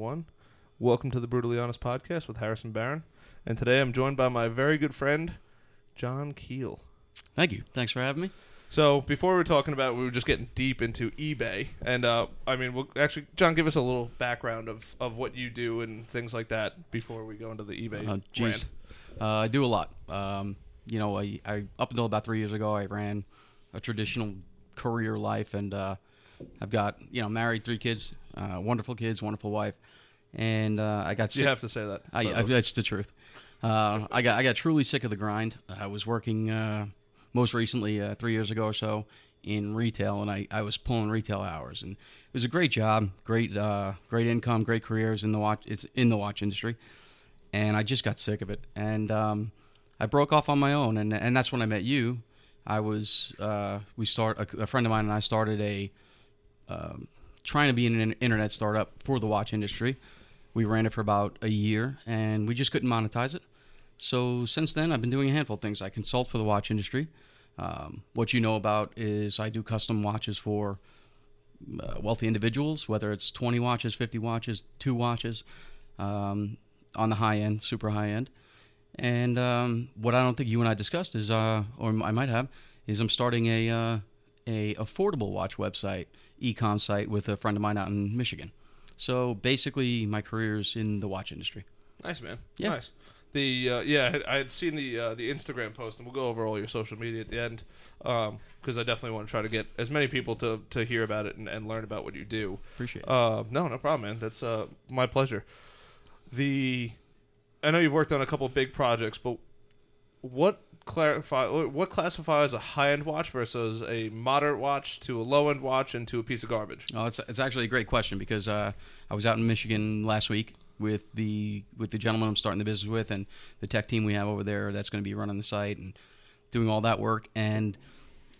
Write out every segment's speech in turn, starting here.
One, welcome to the Brutally Honest podcast with Harrison Barron, and today I'm joined by my very good friend John Keel. Thank you. Thanks for having me. So before we were talking about, we were just getting deep into eBay, and uh, I mean, we'll, actually, John, give us a little background of, of what you do and things like that before we go into the eBay. Uh, geez. Uh, I do a lot. Um, you know, I, I up until about three years ago, I ran a traditional career life, and uh, I've got you know married, three kids, uh, wonderful kids, wonderful wife, and uh, I got sick. You have to say that. I, I, that's the truth. Uh, I got I got truly sick of the grind. I was working uh, most recently uh, three years ago or so in retail, and I, I was pulling retail hours, and it was a great job, great uh, great income, great careers in the watch. It's in the watch industry, and I just got sick of it, and um, I broke off on my own, and and that's when I met you. I was uh, we start a, a friend of mine and I started a um, trying to be an internet startup for the watch industry. We ran it for about a year, and we just couldn't monetize it. So since then, I've been doing a handful of things. I consult for the watch industry. Um, what you know about is I do custom watches for uh, wealthy individuals, whether it's 20 watches, 50 watches, two watches, um, on the high end, super high end. And um, what I don't think you and I discussed is, uh, or I might have, is I'm starting a uh, a affordable watch website, e-com site with a friend of mine out in Michigan. So basically, my career's in the watch industry. Nice man. Yeah. Nice. The uh, yeah, I had, I had seen the uh, the Instagram post, and we'll go over all your social media at the end, because I definitely want to try to get as many people to, to hear about it and, and learn about what you do. Appreciate it. Uh, no, no problem, man. That's uh, my pleasure. The I know you've worked on a couple big projects, but what clarify what classifies a high end watch versus a moderate watch to a low end watch and to a piece of garbage? Oh, it's it's actually a great question because uh, I was out in Michigan last week with the with the gentleman I'm starting the business with and the tech team we have over there that's going to be running the site and doing all that work. And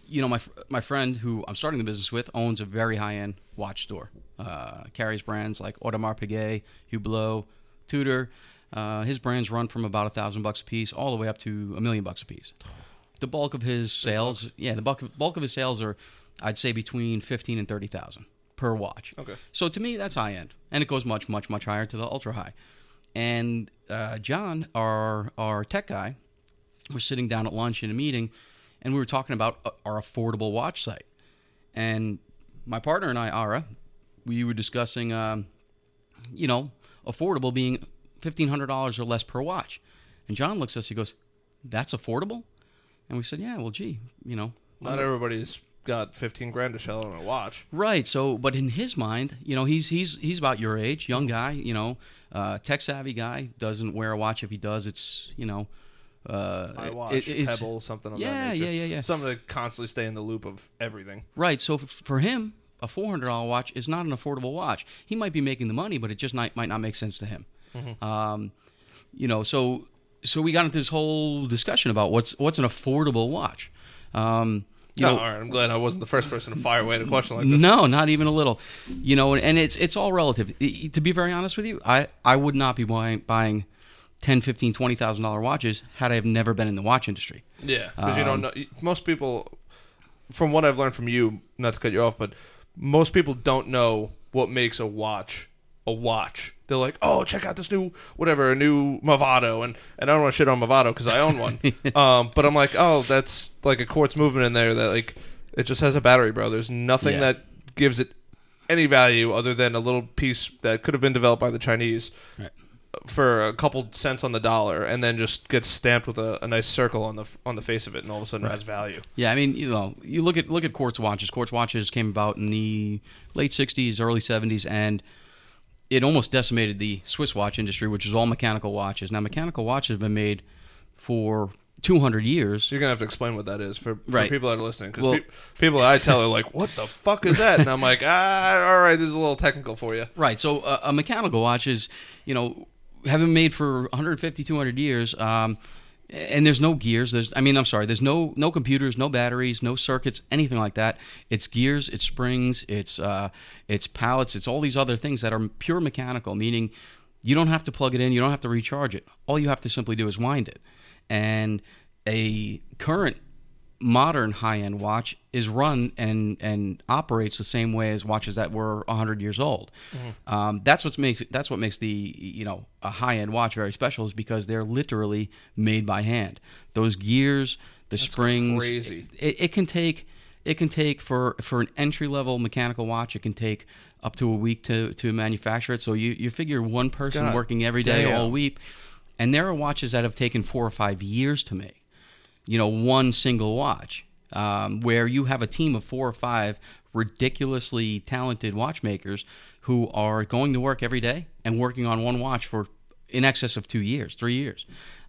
you know, my my friend who I'm starting the business with owns a very high end watch store. Uh, carries brands like Audemars Piguet, Hublot, Tudor. Uh, his brands run from about a thousand bucks a piece all the way up to a million bucks a piece. The bulk of his sales, yeah, the bulk of, bulk of his sales are, I'd say, between fifteen and thirty thousand per watch. Okay. So to me, that's high end, and it goes much, much, much higher to the ultra high. And uh, John, our our tech guy, was sitting down at lunch in a meeting, and we were talking about uh, our affordable watch site. And my partner and I, Ara, we were discussing, um, you know, affordable being fifteen hundred dollars or less per watch. And John looks at us, he goes, "That's affordable." And we said, "Yeah, well, gee, you know." Not everybody's got fifteen grand to shell on a watch. Right. So, but in his mind, you know, he's he's he's about your age, young guy. You know, uh, tech savvy guy. Doesn't wear a watch. If he does, it's you know, uh, I it- watch it's- Pebble, something of Yeah, that nature. yeah, yeah, yeah. Something to constantly stay in the loop of everything. Right. So f- for him, a four hundred dollar watch is not an affordable watch. He might be making the money, but it just not, might not make sense to him. Mm-hmm. Um, you know, so so we got into this whole discussion about what's what's an affordable watch. Um, you no, know, all right. I'm glad I wasn't the first person to fire away at a question like this. No, not even a little. You know, and it's it's all relative. To be very honest with you, I, I would not be buying buying 10, 15, 20,000 dollar watches had I have never been in the watch industry. Yeah, because you don't Um, know. Most people, from what I've learned from you, not to cut you off, but most people don't know what makes a watch a watch. They're like, "Oh, check out this new whatever, a new Movado," and and I don't want to shit on Movado because I own one. um, but I'm like, "Oh, that's like a quartz movement in there that like it just has a battery, bro. There's nothing Yeah. that gives it any value other than a little piece that could have been developed by the Chinese." Right. For a couple cents on the dollar, and then just gets stamped with a, a nice circle on the on the face of it, and all of a sudden it has value. Yeah, I mean, you know, you look at look at quartz watches. Quartz watches came about in the late '60s, early '70s, and it almost decimated the Swiss watch industry, which is all mechanical watches. Now, mechanical watches have been made for 200 years. You're gonna have to explain what that is for, for Right. people that are listening, because Well- people that I tell are like, "What the fuck is that?" And I'm like, "Ah, all right, this is a little technical for you." Right. So uh, a mechanical watch is, you know, have been made for 150, 200 years. Um, and there's no gears. There's, I mean, I'm sorry. There's no no computers, no batteries, no circuits, anything like that. It's gears, it's springs, it's uh, it's pallets, it's all these other things that are pure mechanical. Meaning, you don't have to plug it in, you don't have to recharge it. All you have to simply do is wind it. And a current modern high-end watch is run and and operates the same way as watches that were 100 years old. Um, that's what makes that's what makes the you know a high-end watch very special is because they're literally made by hand. Those gears, the springs, crazy. It, it can take it can take for for an entry level mechanical watch. It can take up to a week to to manufacture it. So you you figure one person God working every day damn. all week, and there are watches that have taken four or five years to make you know, one single watch, um, where you have a team of four or five ridiculously talented watchmakers who are going to work every day and working on one watch for in excess of two years, three years.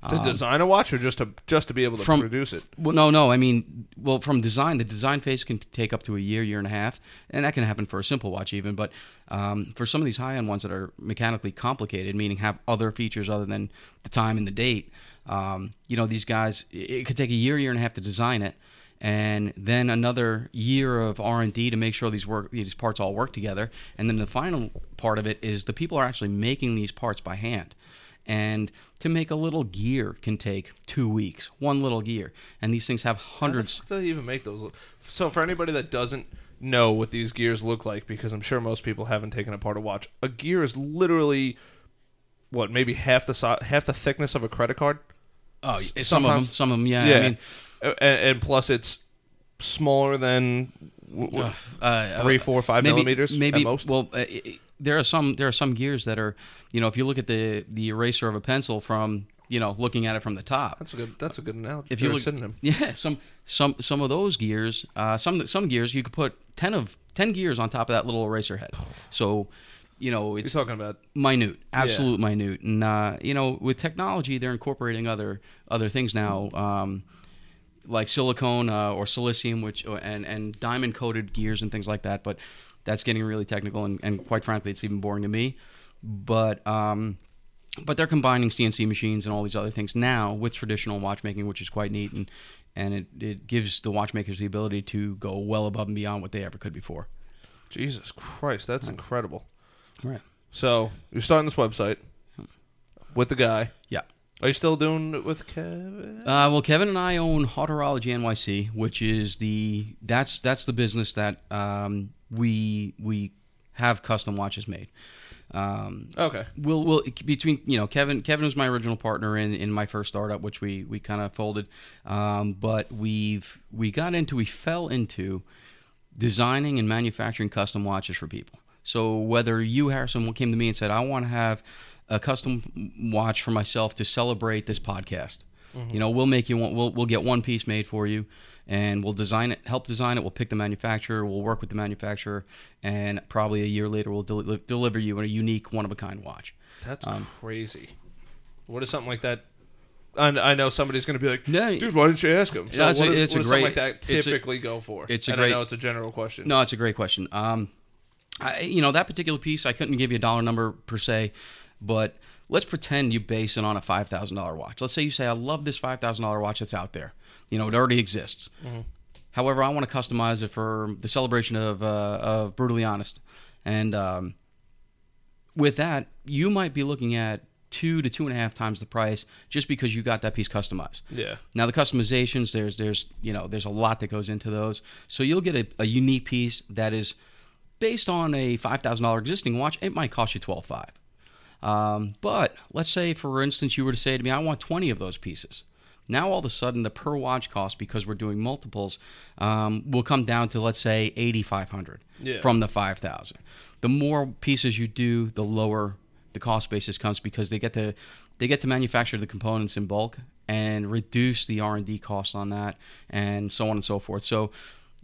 To design a watch or just to just to be able to Um, from- produce it? Well, no, no. I mean, well, from design, the design phase can take up to a year, year and a half, and that can happen for a simple watch even. But um, for some of these high-end ones that are mechanically complicated, meaning have other features other than the time and the date, um, you know, these guys, it could take a year, year and a half to design it, and then another year of R and D to make sure these work, these parts all work together, and then the final part of it is the people are actually making these parts by hand. And to make a little gear can take two weeks, one little gear. And these things have hundreds. How the fuck do they even make those? look- So for anybody that doesn't know what these gears look like, because I'm sure most people haven't taken apart a watch, a gear is literally what maybe half the si- half the thickness of a credit card. Oh, some of them, some of them, yeah. yeah, I mean, and, and plus it's smaller than w- uh, three, four, five maybe, millimeters maybe, at most. Well, uh, i- i- there are some there are some gears that are, you know, if you look at the the eraser of a pencil from, you know, looking at it from the top, that's a good. That's a good analogy. if you look, synonym. yeah, some some some of those gears, uh, some some gears you could put ten of ten gears on top of that little eraser head. So, you know, You're it's talking about minute, absolute minute, and uh, you know, with technology, they're incorporating other other things now, um, like silicone uh, or silicium, which and and diamond coated gears and things like that. But that's getting really technical, and, and quite frankly, it's even boring to me. But um, but they're combining CNC machines and all these other things now with traditional watchmaking, which is quite neat, and and it, it gives the watchmakers the ability to go well above and beyond what they ever could before. Jesus Christ. That's incredible. Right. So you're starting this website with the guy. Yeah. Are you still doing it with Kevin? Uh, well, Kevin and I own Haute Horology NYC, which is the that's that's the business that um, we we have custom watches made. Um, Okay. we'll we'll between you know Kevin Kevin was my original partner in in my first startup, which we we kind of folded, um, but we've we got into we fell into designing and manufacturing custom watches for people. So whether you Harrison came to me and said I want to have a custom watch for myself to celebrate this podcast, you know we'll make you one. We'll we'll get one piece made for you. And we'll design it, help design it. We'll pick the manufacturer. We'll work with the manufacturer, and probably a year later, we'll del- deliver you a unique, one of a kind watch. That's Um, crazy. What is something like that? I, I know somebody's going to be like, No, dude, why didn't you ask him? So No, it's what a- is- it's what does great- something like that it's a- typically go for? it's a and great- I know it's a general question. No, it's a great question. Um, I, you know, that particular piece, I couldn't give you a dollar number per se, but let's pretend you base it on a five thousand dollar watch. Let's say you say, "I love this five thousand dollar watch that's out there. You know, it already exists. However, I want to customize it for the celebration of uh, of brutally honest, and um, with that, you might be looking at two to two and a half times the price just because you got that piece customized. Yeah. Now the customizations, there's there's you know there's a lot that goes into those. So you'll get a, a unique piece that is based on a five thousand dollar existing watch. It might cost you twelve five. Um, but let's say, for instance, you were to say to me, "I want twenty of those pieces." Now all of a sudden, the per watch cost because we're doing multiples um, will come down to let's say eighty five hundred Yeah. from the five thousand. The more pieces you do, the lower the cost basis comes because they get to they get to manufacture the components in bulk and reduce the R and D costs on that, and so on and so forth. So,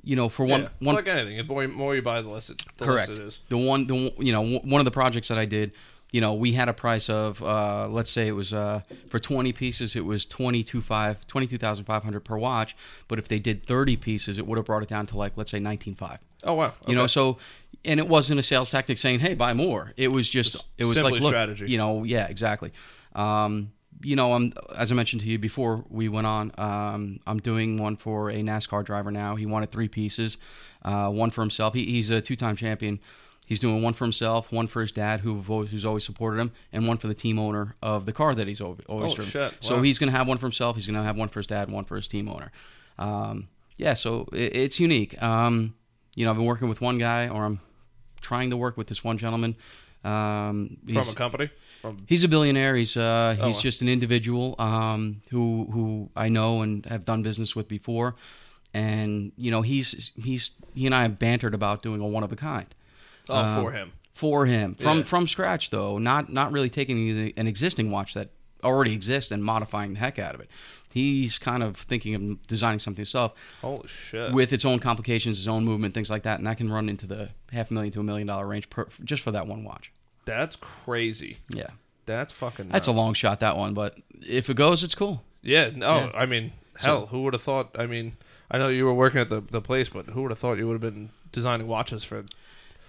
you know, for one yeah. one like anything. The more, more you buy, the less it, the correct less it is. the one the you know one of the projects that I did. You know, we had a price of uh, let's say it was uh, for twenty pieces, it was twenty two five twenty two thousand five hundred per watch. But if they did thirty pieces, it would have brought it down to like let's say nineteen five. Oh, wow. You know, so and it wasn't a sales tactic saying, "Hey, buy more." It was just, it was like, look, strategy. you know, yeah, exactly. Um, you know, I'm as I mentioned to you before we went on. Um, I'm doing one for a NASCAR driver now. He wanted three pieces, uh, one for himself. He, he's a two-time champion. He's doing one for himself, one for his dad, who who's always supported him, and one for the team owner of the car that he's always, Oh, driven. shit. So Wow. he's going to have one for himself. He's going to have one for his dad, one for his team owner. Um, yeah, so it, it's unique. Um, you know, I've been working with one guy, or I'm trying to work with this one gentleman. Um, From a company? From He's a billionaire. He's uh, Oh, he's wow. just an individual um, who who I know and have done business with before, and you know he's he's he and I have bantered about doing a one of a kind oh, um, for him. for him from Yeah. from scratch though, not not really taking an existing watch that already exists and modifying the heck out of it. He's kind of thinking of designing something himself Holy shit. with its own complications, its own movement, things like that, and that can run into the half a million to a million dollar range per, just for that one watch. That's crazy. Yeah, That's fucking. that's a long shot that one, but if it goes, it's cool. Yeah. No. Yeah. I mean, hell, who would have thought? I mean, I know you were working at the the place, but who would have thought you would have been designing watches for?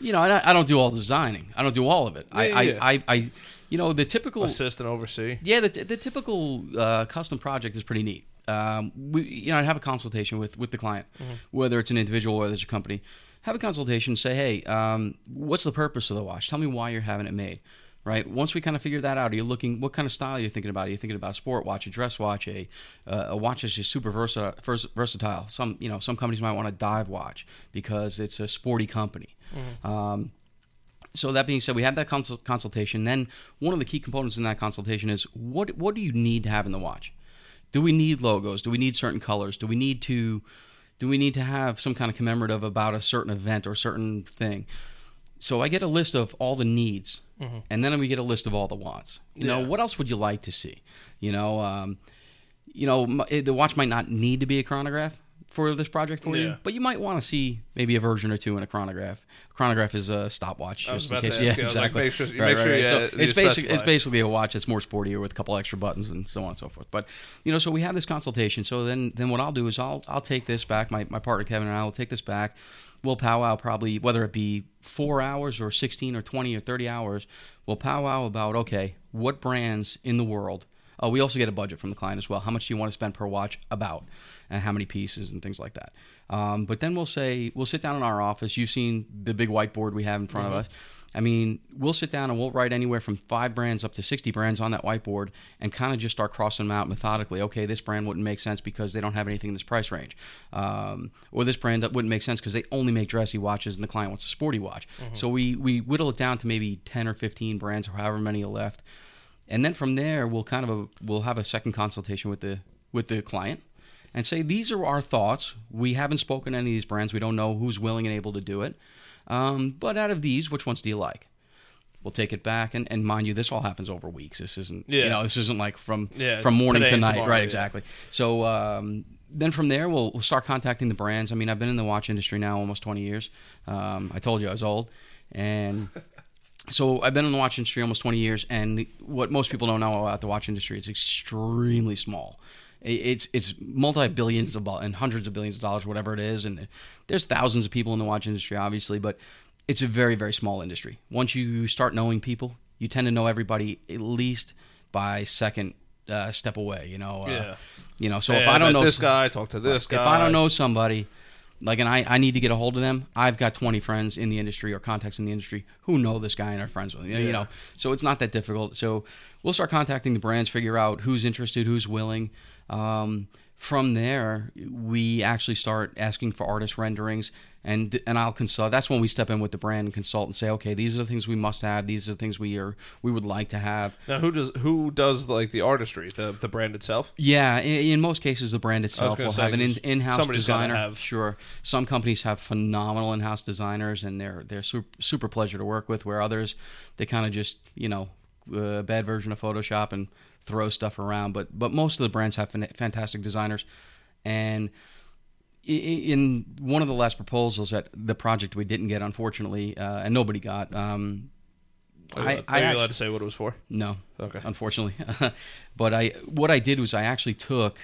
You know, I, I don't do all the designing. I don't do all of it. I, Yeah, yeah. I, I, I, you know, the typical. Assist and oversee. Yeah, the, the typical uh, custom project is pretty neat. Um, we, you know, I have a consultation with, with the client, whether it's an individual or whether it's a company. Have a consultation. Say, hey, um, what's the purpose of the watch? Tell me why you're having it made. Right. Once we kind of figure that out, are you looking? What kind of style are you thinking about? Are you thinking about a sport watch, a dress watch, a uh, a watch that's just super versa- versatile? Some you know some companies might want a dive watch because it's a sporty company. Um, so that being said, we have that consul- consultation. Then one of the key components in that consultation is what what do you need to have in the watch? Do we need logos? Do we need certain colors? Do we need to do we need to have some kind of commemorative about a certain event or certain thing? So I get a list of all the needs, and then we get a list of all the wants. You know, what else would you like to see? You know, um, you know, the watch might not need to be a chronograph for this project for Yeah. you, but you might want to see maybe a version or two in a chronograph. A chronograph is a stopwatch. Just in case- yeah, you, I like, exactly. make sure- make sure you, So it's basically it's basically a watch that's more sportier with a couple extra buttons and so on and so forth. But you know, so we have this consultation. So then then what I'll do is I'll I'll take this back. My my partner Kevin and I will take this back. We'll powwow probably whether it be four hours or sixteen or twenty or thirty hours. We'll powwow about okay, what brands in the world. Oh, we also get a budget from the client as well. How much do you want to spend per watch? About, and how many pieces and things like that. Um, but then we'll say we'll sit down in our office. You've seen the big whiteboard we have in front of us. I mean, we'll sit down and we'll write anywhere from five brands up to 60 brands on that whiteboard and kind of just start crossing them out methodically. Okay, this brand wouldn't make sense because they don't have anything in this price range. Um, or this brand that wouldn't make sense because they only make dressy watches and the client wants a sporty watch. So we, we whittle it down to maybe 10 or 15 brands or however many are left. And then from there, we'll kind of we'll have a second consultation with the with the client and say these are our thoughts. We haven't spoken to any of these brands. We don't know who's willing and able to do it. Um, but out of these, which ones do you like? We'll take it back, and, and mind you, this all happens over weeks. This isn't, Yeah. you know, this isn't like from Yeah, from morning to night, tomorrow, right? yeah. Exactly. So um, then from there, we'll, we'll start contacting the brands. I mean, I've been in the watch industry now almost 20 years. Um, I told you I was old, and so I've been in the watch industry almost 20 years, and what most people don't know about the watch industry is extremely small. It's it's multi billions of and hundreds of billions of dollars, whatever it is, and there's thousands of people in the watch industry, obviously, but it's a very very small industry. Once you start knowing people, you tend to know everybody at least by second uh, step away. You know, uh, Yeah. you know. So if I don't know this s- guy, talk to this guy. if I don't know somebody, like, and I, I need to get a hold of them, I've got 20 friends in the industry or contacts in the industry who know this guy and are friends with him. You Yeah. know, so it's not that difficult. So we'll start contacting the brands, figure out who's interested, who's willing. Um, from there, we actually start asking for artist renderings, and and I'll consult. That's when we step in with the brand and consult and say, okay, these are the things we must have. These are the things we are we would like to have. Now, who does who does like the artistry, the the brand itself? Yeah, in, in most cases, the brand itself will say, have an in, in-house designer. have- Sure, some companies have phenomenal in-house designers, and they're they're super, super pleasure to work with. Where others, they kind of just you know uh, a bad version of Photoshop and throw stuff around. But but most of the brands have fantastic designers, and in one of the last proposals that the project we didn't get, unfortunately, uh, and nobody got. Um, Are you, I- allowed- I are you actu- allowed to say what it was for? no, Okay. unfortunately. but I, what I did was I actually took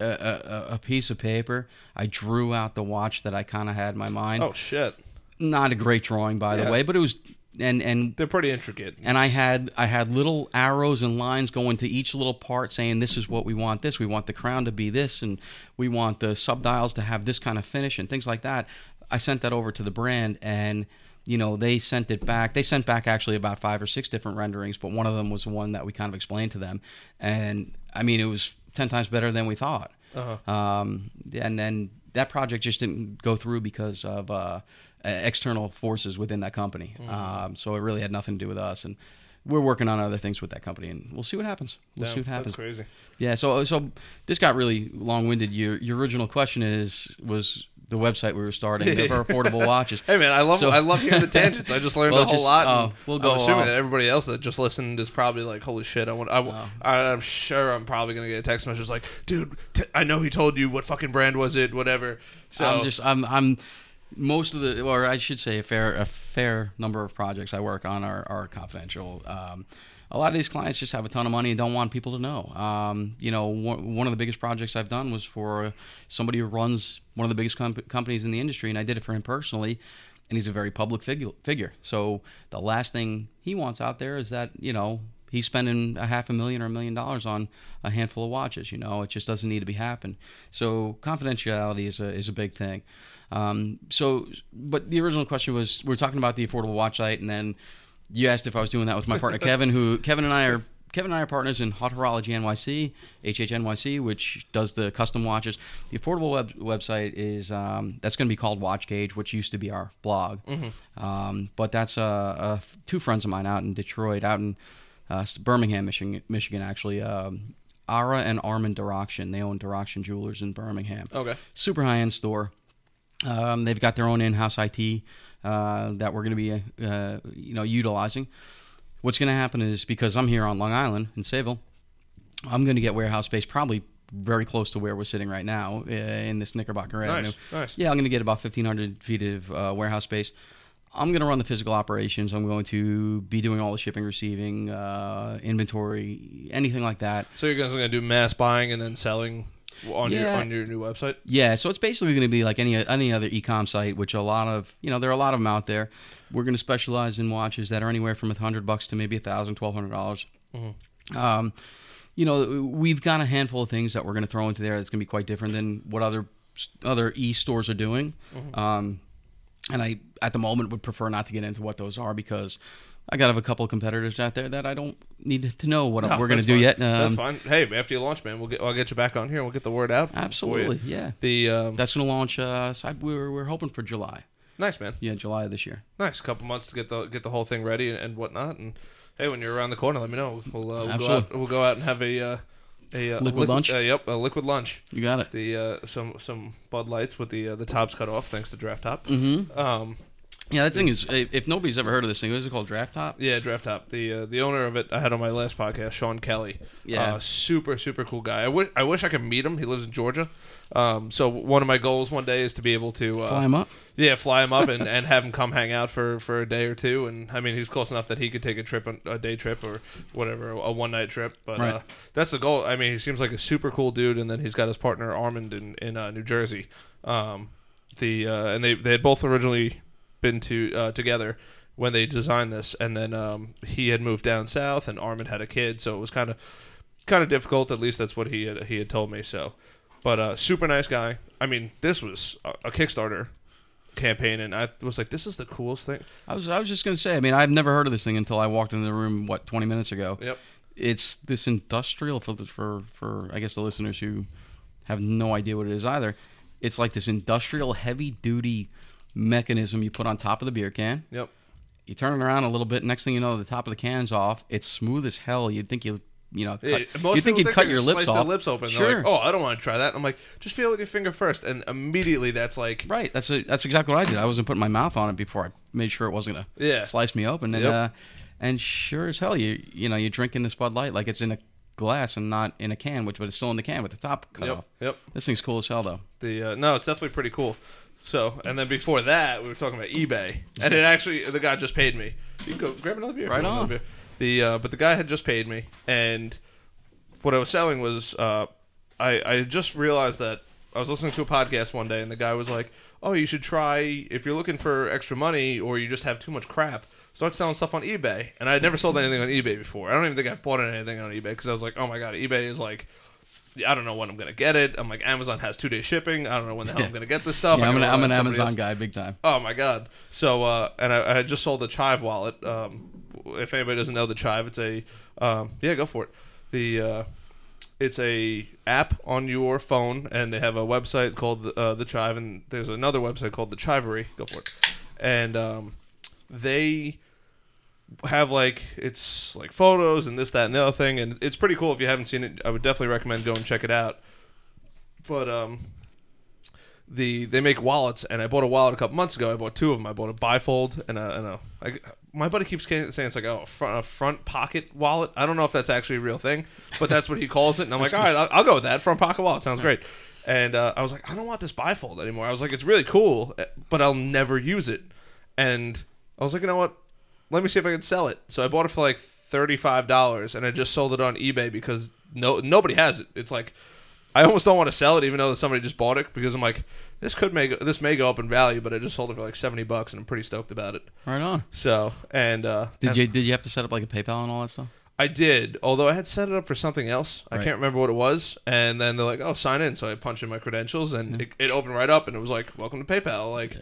a, a, a piece of paper. I drew out the watch that I kind of had in my mind. Oh shit, Not a great drawing, by Yeah. the way, but it was, and and they're pretty intricate. and I had I had little arrows and lines going to each little part, saying this is what we want. This we want the crown to be this, and we want the subdials to have this kind of finish and things like that. I sent that over to the brand, and you know they sent it back. They sent back actually about five or six different renderings, but one of them was the one that we kind of explained to them, and I mean it was ten times better than we thought. Uh-huh. Um, and then that project just didn't go through because of uh, external forces within that company. Um, so it really had nothing to do with us, and we're working on other things with that company, and we'll see what happens. We'll Damn, see what happens. That's crazy. Yeah. So so this got really long winded. Your your original question is was the website we were starting for affordable watches. Hey man, I love So- I love hearing the tangents. I just learned Well, a whole just- lot. and we'll go I'm assuming off. that everybody else that just listened is probably like, "Holy shit!" I want. I, Oh. I, am sure I'm probably gonna get a text message like, "Dude, t- I know he told you what fucking brand was it, whatever." So I'm just I'm I'm most of the or I should say a fair a fair number of projects I work on are are confidential. Um, a lot of these clients just have a ton of money and don't want people to know. Um, you know, one, one of the biggest projects I've done was for somebody who runs one of the biggest com- companies in the industry, and I did it for him personally. And he's a very public figure. Figure. So the last thing he wants out there is that you know he's spending a half a million or a million dollars on a handful of watches. You know, it just doesn't need to be happen. So confidentiality is a is a big thing. Um, so, but the original question was we are talking about the affordable watch site, and then you asked if I was doing that with my partner Kevin, who Kevin and I are. Kevin and I are partners in Haute Horology NYC, HHNYC, which does the custom watches. The affordable web, website is um, that's going to be called Watch Gauge, which used to be our blog. Um, but that's uh, uh, two friends of mine out in Detroit, out in uh, Birmingham, Michigan, Michigan actually. Um, Ara and Armin Duraction. They own Duraction Jewelers in Birmingham. okay, Super high end store. Um, they've got their own in-house IT uh, that we're going to be, uh, you know, utilizing. What's going to happen is because I'm here on Long Island in Sayville, I'm going to get warehouse space probably very close to where we're sitting right now uh, in this Knickerbocker Avenue. nice, nice. Yeah, I'm going to get about 1,500 feet of uh, warehouse space. I'm going to run the physical operations. I'm going to be doing all the shipping, receiving, uh, inventory, anything like that. So you're guys gonna do mass buying and then selling on your on your new website? Yeah, so it's basically going to be like any any other e-com site, which a lot of you know there are a lot of them out there. We're going to specialize in watches that are anywhere from a hundred bucks to maybe a thousand, twelve hundred dollars. Um, you know, we've got a handful of things that we're going to throw into there that's going to be quite different than what other other e stores are doing. Um, and I at the moment would prefer not to get into what those are because I got to have a couple of competitors out there that I don't need to know what No, we're going to do fine. yet. that's Um, fine. Hey, after you launch, man, we'll get I'll get you back on here. and We'll get the word out. for- for you. Absolutely, yeah. The um, That's going to launch. Uh, I- we're we're hoping for July. nice man. Yeah, July of this year. Nice. A couple months to get the get the whole thing ready and, and whatnot. And hey, when you're around the corner, let me know. We'll uh, we'll, go out, we'll go out and have a uh, a uh, Liquid lunch? Uh, yep, a liquid lunch. You got it. The uh, some some Bud Lights with the uh, the tops cut off thanks to Draft Top. Mm-hmm. Um, Yeah, that thing is. If nobody's ever heard of this thing, what is it called? Draft top. yeah, Draft Top. The uh, the owner of it I had on my last podcast, Sean Kelly. Yeah. uh, super super cool guy. I wish I wish I could meet him. He lives in Georgia. Um, so one of my goals one day is to be able to uh, Fly 'em up. Yeah, fly him up and, and have him come hang out for, for a day or two. And I mean, he's close enough that he could take a trip, a day trip or whatever, a one night trip. But Right. uh, that's the goal. I mean, he seems like a super cool dude. And then he's got his partner Armand in in uh, New Jersey. Um, the uh, and they they had both originally been to uh, together when they designed this, and then um, he had moved down south, and Armin had a kid, so it was kind of kind of difficult. At least that's what he had he had told me. So, but uh, super nice guy. I mean, this was a, a Kickstarter campaign, and I was like, this is the coolest thing. I was. I was just gonna say. I mean, I've never heard of this thing until I walked into the room. What twenty minutes ago? Yep. It's this industrial for the, for for I guess the listeners who have no idea what it is either. It's like this industrial heavy duty mechanism you put on top of the beer can. Yep. You turn it around a little bit. Next thing you know, the top of the can's off. It's smooth as hell. You'd think you you know cut, Yeah, most you'd think you'd cut your lips off. Lips open. Sure. Like, oh, I don't want to try that. I'm like, just feel it with your finger first, and immediately that's like, Right. That's a, that's exactly what I did. I wasn't putting my mouth on it before I made sure it wasn't gonna Yeah. slice me open. And Yep. uh, and sure as hell, you you know you're drinking this Bud Light like it's in a glass and not in a can, which but it's still in the can with the top cut yep, off. yep. This thing's cool as hell though. The uh, no, it's definitely pretty cool. So, and then before that, we were talking about eBay, and it actually the guy just paid me. You can go grab another beer. if you Right want on. another beer. The uh, but the guy had just paid me, and what I was selling was uh, I I just realized that I was listening to a podcast one day, and the guy was like, "Oh, you should try if you're looking for extra money or you just have too much crap." Start selling stuff on eBay, and I had never sold anything on eBay before. I don't even think I've bought anything on eBay because I was like, "Oh my god, eBay is like I don't know when I'm gonna get it. I'm like Amazon has two day shipping. I don't know when the hell I'm gonna get this stuff. yeah, I'm an, I'm an Amazon else- guy, big time. Oh my god! So uh, and I, I had just sold the Chive wallet. Um, if anybody doesn't know the Chive, it's a um, yeah, go for it. The uh, it's a app on your phone, and they have a website called uh, the Chive, and there's another website called the Chivery. Go for it. And um, they have like it's like photos and this, that, and the other thing, and it's pretty cool. If you haven't seen it, I would definitely recommend going check it out. But um, the they make wallets, and I bought a wallet a couple months ago. I bought two of them. I bought a bifold and a, and a I, my buddy keeps saying it's like oh, a front, a front pocket wallet. I don't know if that's actually a real thing, but that's what he calls it. And I'm like, all right, I'll, I'll go with that. Front pocket wallet sounds great. And uh, I was like, I don't want this bifold anymore. I was like, it's really cool, eh, but I'll never use it. And I was like, you know what? Let me see if I can sell it. So I bought it for like thirty five dollars, and I just sold it on eBay because no nobody has it. It's like I almost don't want to sell it, even though somebody just bought it, because I'm like, this could make this may go up in value, but I just sold it for like seventy bucks, and I'm pretty stoked about it. Right on. So and uh, Did and you did you have to set up like a PayPal and all that stuff? I did, although I had set it up for something else. I can't remember what it was, and then they're like, "Oh, sign in." So I punched in my credentials, and it, it opened right up, and it was like, "Welcome to PayPal." Like,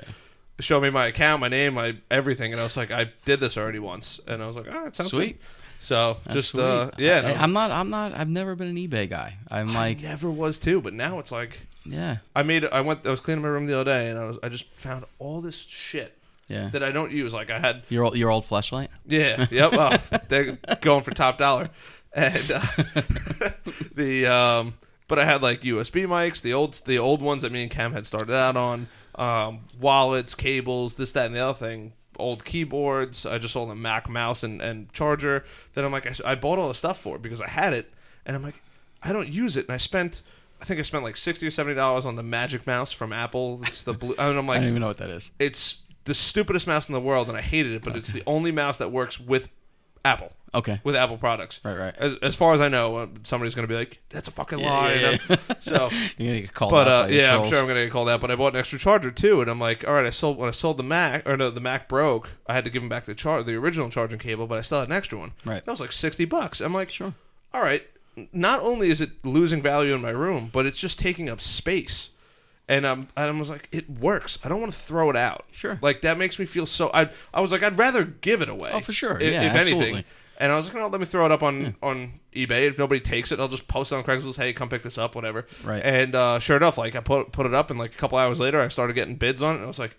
show me my account, my name, my everything, and I was like, "I did this already once," and I was like, "All right, sounds Sweet. good." So That's just sweet. uh, yeah, no, I, am not. I'm not. I've never been an eBay guy. I'm like, I never was too, but now it's like yeah, I made. I went. I was cleaning my room the other day, and I was. I just found all this shit yeah. that I don't use. Like I had. Your old, your old flashlight. Yeah. Yep. Oh, they're going for top dollar, and uh, the um. But I had like USB mics, the old the old ones that me and Cam had started out on, um, wallets, cables, this, that, and the other thing. Old keyboards. I just sold a Mac mouse and, and charger. Then I'm like, I, I bought all the stuff for it because I had it, and I'm like, I don't use it, and I spent. I think I spent like sixty or seventy dollars on the Magic Mouse from Apple. It's the blue, and I'm like, I don't even know what that is. it's the stupidest mouse in the world, and I hated it. But it's the only mouse that works with Apple, Okay. with Apple products. Right, right. As, as far as I know, uh, somebody's going to be like, "That's a fucking Yeah, lie." yeah, uh, so, You're gonna get called but out uh, yeah, I'm sure I'm going to get called out. But I bought an extra charger too, and I'm like, "All right." I sold when I sold the Mac, or no, the Mac broke. I had to give him back the char- the original charging cable, but I still had an extra one. Right. That was like sixty bucks. I'm like, Sure. all right. Not only is it losing value in my room, but it's just taking up space. And um, and I was like, it works. I don't want to throw it out. Sure. Like that makes me feel so. I I was like, I'd rather give it away. Oh, for sure. i- Yeah, if anything. And I was like, no, let me throw it up on on eBay. If nobody takes it, I'll just post it on Craigslist. Hey, come pick this up, whatever. Right. And uh, sure enough, like I put put it up, and like a couple hours later, I started getting bids on it. And I was like,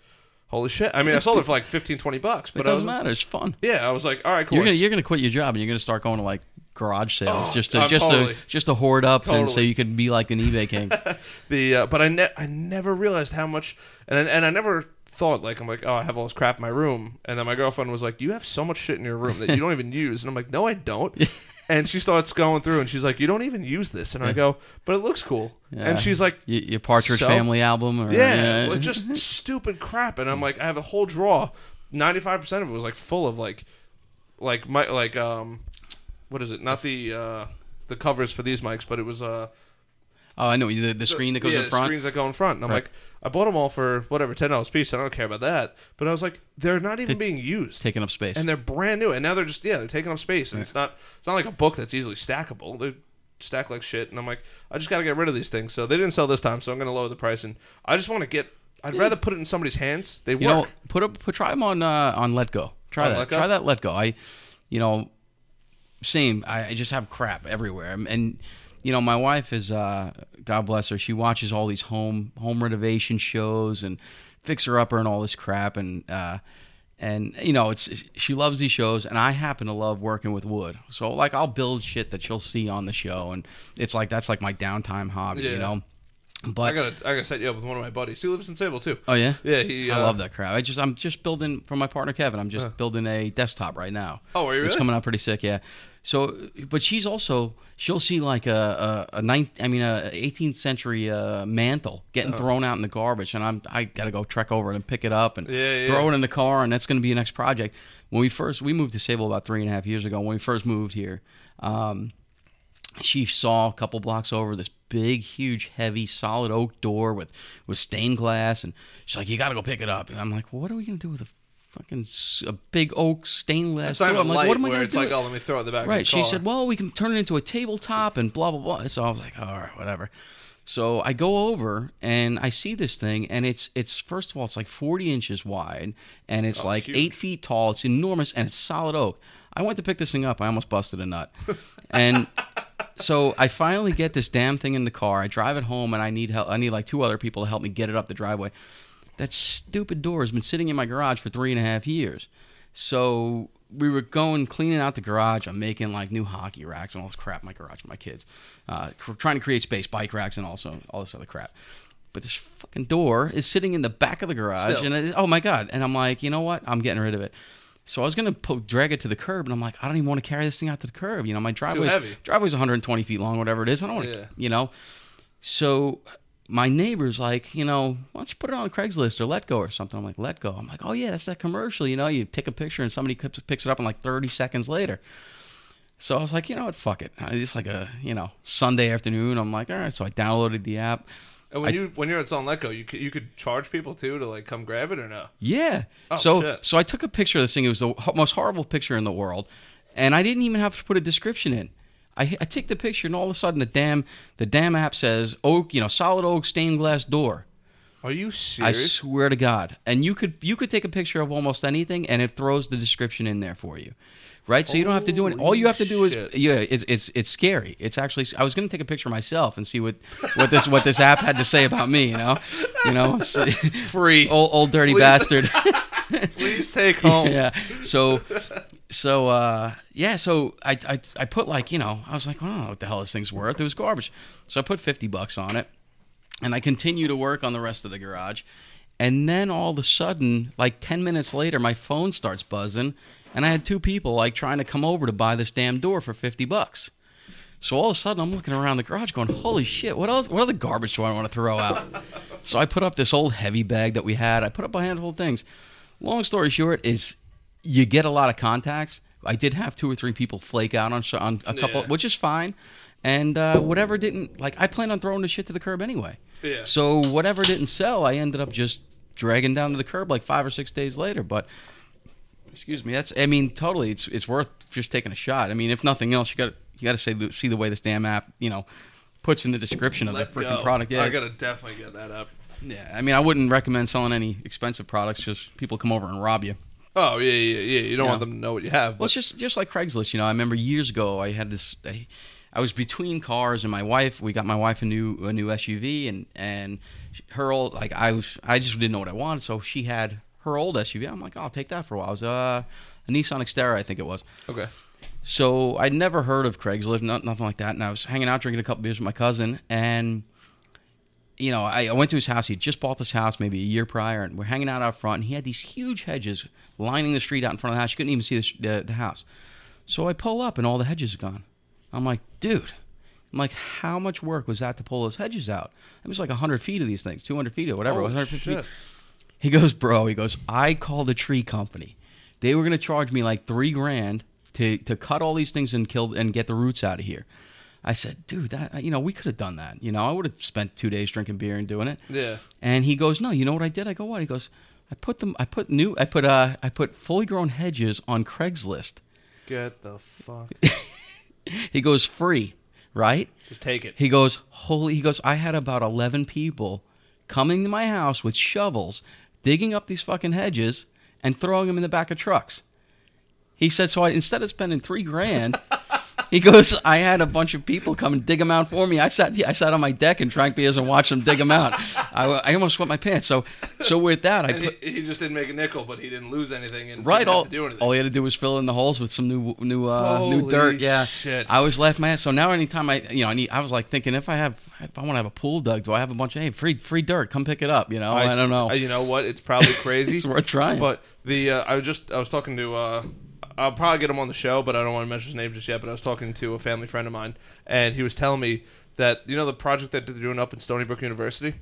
holy shit! I mean, I sold it for like 15, 20 bucks. But I doesn't was, matter. It's fun. Yeah, I was like, all right, cool. You're gonna you're gonna quit your job and you're gonna start going to like garage sales Oh, just to uh, just totally. to just to hoard up and so you can be like an eBay king. the uh, but I ne- I never realized how much and I- and I never thought like I'm like oh I have all this crap in my room. And then my girlfriend was like you have so much shit in your room that you don't even use. And I'm like no I don't. And she starts going through and she's like you don't even use this. And I go but it looks cool. Yeah. and she's like your, your Partridge So? Family album or yeah, like, just stupid crap. And I'm like I have a whole drawer. 95 percent of it was like full of like like my like um what is it not the uh the covers for these mics but it was uh oh I know the, the screen that goes yeah, in front. screens that go in front. And I'm Right. like, I bought them all for whatever ten dollars piece. I don't care about that. But I was like, they're not even They- being used, taking up space. and they're brand new. And now they're just yeah, they're taking up space. And it's not it's not like a book that's easily stackable. They're stacked like shit. And I'm like, I just got to get rid of these things. So they didn't sell this time. So I'm going to lower the price. And I just want to get. I'd rather put it in somebody's hands. They you work. know, put up put try them on uh, on Let Go. Try On that. Let Go? Try that Let Go. I, you know, same. I, I just have crap everywhere, and you know, my wife is uh, God bless her. She watches all these home home renovation shows and fixer upper and all this crap, and uh, and you know, it's she loves these shows, and I happen to love working with wood. So like, I'll build shit that she'll see on the show, and it's like that's like my downtime hobby, Yeah. you know. But I gotta I gotta set you up with one of my buddies. He lives in Sayville too. oh yeah, Yeah, he. I uh, love that crap. I just I'm just building for my partner Kevin. I'm just building a desktop right now. Oh, are you It's really? coming out pretty sick, yeah. So, but she's also she'll see like a a, a ninth I mean a 18th century uh, mantle getting Uh-huh. thrown out in the garbage, and I'm I got to go trek over it and pick it up and Yeah, yeah. throw it in the car, and that's going to be the next project. When we first we moved to Sayville about three and a half years ago. When we first moved here. Um, she saw a couple blocks over this big, huge, heavy, solid oak door with with stained glass, and she's like, "You got to go pick it up." And I'm like, "What are we gonna do with a fucking a big oak stained glass It's not door?" I'm like, "What am I gonna it's do?" like, oh, let me throw it in the back. of right? She car. said, "Well, we can turn it into a tabletop and blah blah blah." So I was like, "All right, whatever." So I go over and I see this thing, and it's it's first of all, it's like 40 inches wide, and it's Oh, like huge. eight feet tall. It's enormous, and it's solid oak. I went to pick this thing up. I almost busted a nut, and so I finally get this damn thing in the car. I drive it home, and I need help. I need like two other people to help me get it up the driveway. That stupid door has been sitting in my garage for three and a half years. So we were going cleaning out the garage. I'm making like new hockey racks and all this crap in my garage for my kids. Uh, cr- trying to create space, bike racks, and also all this other crap. But this fucking door is sitting in the back of the garage, Still. and it, oh my god! And I'm like, you know what? I'm getting rid of it. So I was gonna po- drag it to the curb, and I'm like, I don't even want to carry this thing out to the curb. You know, my driveway's heavy. driveway's 120 feet long, whatever it is. I don't want to, Yeah. you know. So my neighbor's like, you know, why don't you put it on Craigslist or Let Go or something? I'm like, Let Go. I'm like, oh yeah, that's that commercial. You know, you take a picture and somebody picks picks it up in like 30 seconds later. So I was like, you know what, fuck it. Uh, it's like a you know Sunday afternoon. I'm like, all right. So I downloaded the app. And when I- you when you're at Salt Let Go, you could, you could charge people too to like come grab it or no? Yeah. Oh, so shit. so I took a picture of this thing. It was the most horrible picture in the world, and I didn't even have to put a description in. I, I take the picture, and all of a sudden the damn the damn app says oak, you know, solid oak stained glass door. Are you serious? I swear to God. And you could you could take a picture of almost anything, and it throws the description in there for you. Right, so you don't have to do it. All you have to do is yeah. It's it's it's scary. It's actually. I was going to take a picture myself and see what what this what this app had to say about me. You know, you know, so- Free. old old dirty Please. bastard. Please take home. yeah. So, so uh, yeah. So I, I I put like you know I was like know what the hell this thing's worth. It was garbage. So I put fifty bucks on it, and I continue to work on the rest of the garage, and then all of a sudden, like ten minutes later, my phone starts buzzing, and I had two people like trying to come over to buy this damn door for fifty bucks. So all of a sudden, I'm looking around the garage, going, "Holy shit! What else? What other garbage do I want to throw out?" so I put up this old heavy bag that we had. I put up a handful of things. Long story short is, you get a lot of contacts. I did have two or three people flake out on on a couple, Yeah. which is fine. And uh, whatever didn't like, I planned on throwing the shit to the curb anyway. Yeah. So whatever didn't sell, I ended up just dragging down to the curb like five or six days later. But excuse me, that's I mean totally, it's it's worth just taking a shot. I mean, if nothing else, you got you got to say see the way this damn app you know puts in the description of Let the freaking product. Yeah, I gotta definitely get that up. yeah. I mean, I wouldn't recommend selling any expensive products. Just people come over and rob you. Oh yeah, yeah, yeah. You don't Yeah. want them to know what you have. Well, it's just just like Craigslist. You know, I remember years ago I had this. I, I was between cars, and my wife. We got my wife a new a new SUV, and and her old like I was. I just didn't know what I wanted, so she had her old SUV. I'm like, "Oh, I'll take that for a while. It was uh, a Nissan Xterra, I think it was. okay. So I'd never heard of Craigslist, not, nothing like that. And I was hanging out drinking a couple beers with my cousin, and you know, I, I went to his house. He just bought this house maybe a year prior, and we're hanging out out front. And he had these huge hedges lining the street out in front of the house. You couldn't even see the, the, house. So I pull up, and all the hedges are gone. I'm like, dude. I'm like, how much work was that to pull those hedges out? It was like 100 feet of these things, 200 feet or whatever. Oh, 150 shit. feet. He goes, bro. He goes, I called the tree company. They were going to charge me like three grand to to cut all these things and kill and get the roots out of here. I said, dude, that you know we could have done that. You know, I would have spent two days drinking beer and doing it. Yeah. And he goes, no, you know what I did? I go, what? He goes, I put them, I put new, I put uh, I put fully grown hedges on Craigslist. Get the fuck. He goes, free, right? Just take it. He goes, holy, he goes, I had about 11 people coming to my house with shovels, digging up these fucking hedges and throwing them in the back of trucks. He said, so I, instead of spending three grand, he goes, I had a bunch of people come and dig them out for me. I sat, I sat on my deck and drank beers and watched them dig them out. I, I almost wet my pants. So, so with that, I And put, he, he just didn't make a nickel, but he didn't lose anything and Right, all, to do anything. all he had to do was fill in the holes with some new new uh, new dirt. Yeah, shit. I was laughing my ass. So now, anytime I you know I need, I was like thinking if I have if I want to have a pool dug, do I have a bunch of hey free free dirt? Come pick it up. You know, I, don't know. You know what? It's probably crazy. it's worth trying. But the uh, I was just I was talking to uh, I'll probably get him on the show, but I don't want to mention his name just yet. But I was talking to a family friend of mine, and he was telling me that you know the project that they're doing up in Stony Brook University.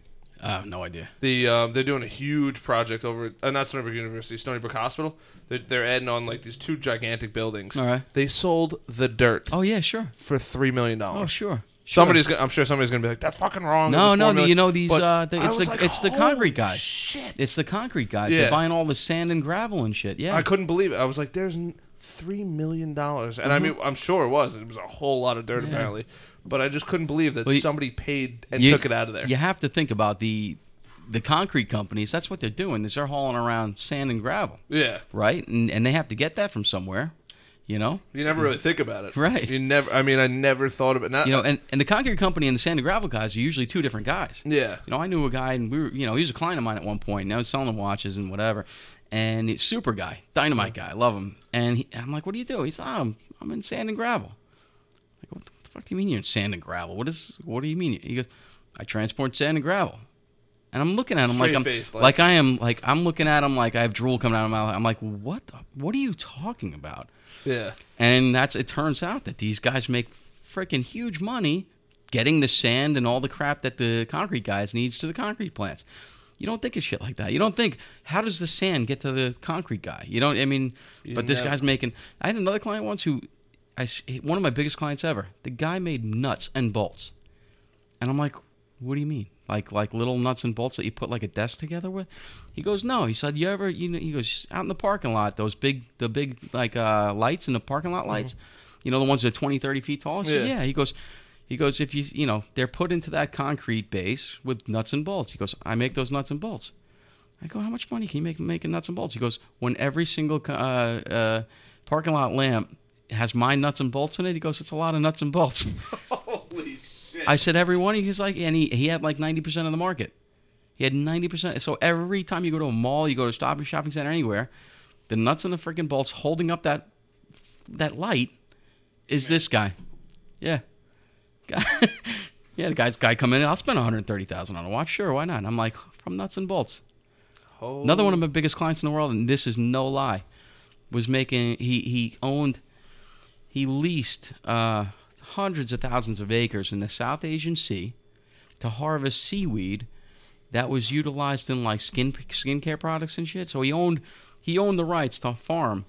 I have no idea. The um, they're doing a huge project over at, uh, not Stony Brook University, Stony Brook Hospital. They're, they're adding on like these two gigantic buildings. All right. They sold the dirt Oh yeah, sure. for three million dollars. Sure. Somebody's, gonna, I'm sure somebody's gonna be like, "That's fucking wrong." No, no, the- you know these, uh, the- it's the- like, it's the "Holy concrete guys." Shit! It's the concrete guys. Yeah. They're buying all the sand and gravel and shit. Yeah. I couldn't believe it. I was like, "There's three million dollars," and I mean, I'm sure it was. It was a whole lot of dirt Mm-hmm. Yeah. apparently, but I just couldn't believe that Well, you- somebody paid and You- took it out of there. You have to think about the the concrete companies. That's what they're doing. Is they're hauling around sand and gravel. Yeah. right? And and they have to get that from somewhere. You know, You never really think about it, Right. You never. I mean, I never thought about not. you know, and, and the concrete company and the sand and gravel guys are usually two different guys. yeah, You know, I knew a guy, and we were, you know, he was a client of mine at one point. And I was selling him watches and whatever. And he's super guy, dynamite guy, I love him. And he, I'm like, "What do you do?" He's, oh, I'm, I'm in sand and gravel. I'm like, what the fuck do you mean you're in sand and gravel? What is? What do you mean? He goes, I transport sand and gravel. And I'm looking at him like I'm like- like I am like I'm looking at him like I have drool coming out of my mouth. I'm like, what? The, what are you talking about? Yeah, And that's it turns out that these guys make freaking huge money getting the sand and all the crap that the concrete guys needs to the concrete plants. You don't think of shit like that. You don't think how does the sand get to the concrete guy? You don't. I mean, but this guy's making. I had another client once who, I one of my biggest clients ever. The guy made nuts and bolts, and I'm like, what do you mean? Like like little nuts and bolts that you put like a desk together with? He goes, no. He said, you ever you know? He goes out in the parking lot, those big the big like uh, lights in the parking lot lights. You know the ones that are 20, 30 feet tall. I said, Yeah. yeah. He goes, he goes, if you you know they're put into that concrete base with nuts and bolts. He goes, I make those nuts and bolts. I go, how much money can you make making nuts and bolts? He goes, when every single uh, uh, parking lot lamp has my nuts and bolts in it. He goes, it's a lot of nuts and bolts. I said every one. He was like, and he, he had like ninety percent of the market. He had ninety percent. So every time you go to a mall, you go to a shopping shopping center, anywhere, the nuts and the freaking bolts holding up that that light is this guy. Yeah, guy. yeah, the guy's guy come in. I'll spend one hundred thirty thousand on a watch. Sure, why not? And I'm like, from nuts and bolts. Holy- Another one of my biggest clients in the world, and this is no lie, was making. He he owned, he leased uh, hundreds of thousands of acres in the South Asian Sea to harvest seaweed that was utilized in like skin skincare products and shit. So he owned he owned the rights to farm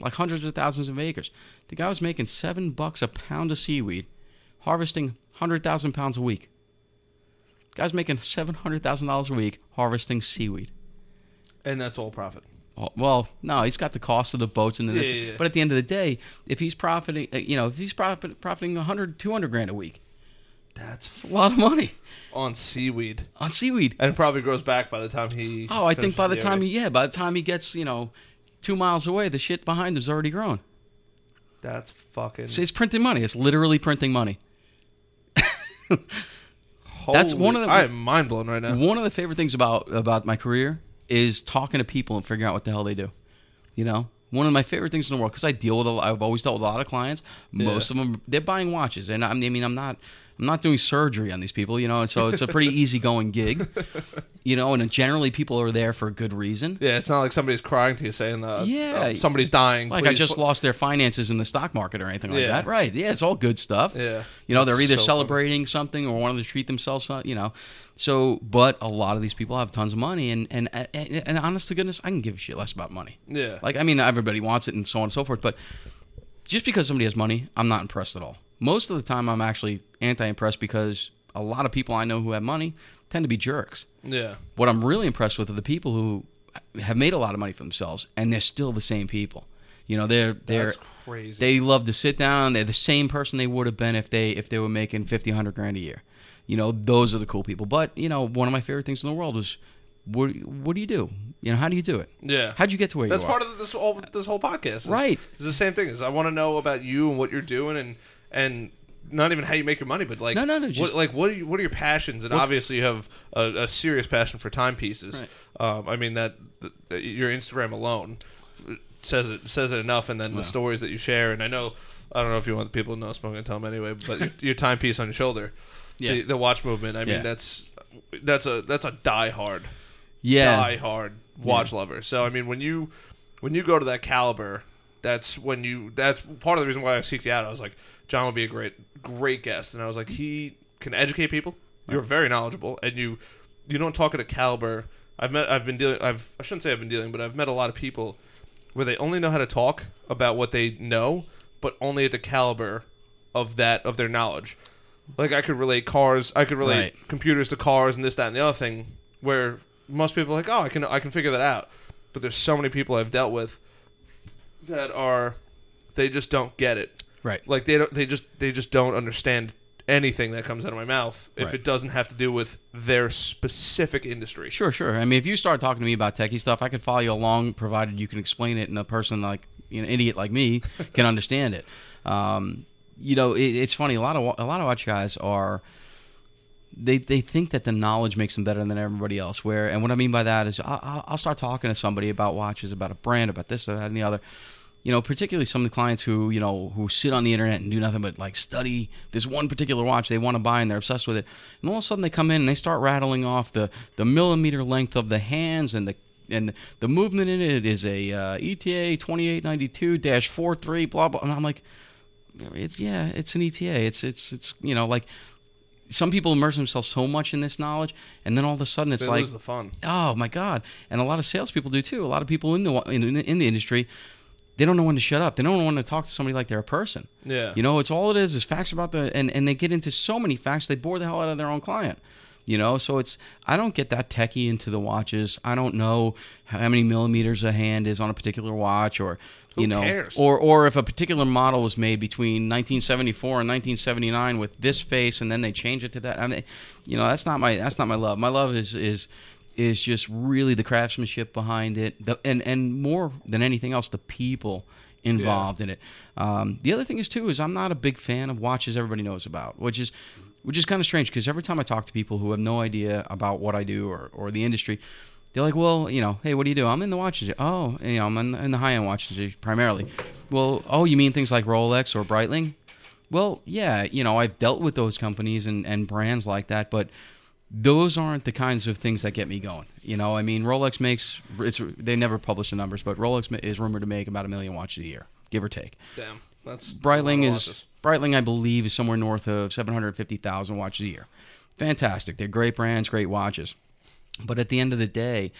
like hundreds of thousands of acres. The guy was making seven bucks a pound of seaweed, harvesting hundred thousand pounds a week. Guy's making seven hundred thousand dollars a week harvesting seaweed. and that's all profit. Well- Well, no, he's got the cost of the boats and this. Yeah, yeah, yeah. But at the end of the day, if he's profiting, uh, you know, if he's profit, profiting 100, 200 grand a week, That's a lot of money on seaweed, on seaweed. and it probably grows back by the time he. Oh, I think by the finishes time area. he, yeah, by the time he gets, you know, two miles away, the shit behind him's already grown. That's fucking. So it's printing money. It's literally printing money. that's one of the- I am mind blown right now. One of the favorite things about about my career is talking to people and figuring out what the hell they do. You know, one of my favorite things in the world because I deal with. A, I've always dealt with a lot of clients. Most of them they're buying watches, and I mean, I'm not. I'm not doing surgery on these people, you know, and so it's a pretty easygoing gig, you know, and generally people are there for a good reason. Yeah, it's not like somebody's crying to you saying, uh, Yeah. oh, somebody's dying. Like I just put-" lost their finances in the stock market or anything like Yeah. that, right? Yeah, it's all good stuff. Yeah, You know, they're either so celebrating something or wanting to treat themselves, you know. So, but a lot of these people have tons of money, and and and, and honest to goodness, I can give a shit less about money. Yeah, Like, I mean, everybody wants it, and so on and so forth. But just because somebody has money, I'm not impressed at all. Most of the time, I'm actually anti-impressed because a lot of people I know who have money tend to be jerks. yeah, What I'm really impressed with are the people who have made a lot of money for themselves, and they're still the same people. You know, they're they're that's crazy. they love to sit down. They're the same person they would have been if they if they were making fifty, hundred grand a year. You know, those are the cool people. But you know, one of my favorite things in the world is what what do you do? You know, how do you do it? yeah, How'd you get to where that's you are? That's part of this whole this whole podcast. Is, Right. It's the same thing. Is I want to know about you and what you're doing, and and not even how you make your money, but like No, no, no, what, like what are you, what are your passions? And obviously, you have a, a serious passion for timepieces. Right. Um, I mean that, that your Instagram alone says it says it enough, and then the stories that you share. And I know I don't know if you want people to know, so I'm going to tell them anyway. But your, your timepiece on your shoulder, Yeah. the, the watch movement. I mean Yeah. that's that's a that's a die hard yeah, die hard watch lover. So I mean, when you when you go to that caliber, that's when you that's part of the reason why I seeked you out. I was like, John would be a great great guest, and I was like, he can educate people. You're very knowledgeable, and you you don't talk at a caliber. I've met I've been dealing I've I shouldn't say I've been dealing, but I've met a lot of people where they only know how to talk about what they know, but only at the caliber of that of their knowledge. Like I could relate cars, I could relate Right. computers to cars and this, that, and the other thing. Where most people are like, oh, I can I can figure that out. But there's so many people I've dealt with that are they just don't get it. right. Like they don't they just they just don't understand anything that comes out of my mouth if Right. it doesn't have to do with their specific industry. Sure, sure. I mean, if you start talking to me about techie stuff, I could follow you along, provided you can explain it in a person like you know, idiot like me can understand it. Um, you know, it, it's funny. A lot of a lot of watch guys are they they think that the knowledge makes them better than everybody else. Where and what I mean by that is I, I'll start talking to somebody about watches, about a brand, about this, that, and the other. You know, particularly some of the clients who you know who sit on the internet and do nothing but like study this one particular watch they want to buy and they're obsessed with it. And all of a sudden they come in and they start rattling off the the millimeter length of the hands and the and the movement in it is a uh, ETA 2892-43 blah blah and I'm like it's yeah it's an ETA it's it's it's you know like some people immerse themselves so much in this knowledge and then all of a sudden it's They like lose the fun. oh my god and a lot of salespeople do too a lot of people in the in, in the industry they don't know when to shut up they don't know when to talk to somebody like they're a person Yeah. you know, it's all it is is facts about the and and they get into so many facts they bore the hell out of their own client. You know, so it's I don't get that techie into the watches. I don't know how many millimeters a hand is on a particular watch, or you Who know, cares? or or if a particular model was made between 1974 and 1979 with this face, and then they change it to that. I mean, you know, that's not my that's not my love. My love is is is just really the craftsmanship behind it, the, and and more than anything else, the people involved in it. Um, the other thing is too is I'm not a big fan of watches everybody knows about, which is which is kind of strange because every time I talk to people who have no idea about what I do or, or the industry, they're like, well, you know, hey, what do you do? I'm in the watches. Oh, you know, I'm in, in the high end watches primarily. Well, oh, you mean things like Rolex or Breitling? Well, yeah, you know, I've dealt with those companies and, and brands like that, but those aren't the kinds of things that get me going. You know, I mean, Rolex makes it's they never publish the numbers, but Rolex is rumored to make about a million watches a year, give or take. Damn. That's Breitling a lot of is. Breitling, I believe, is somewhere north of seven hundred fifty thousand watches a year. Fantastic. They're great brands, great watches. But at the end of the day,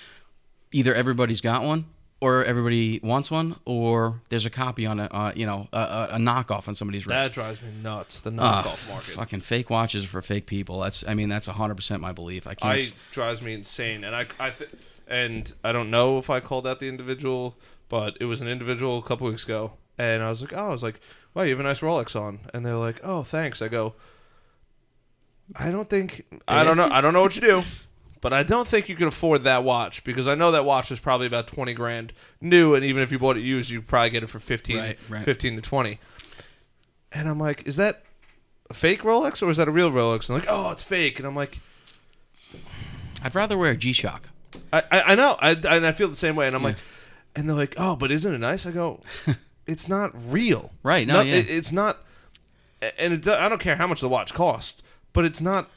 either everybody's got one, or everybody wants one, or there's a copy on a uh, you know a, a, knockoff on somebody's wrist. That drives me nuts. The knockoff market. Fucking fake watches for fake people. That's I mean that's hundred percent my belief. I can't. I drives me insane, and I I th- and I don't know if I called out the individual, but it was an individual a couple weeks ago, and I was like, oh, I was like, wow, you have a nice Rolex on, and they're like, oh, thanks. I go, I don't think I don't know I don't know what you do, but I don't think you can afford that watch because I know that watch is probably about twenty grand new, and even if you bought it used, you probably get it for 15, Right, right. 15 to twenty. And I'm like, is that a fake Rolex or is that a real Rolex? And they're like, oh, it's fake, and I'm like. I'd rather wear a G Shock. I, I, I know, I, and I feel the same way. And I'm Yeah. like, and they're like, oh, but isn't it nice? I go, it's not real, Right, no, Not- yeah. it- it's not, and it, I don't care how much the watch costs, but it's not.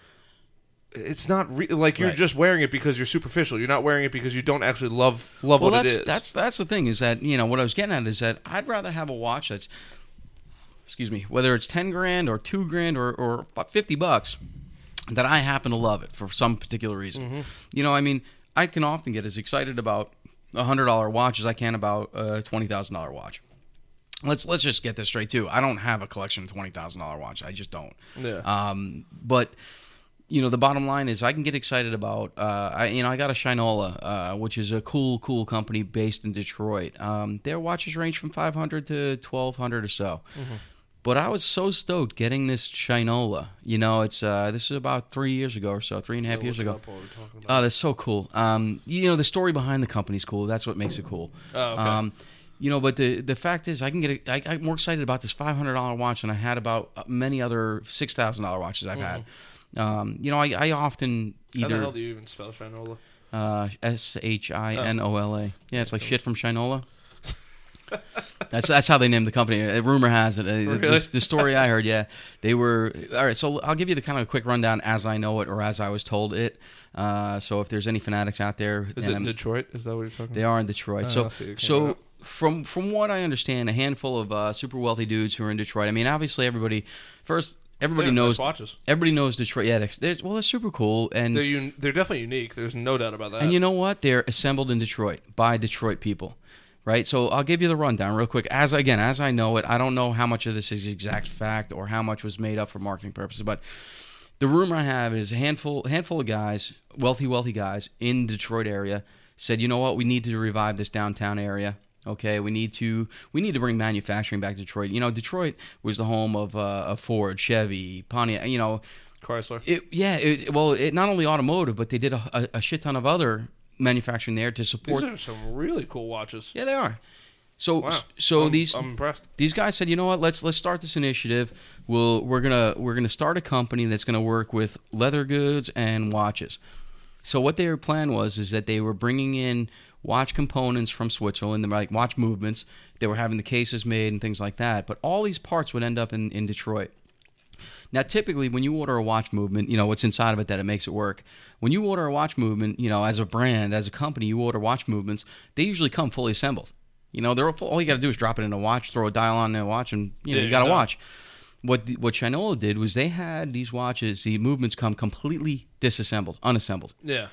It's not re- like you're Right. just wearing it because you're superficial. You're not wearing it because you don't actually love love well, what that's it is. that's that's the thing is that you know what I was getting at is that I'd rather have a watch that's excuse me whether it's ten grand or two grand or or fifty bucks that I happen to love it for some particular reason. Mm-hmm. You know, I mean, I can often get as excited about a hundred dollar watch as I can about a twenty thousand dollar watch. Let's let's just get this straight too. I don't have a collection of twenty thousand dollar watch. I just don't. Yeah. Um, but you know, the bottom line is I can get excited about. Uh, I you know I got a Shinola, uh, which is a cool cool company based in Detroit. Um, their watches range from five hundred to twelve hundred or so. But I was so stoked getting this Shinola. You know, it's uh, this is about three years ago or so, three and a half years ago. up while we're talking about Oh, that's so cool. Um, you know, the story behind the company's cool. That's what makes it cool. Oh, okay. Um, you know, but the the fact is, I can get. A, I, I'm more excited about this five hundred dollar watch than I had about many other six thousand dollar watches I've had. Um, you know, I, I often it. How the hell either do you even spell Shinola? uh, S H I N O L A. Yeah, it's like shit from Shinola. that's that's how they named the company. Rumor has it. Uh, the- Really? the, the story I heard, yeah, they were all right. So I'll give you the kind of quick rundown as I know it or as I was told it. Uh, so if there's any fanatics out there, Is it I'm- Detroit? Is that what you're talking they about? are in Detroit. Oh, so I see. It came so from from what I understand, a handful of uh, super wealthy dudes who are in Detroit. I mean, obviously everybody first everybody Yeah, knows nice watches. everybody knows Detroit. Yeah, they're, they're well, they're super cool and They're un- they're definitely unique. There's no doubt about that. and you know what? They're assembled in Detroit by Detroit people. Right? So I'll give you the rundown real quick. As again, as I know it, I don't know how much of this is exact fact or how much was made up for marketing purposes, but the rumor I have is a handful handful of guys, wealthy, wealthy guys in the Detroit area said, you know what, we need to revive this downtown area. Okay, we need to we need to bring manufacturing back to Detroit. You know, Detroit was the home of, uh, of Ford, Chevy, Pontiac. You know, Chrysler. it, yeah, it, well, it not only automotive, but they did a, a, a shit ton of other manufacturing there to support. These are some really cool watches. yeah, they are. So Wow. so I'm- these I'm impressed. these guys said, you know what, let's let's start this initiative. We'll we're gonna we're gonna start a company that's gonna work with leather goods and watches. So what their plan was is that they were bringing in watch components from Switzerland, like watch movements. They were having the cases made and things like that. But all these parts would end up in, in Detroit. Now, typically, when you order a watch movement, you know what's inside of it that it makes it work. When you order a watch movement, you know, as a brand, as a company, you order watch movements. They usually come fully assembled. You know, they're all you got to do is drop it in a watch, throw a dial on the watch, and you know Yeah, you got a watch. What the, what Shinola did was they had these watches, the movements come completely disassembled, unassembled. Yeah.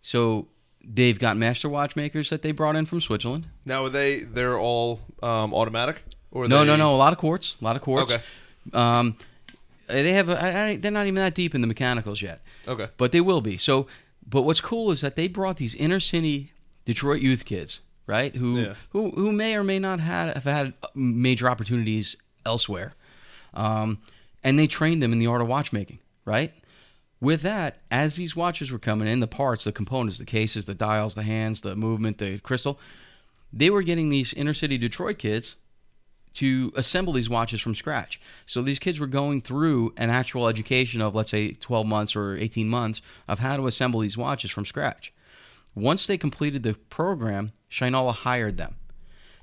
So they've got master watchmakers that they brought in from Switzerland. Now are they they're all um, automatic or No, they, no, no. A lot of quartz. A lot of quartz. Okay. Um, they have. A, I, I, they're not even that deep in the mechanicals yet, Okay. but they will be. So, but what's cool is that they brought these inner city Detroit youth kids, right? Who Yeah. who who may or may not had have had major opportunities elsewhere, um, and they trained them in the art of watchmaking, right? With that, as these watches were coming in, the parts, the components, the cases, the dials, the hands, the movement, the crystal, they were getting these inner city Detroit kids to assemble these watches from scratch. So these kids were going through an actual education of, let's say, 12 months or 18 months of how to assemble these watches from scratch. Once they completed the program, Shinola hired them.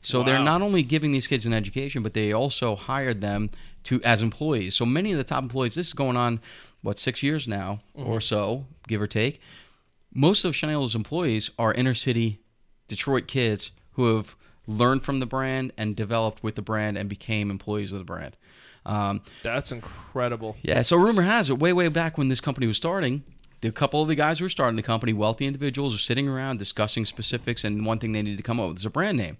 So they're not only giving these kids an education, but they also hired them to as employees. So many of the top employees, this is going on, what, six years now or so, give or take. Most of Shinola's employees are inner city Detroit kids who have learned from the brand and developed with the brand and became employees of the brand. Um, That's incredible. yeah, so rumor has it, way, way back when this company was starting, the couple of the guys who were starting the company, wealthy individuals, were sitting around discussing specifics, and one thing they needed to come up with is a brand name.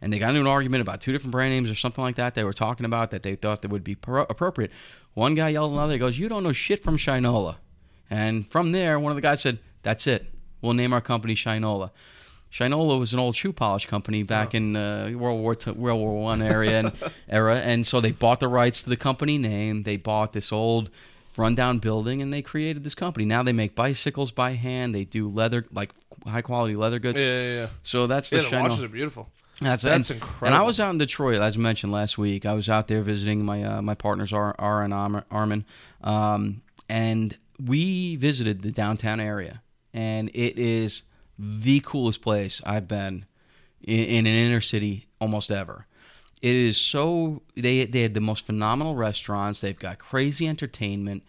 And they got into an argument about two different brand names or something like that. They were talking about that they thought that would be pro- appropriate. One guy yelled at another, he goes, You don't know shit from Shinola. And from there, one of the guys said, That's it. We'll name our company Shinola. Shinola was an old shoe polish company back in uh, World War II, World War One area and era, and so they bought the rights to the company name. They bought this old rundown building, and they created this company. Now they make bicycles by hand. They do leather, like high quality leather goods. Yeah, yeah, yeah. So that's Yeah, the the watches are beautiful. That's, That's and, incredible. And I was out in Detroit, as mentioned last week. I was out there visiting my uh, my partners, Ar, Ar and Armin, um, and we visited the downtown area, and it is the coolest place I've been in, in an inner city almost ever. It is so they they had the most phenomenal restaurants. They've got crazy entertainment.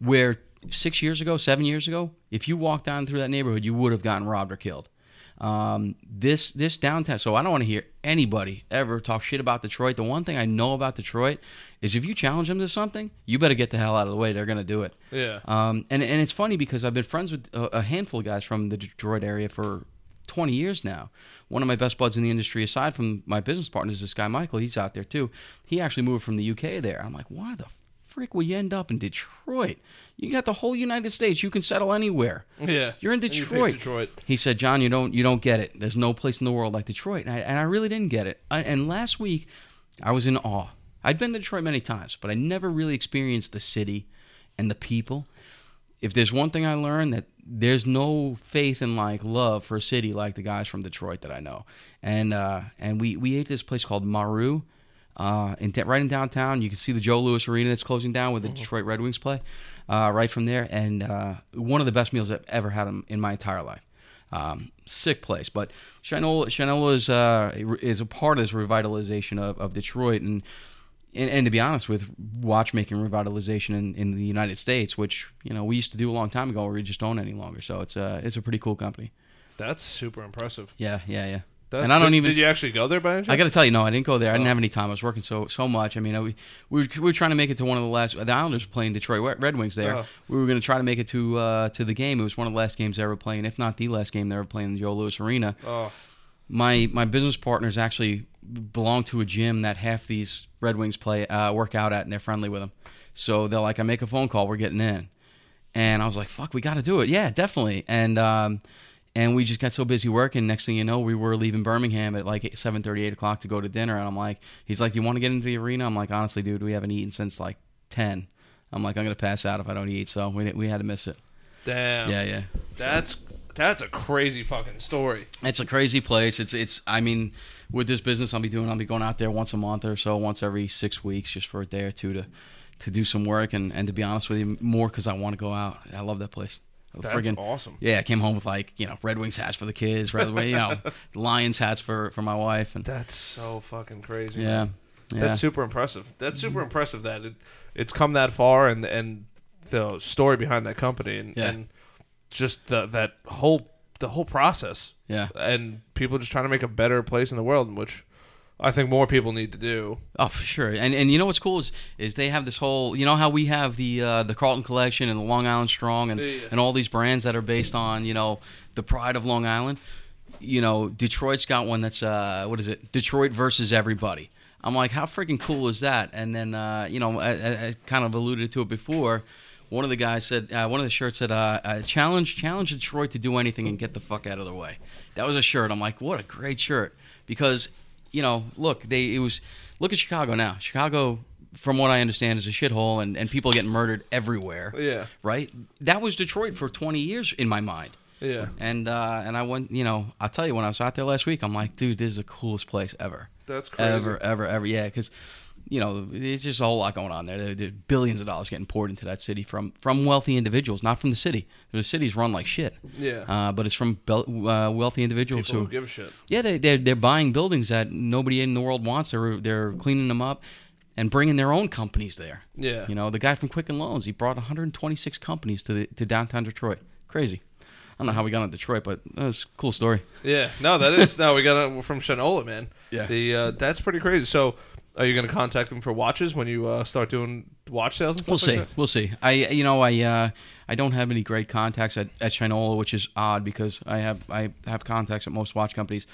Where six years ago, seven years ago, if you walked down through that neighborhood, you would have gotten robbed or killed. Um, this this downtown. So I don't want to hear anybody ever talk shit about Detroit. The one thing I know about Detroit is if you challenge them to something, you better get the hell out of the way. They're gonna do it. Yeah. Um, and and it's funny because I've been friends with a, a handful of guys from the Detroit area for 20 years now. One of my best buds in the industry, aside from my business partners, this guy Michael. He's out there too. He actually moved from the UK there. I'm like, why the frick will you end up in Detroit? You got the whole United States. You can settle anywhere. Yeah. You're in Detroit. Detroit. He said, "John, you don't you don't get it. There's no place in the world like Detroit." And I, and I really didn't get it. I, and last week, I was in awe. I'd been to Detroit many times, but I never really experienced the city and the people. If there's one thing I learned that there's no faith in like love for a city like the guys from Detroit that I know. And uh, and we we ate this place called Maru. Uh, in right in downtown, you can see the Joe Louis Arena that's closing down where the Detroit Red Wings play. Uh, right from there, and uh, one of the best meals I've ever had in, in my entire life. Um, sick place, but Shinola, Shinola is uh, is a part of this revitalization of, of Detroit, and, and and to be honest with watchmaking revitalization in, in the United States, which you know we used to do a long time ago, we just don't any longer. So it's a it's a pretty cool company. That's super impressive. Yeah, yeah, yeah. That- and I don't did, even. Did you actually go there by any chance? I got to tell you, no, I didn't go there. I didn't Oh. have any time. I was working so so much. I mean, I, we, we were, we were trying to make it to one of the last. The Islanders were playing Detroit Red- Red Wings there. Oh. We were going to try to make it to uh, to the game. It was one of the last games they were playing, if not the last game they were playing in the Joe Louis Arena. Oh, My my business partners actually belong to a gym that half these Red Wings play uh, work out at, and they're friendly with them. So they're like, I make a phone call, we're getting in, and I was like, fuck, we got to do it. Yeah, definitely. And um, and we just got so busy working. Next thing you know, we were leaving Birmingham at like seven thirty, eight o'clock to go to dinner. And I'm like, he's like, do you want to get into the arena? I'm like, honestly, dude, we haven't eaten since like ten. I'm like, I'm gonna pass out if I don't eat. So we we had to miss it. damn. Yeah, yeah. That's That's a crazy fucking story. It's a crazy place. It's it's. I mean, with this business, I'll be doing. I'll be going out there once a month or so, once every six weeks, just for a day or two to to do some work. And and to be honest with you, more because I want to go out. I love that place. That's Friggin- awesome. Yeah, I came home with like you know Red Wings hats for the kids, Wing, you know Lions hats for for my wife, and That's so fucking crazy. yeah, yeah. That's super impressive. That's super impressive that it it's come that far and and the story behind that company and, Yeah. and just the that whole the whole process yeah. and people just trying to make a better place in the world, which I think more people need to do. Oh, for sure. And and you know what's cool is is they have this whole you know how we have the uh, the Carlton Collection and the Long Island Strong and Yeah. and all these brands that are based on you know the pride of Long Island. You know, Detroit's got one that's uh, what is it? Detroit versus everybody. I'm like, how freaking cool is that? And then uh, you know, I, I, I kind of alluded to it before. One of the guys said, uh, one of the shirts said, uh, uh, "Challenge, challenge Detroit to do anything and get the fuck out of the way." That was a shirt. I'm like, what a great shirt because you know, look, they it was look at Chicago now. Chicago, from what I understand, is a shithole, and and people getting murdered everywhere. Yeah. Right. That was Detroit for 20 years in my mind. Yeah. And uh, and I went, you know, I'll tell you when I was out there last week, I'm like, dude, this is the coolest place ever, That's crazy. ever, ever, ever. Yeah, because you know, it's just a whole lot going on there. There, there billions of dollars getting poured into that city from from wealthy individuals, not from the city. The city's run like shit. Yeah. Uh, but it's from bel- uh, wealthy individuals People who who give a shit. yeah, they they're, they're buying buildings that nobody in the world wants. They're they're cleaning them up and bringing their own companies there. Yeah. You know, the guy from Quicken Loans, he brought 126 companies to the to downtown Detroit. Crazy. I don't know how we got into Detroit, but that was a cool story. Yeah, no, that is no. We got it from Shinola, man. Yeah. the uh, that's pretty crazy. So, are you going to contact them for watches when you uh, start doing watch sales and stuff? We'll see. Like that? We'll see. I you know I uh, I don't have any great contacts at, at Shinola, which is odd because I have I have contacts at most watch companies.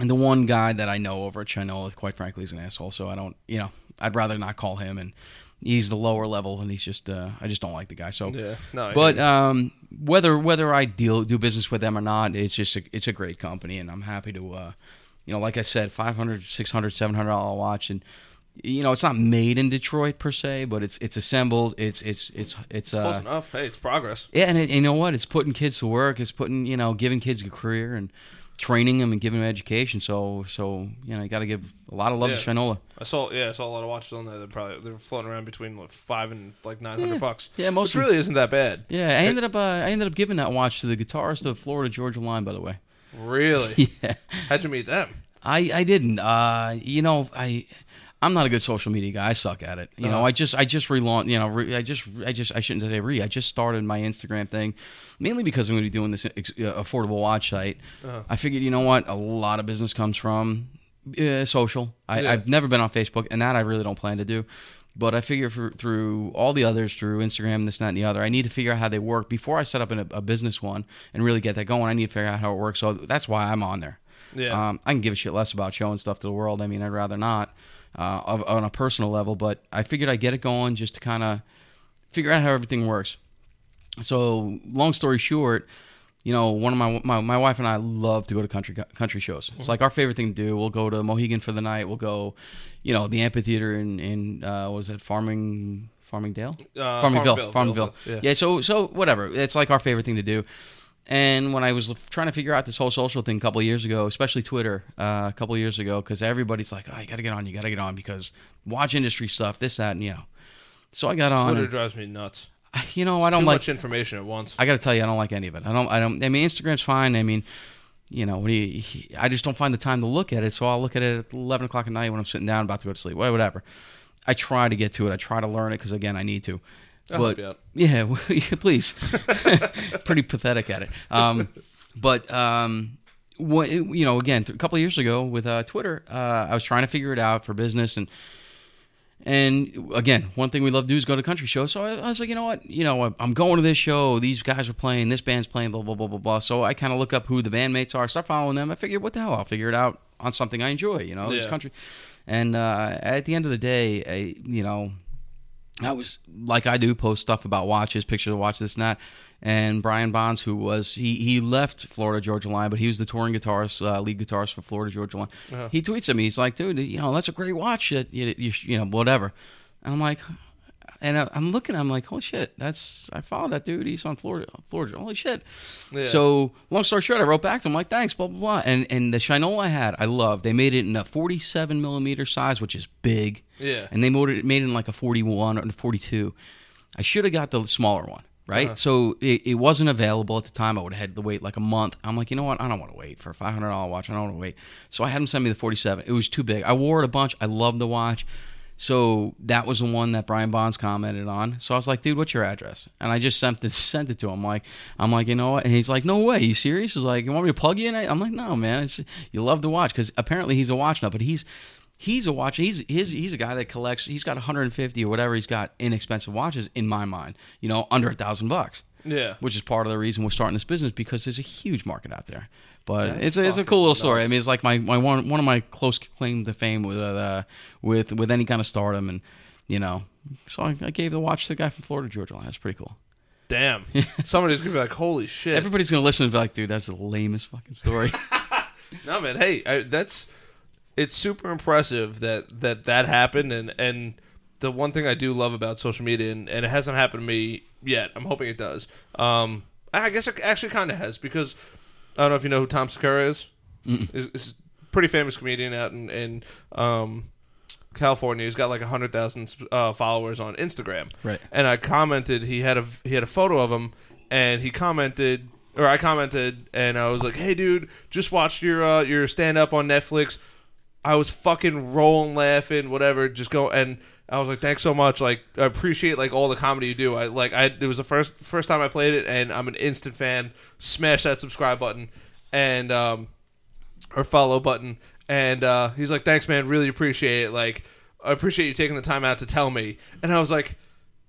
And the one guy that I know over at Shinola, quite frankly, is an asshole. So I don't, you know, I'd rather not call him. And he's the lower level, and he's just, uh, I just don't like the guy. So, Yeah, no. But um, whether whether I deal do business with them or not, it's just a, it's a great company, and I'm happy to, uh, you know, like I said, 500 600 700 dollar watch, and you know, it's not made in Detroit per se, but it's it's assembled. It's it's it's it's you. close uh, enough. Hey, it's progress. yeah, and it, you know what? It's putting kids to work. It's putting you know giving kids a career and training them and giving them education. So so you know you got to give a lot of love Yeah. to Shinola. I saw. Yeah, I saw a lot of watches on there. They're probably they're floating around between like five and like nine hundred Yeah. bucks. Yeah, most which really isn't that bad. Yeah, I ended up uh, I ended up giving that watch to the guitarist of Florida Georgia Line, by the way. Really? Yeah, How'd you meet them? I I didn't. Uh, you know I. I'm not a good social media guy. I suck at it. You know, Uh-huh. I just I just relaunch. You know, re, I just I just I shouldn't say re. I just started my Instagram thing, mainly because I'm going to be doing this ex- uh, affordable watch site. Uh-huh. I figured, you know what, a lot of business comes from uh, social. I, Yeah. I've never been on Facebook, and that I really don't plan to do. But I figure for, through all the others, through Instagram, this, that, and the other, I need to figure out how they work before I set up in a, a business one and really get that going. I need to figure out how it works. So that's why I'm on there. Yeah. Um, I can give a shit less about showing stuff to the world. I mean, I'd rather not uh, of, on a personal level, but I figured I'd get it going just to kind of figure out how everything works. So, long story short, you know, one of my, my my wife and I love to go to country country shows. It's like our favorite thing to do. We'll go to Mohegan for the night. We'll go, you know, the amphitheater in in uh, what was it Farming Farmingdale? Uh, Farmingville, Farmingville. Yeah. Yeah. So so whatever. It's like our favorite thing to do. And when I was trying to figure out this whole social thing a couple of years ago, especially Twitter, uh, a couple of years ago, because everybody's like, "Oh, you got to get on, you got to get on," because watch industry stuff, this, that, and you know. So I got on. Twitter drives me nuts. you know, I don't Too like. much information at once. I got to tell you, I don't like any of it. I don't. I don't. I mean, Instagram's fine. I mean, you know, do you, I just don't find the time to look at it. So I'll look at it at eleven o'clock at night when I'm sitting down about to go to sleep. Whatever. I try to get to it. I try to learn it because again, I need to. I'll out. Yeah, please. Pretty pathetic at it. Um, but um, what you know, again, a couple of years ago with uh, Twitter, uh, I was trying to figure it out for business, and and again, one thing we love to do is go to country shows. So I, I was like, you know what, you know, I'm going to this show. These guys are playing. This band's playing. Blah blah blah blah blah. So I kind of look up who the bandmates are, start following them. I figured, what the hell? I'll figure it out on something I enjoy. You know, this country. And uh, at the end of the day, I, you know, I was like I do post stuff about watches, pictures of watches, this and that. And Brian Bonds, who was he he left Florida Georgia Line, but he was the touring guitarist, uh, lead guitarist for Florida Georgia Line. Uh-huh. He tweets at me, he's like, "Dude, you know that's a great watch. That you, you, you know whatever." And I'm like, and I, I'm looking. I'm like, holy shit, that's I followed that dude. He's on Florida, Florida. Holy shit. Yeah. So long story short, I wrote back to him like, thanks, blah blah blah. And and the Shinola I had, I love. They made it in a 47 millimeter size, which is big. Yeah. And they made it made it in like a 41 or a 42. I should have got the smaller one. Right, Uh-huh. so it, it wasn't available at the time. I would have had to wait like a month. I'm like, you know what? I don't want to wait for a five hundred dollar watch. I don't want to wait. So I had him send me the 47. It was too big. I wore it a bunch. I loved the watch. So that was the one that Brian Bonds commented on. So I was like, dude, what's your address? And I just sent it, sent it to him. Like, I'm like, you know what? And he's like, no way. you serious? He's like, you want me to plug you in? I'm like, no, man. It's, you love to watch because apparently he's a watch nut, but he's he's a watch. He's he's he's a guy that collects. He's got 150 or whatever. He's got inexpensive watches in my mind. You know, under a thousand bucks Yeah. which is part of the reason we're starting this business because there's a huge market out there. But That's it's a, it's a cool little story. I mean, it's like my, my one one of my close claim to fame with uh, with with any kind of stardom, and you know, so I, I gave the watch to the guy from Florida Georgia Line. That's pretty cool. Damn. Somebody's gonna be like, "Holy shit!" Everybody's gonna listen and be like, "Dude, that's the lamest fucking story." No, man. Hey, I, that's it's super impressive that that that happened, and and the one thing I do love about social media, and, and it hasn't happened to me yet. I'm hoping it does. Um, I guess it actually kind of has because I don't know if you know who Tom Segura is. Is, is a pretty famous comedian out in in um, California. He's got like hundred thousand uh, followers on Instagram. Right. And I commented he had a he had a photo of him, and he commented or I commented and I was like, "Hey, dude, just watched your uh, your stand up on Netflix. I was fucking rolling, laughing, whatever. Just go and." I was like, "Thanks so much. Like, I appreciate like all the comedy you do. I like, I it was the first first time I played it, and I'm an instant fan. Smash that subscribe button, and um, or follow button. And uh, he's like, "Thanks, man. Really appreciate it. Like, I appreciate you taking the time out to tell me." And I was like,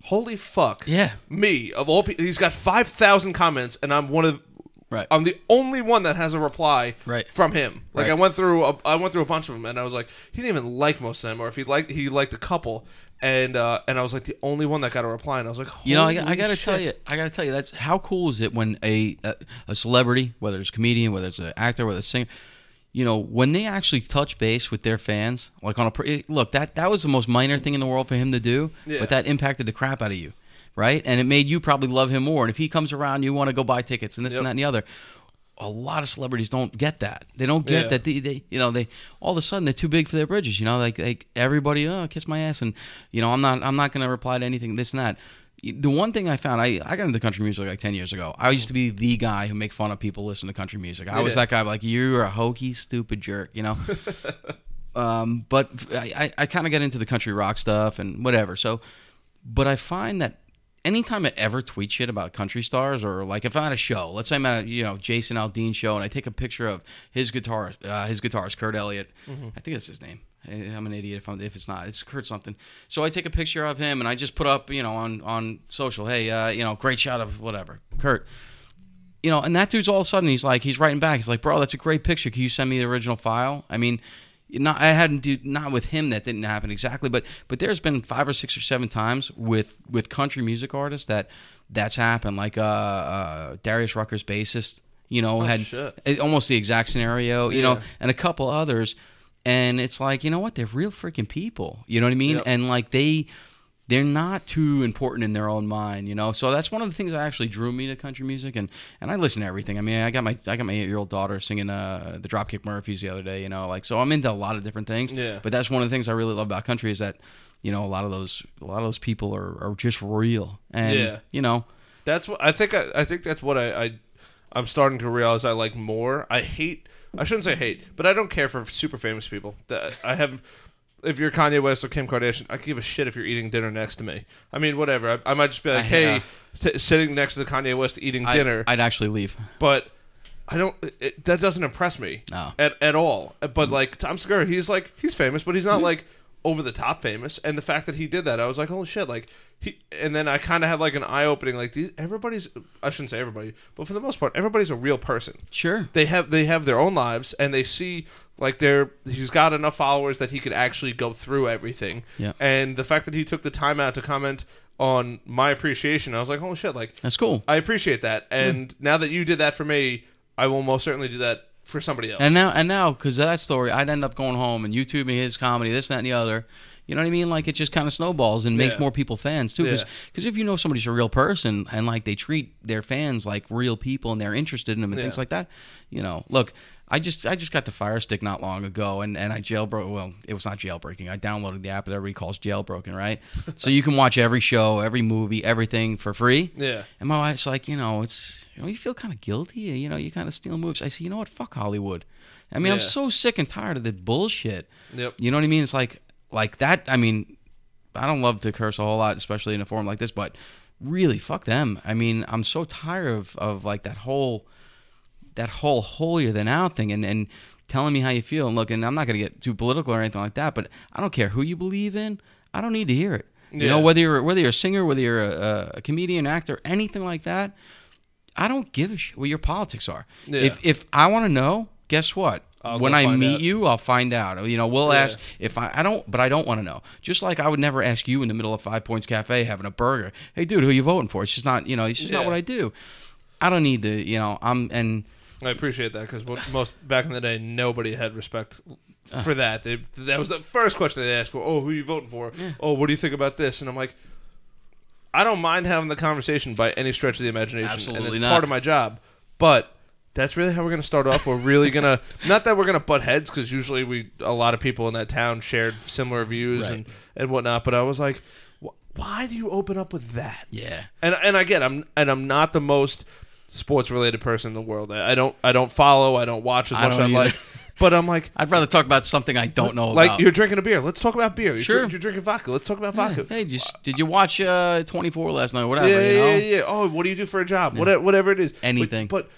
"Holy fuck!" yeah, Me of all people, he's got five thousand comments, and I'm one of. Right. I'm the only one that has a reply Right. from him. Like Right. I went through, a, I went through a bunch of them, and I was like, he didn't even like most of them, or if he liked, he liked a couple, and uh, and I was like the only one that got a reply, and I was like, You know, I, I gotta tell you, I gotta tell you, that's how cool is it when a a, a celebrity, whether it's a comedian, whether it's an actor, whether it's a singer, you know, when they actually touch base with their fans, like on a look that that was the most minor thing in the world for him to do, Yeah. but that impacted the crap out of you, right? And it made you probably love him more. And if he comes around, you want to go buy tickets and this Yep. and that and the other. A lot of celebrities don't get that. They don't get Yeah. that. They, they, you know, they all of a sudden they're too big for their bridges. You know, like, like everybody, oh, kiss my ass, and you know, I'm not, I'm not going to reply to anything, this and that. The one thing I found, I, I got into country music like ten years ago. I used to be the guy who make fun of people listen to country music. I was that guy, like you're a hokey, stupid jerk, you know. um, but I, I, I kind of got into the country rock stuff and whatever. So, but I find that anytime I ever tweet shit about country stars or like if I'm at a show, let's say I'm at a you know Jason Aldean show and I take a picture of his guitar, uh, his guitarist Kurt Elliott, I think that's his name. I'm an idiot if, I'm, if it's not. It's Kurt something. So I take a picture of him and I just put up you know on on social, hey, uh, you know, great shot of whatever, Kurt. You know, and that dude's all of a sudden he's like he's writing back. He's like, bro, that's a great picture. Can you send me the original file? I mean, not I hadn't do not with him that didn't happen exactly, but but there's been five or six or seven times with with country music artists that that's happened. Like uh, uh Darius Rucker's bassist, you know, Oh, had shit. almost the exact scenario, you know, and a couple others. And it's like, you know what? They're real freaking people. You know what I mean? Yep. And like they they're not too important in their own mind, you know. So that's one of the things that actually drew me to country music, and and I listen to everything. I mean, I got my I got my eight year old daughter singing uh, the Dropkick Murphys the other day, you know, like so I'm into a lot of different things. Yeah. But that's one of the things I really love about country is that you know a lot of those a lot of those people are, are just real, and Yeah. you know, That's what I think. I, I think that's what I, I I'm starting to realize I like more. I hate. I shouldn't say hate, but I don't care for super famous people. That I have. If you're Kanye West or Kim Kardashian, I give a shit if you're eating dinner next to me. I mean, whatever. I, I might just be like, I- hey, uh, t- sitting next to the Kanye West eating I, dinner, I'd actually leave. but I don't. It, that doesn't impress me No. at at all. But like Tom Segura, he's like he's famous, but he's not like over the top famous. And the fact that he did that, I was like, holy shit! Like he. And then I kind of had like an eye opening. Like these, everybody's. I shouldn't say everybody, but for the most part, everybody's a real person. Sure. They have they have their own lives, and they see like they're he's got enough followers that he could actually go through everything. Yeah. And the fact that he took the time out to comment on my appreciation, I was like, holy shit! Like That's cool. I appreciate that. And now that you did that for me, I will most certainly do that for somebody else. And now, and now, because of that story, I'd end up going home and YouTubing his comedy, this, that, and the other. You know what I mean? Like it just kind of snowballs and makes Yeah. more people fans too. Because Yeah. if you know somebody's a real person and like they treat their fans like real people and they're interested in them and things Yeah. like that, you know, look. I just I just got the Fire Stick not long ago, and, and I jailbroke. Well, it was not jailbreaking. I downloaded the app that everybody calls jailbroken, right? so you can watch every show, every movie, everything for free. Yeah. And my wife's like, you know, it's you know, you feel kind of guilty. You know, you kind of steal movies. I say, you know what? Fuck Hollywood. I mean, I'm so sick and tired of the bullshit. Yep. You know what I mean? It's like like that. I mean, I don't love to curse a whole lot, especially in a forum like this, but really, fuck them. I mean, I'm so tired of of like that whole that whole holier than thou thing, and and telling me how you feel. And look, and I'm not gonna get too political or anything like that, but I don't care who you believe in. I don't need to hear it. You know, whether you're whether you're a singer, whether you're a, a comedian, actor, anything like that. I don't give a shit what your politics are. Yeah. If if I want to know, guess what? I'll when I meet out. you, I'll find out. You know, we'll Yeah. ask if I I don't, but I don't want to know. Just like I would never ask you in the middle of Five Points Cafe having a burger. Hey, dude, who are you voting for? It's just not. You know, it's just not what I do. I don't need to. You know, I'm and I appreciate that because most back in the day, nobody had respect uh-huh. for that. They, that was the first question they asked for. Oh, who are you voting for? Oh, what do you think about this? And I'm like, I don't mind having the conversation by any stretch of the imagination, and Absolutely it's not. part of my job. But that's really how we're going to start off. We're really going to not that we're going to butt heads because usually we a lot of people in that town shared similar views Right. and and whatnot. But I was like, wh- why do you open up with that? yeah, and and again, I'm and I'm not the most sports related person in the world. I I don't I don't follow. I don't watch as I much as don't I either. like. But I'm like, I'd rather talk about something I don't know like about. you're drinking a beer. Let's talk about beer. You're, Sure. you're drinking vodka. Let's talk about vodka. Hey, just did you watch uh, 24 last night? Whatever. yeah, you know? yeah, yeah. Oh, what do you do for a job? Whatever, whatever it is. But- Anything. But,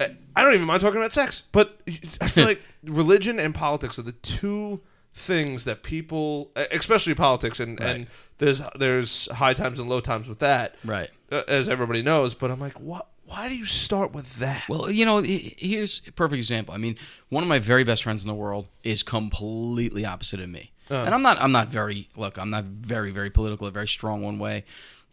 uh, I don't even mind talking about sex. But I feel like religion and politics are the two things that people, uh, especially politics, and, Right. and there's there's high times and low times with that, Right. uh, as everybody knows. But I'm like, what? Why do you start with that? Well, you know, here's a perfect example. I mean, one of my very best friends in the world is completely opposite of me, Uh. and I'm not. I'm not very. Look, I'm not very, very political, very strong one way.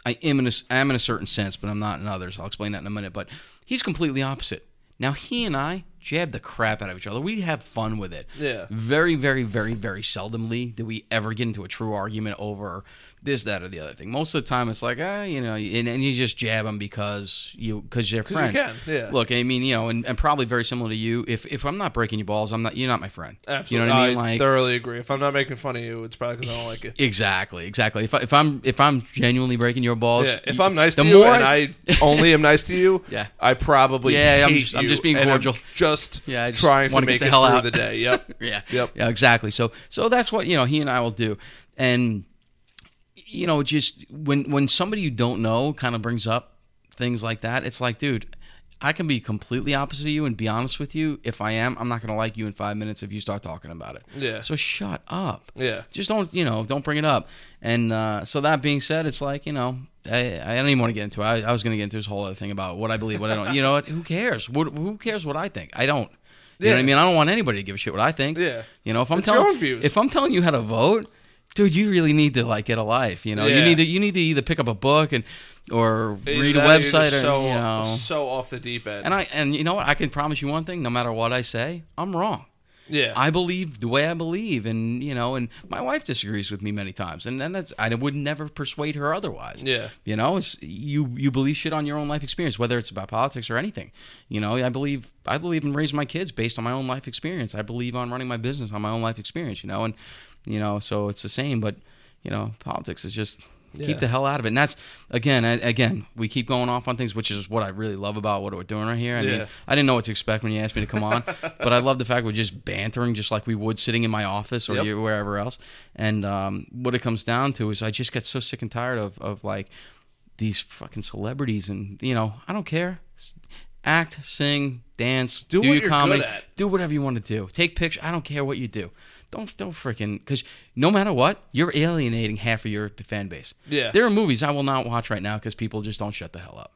I am in a, am in a certain sense, but I'm not in others. I'll explain that in a minute. But he's completely opposite. Now he and I jab the crap out of each other. We have fun with it. Yeah. Very, very, very, very seldomly do we ever get into a true argument over this, that, or the other thing. Most of the time, it's like, ah, you know, and, and you just jab them because you because you're you friends. can, yeah. Look, I mean, you know, and, and probably very similar to you. If if I'm not breaking your balls, I'm not. You're not my friend. Absolutely. You know what I mean? Like thoroughly agree. If I'm not making fun of you, it's probably because I don't like you. exactly, exactly. If I, if I'm if I'm genuinely breaking your balls, Yeah, if you- I'm nice the to you more and I only am nice to you, Yeah. I probably Yeah, I'm just- I'm just being cordial. just Yeah, I just trying to make the it hell through out. the day. Yep. yeah, Yep. yeah, exactly. So so that's what you know. He and I will do, and you know, just when when somebody you don't know kind of brings up things like that, it's like, dude. I can be completely opposite of you and be honest with you. If I am, I'm not going to like you in five minutes if you start talking about it. Yeah. So shut up. Yeah. just don't you know don't bring it up and uh, so that being said it's like you know I, I don't even want to get into it I, I was going to get into this whole other thing about what I believe what I don't you know what who cares what, who cares what I think I don't you know what I mean I don't want anybody to give a shit what I think Yeah. you know if I'm It's telling your own views. if I'm telling you how to vote dude you really need to like get a life you know you need to you need to either pick up a book and or Either read a that or you're website or so, you know so off the deep end. and I and you know what I can promise you one thing no matter what I say I'm wrong yeah. I believe the way I believe, and you know, and my wife disagrees with me many times, and then that's I would never persuade her otherwise. Yeah. you know, it's you you believe shit on your own life experience, whether it's about politics or anything. You know, I believe I believe in raising my kids based on my own life experience. I believe on running my business on my own life experience. You know, and you know, so it's the same, but you know, politics is just. Yeah. Keep the hell out of it, and that's again, again, we keep going off on things, which is what I really love about what we're doing right here. I mean, Yeah. I didn't know what to expect when you asked me to come on, but I love the fact we're just bantering, just like we would sitting in my office or Yep. wherever else. And um, what it comes down to is I just get so sick and tired of of like these fucking celebrities, and you know I don't care. Act, sing, dance, Do do, what your you're comedy, good at. do whatever you want to do. Take pictures. I don't care what you do. Don't don't freaking because no matter what, you're alienating half of your fan base. Yeah. there are movies I will not watch right now because people just don't shut the hell up.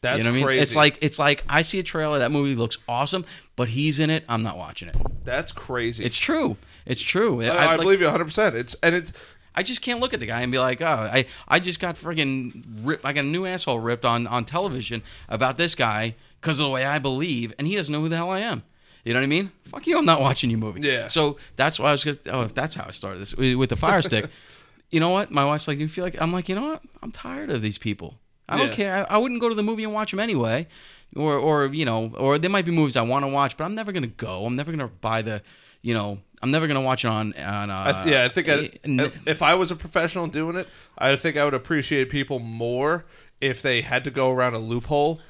That's you know what I mean? crazy. It's like it's like I see a trailer that movie looks awesome, but he's in it. I'm not watching it. That's crazy. It's true. It's true. I, I like- believe you 100. percent It's and it's I just can't look at the guy and be like, oh, I, I just got friggin' ripped. I got a new asshole ripped on on television about this guy because of the way I believe, and he doesn't know who the hell I am. You know what I mean? Fuck you! I'm not watching your movie. Yeah. So that's why I was. Gonna, oh, if that's how I started this with the Fire Stick. you know what? My wife's like, you feel like I'm like, you know what? I'm tired of these people. I don't Yeah. care. I, I wouldn't go to the movie and watch them anyway, or or you know, or there might be movies I want to watch, but I'm never gonna go. I'm never gonna buy the, you know, I'm never gonna watch it on on. Uh, I th- yeah, I think I, n- if I was a professional doing it, I think I would appreciate people more if they had to go around a loophole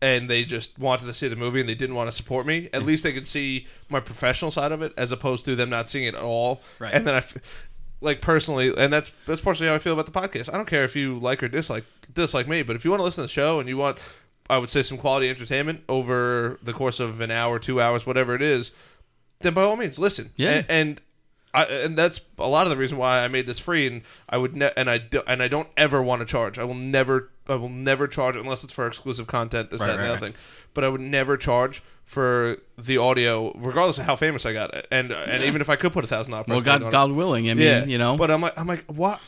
and they just wanted to see the movie and they didn't want to support me. At mm. least they could see my professional side of it, as opposed to them not seeing it at all. Right. And then I, f- like personally, and that's that's partially how I feel about the podcast. I don't care if you like or dislike dislike me, but if you want to listen to the show and you want, I would say some quality entertainment over the course of an hour, two hours, whatever it is, then by all means listen. Yeah. and, and I, and that's a lot of the reason why I made this free, and I would ne- and I do- and I don't ever want to charge. I will never, I will never charge unless it's for exclusive content. This, Right, that, and the right, other thing. But I would never charge for the audio, regardless of how famous I got, and and even if I could put a thousand dollars. well, God, God willing. I mean, yeah, you know, But I'm like, I'm like, what?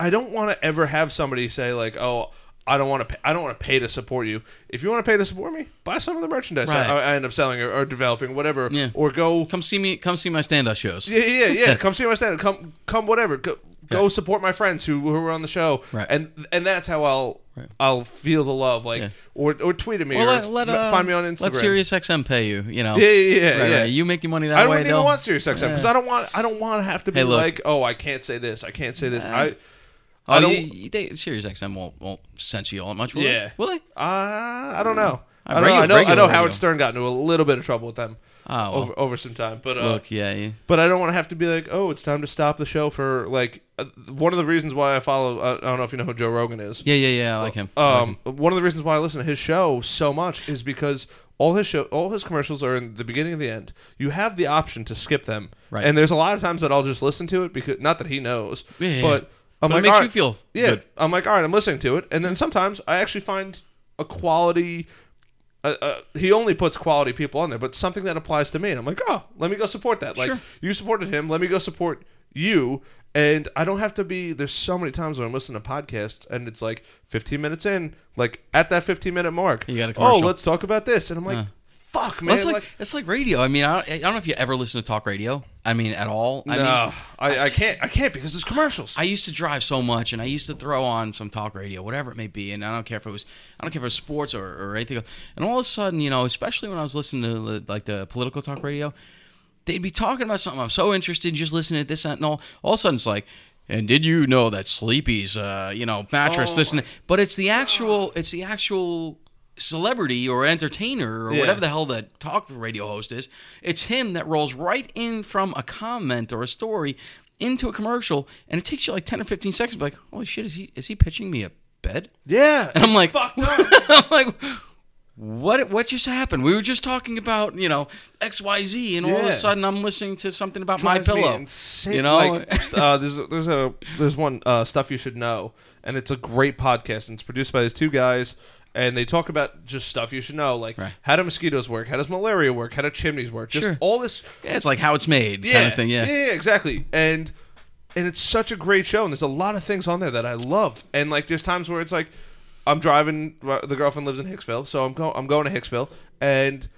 I don't want to ever have somebody say like, oh. I don't want to. Pay, I don't want to pay to support you. If you want to pay to support me, buy some of the merchandise Right. I, I end up selling or, or developing, whatever. Yeah. Or go come see me. Come see my stand-up shows. yeah, yeah, yeah. come see my stand. Come, come, whatever. Go, go support my friends who who are on the show. Right. And and that's how I'll Right. I'll feel the love. Like Yeah. or or tweet at me Well, or let, let, uh, find me on Instagram. Let Sirius XM pay you. You know. Yeah, yeah, yeah. Right, yeah. right. You make your money that way. I don't way. even they'll- want Sirius XM because Yeah. I don't want I don't want to have to be Hey, like oh I can't say this I can't say this I Oh, I don't- you, they, Sirius XM won't won't censor you all that much. Will Yeah. They? Will they? uh, I don't know Uh, I, don't know. I know I know. Howard Stern got into a little bit of trouble with them Oh, well, over over some time but uh, look, yeah, yeah. but I don't want to have to be like, oh, it's time to stop the show for like uh, one of the reasons why I follow. Uh, I don't know if you know who Joe Rogan is. Yeah, yeah, yeah. I like him. I like Um, one of the reasons why I listen to his show so much is because all his show, all his commercials are in the beginning and the end. You have the option to skip them, Right. and there's a lot of times that I'll just listen to it because not that he knows, Yeah, yeah, but I'm But like, it makes all you feel yeah. good. I'm like, all right, I'm listening to it, and then sometimes I actually find a quality. Uh, uh, he only puts quality people on there, but something that applies to me, and I'm like, oh, let me go support that. Like Sure. you supported him, let me go support you. And I don't have to be. There's so many times when I'm listening to podcasts, and it's like 15 minutes in, like at that 15 minute mark. You got a oh, let's talk about this, and I'm like, Fuck, Well, man. it's like, like, it's like radio. I mean, I don't, I don't know if you ever listen to talk radio. I mean, at all. I no, mean, I, I can't. I can't because there's commercials. I used to drive so much, and I used to throw on some talk radio, whatever it may be, and I don't care if it was, I don't care if it was sports or, or anything. else. And all of a sudden, you know, especially when I was listening to like the political talk radio, they'd be talking about something I'm so interested in, just listening to this and all. All of a sudden, it's like, and did you know that Sleepy's, uh, you know, mattress, Oh this and that. But it's the actual, it's the actual celebrity or entertainer or Yeah. whatever the hell that talk radio host is. It's him that rolls right in from a comment or a story into a commercial, and it takes you like ten or fifteen seconds. Like, holy shit, is he is he pitching me a bed? yeah, And I'm like, fucked up. I'm like, what what just happened? We were just talking about you know X Y Z, and all of a sudden I'm listening to something about my drives me pillow. You know? like, uh, there's there's a there's one uh, stuff you should know, and it's a great podcast, and it's produced by these two guys, and they talk about just stuff you should know, like Right. how do mosquitoes work, how does malaria work, how do chimneys work, just Sure. all this. Yeah, it's like how it's made Yeah, kind of thing. Yeah. yeah, exactly, and and it's such a great show, and there's a lot of things on there that I love, and like there's times where it's like I'm driving, the girlfriend lives in Hicksville, so I'm going I'm going to Hicksville, and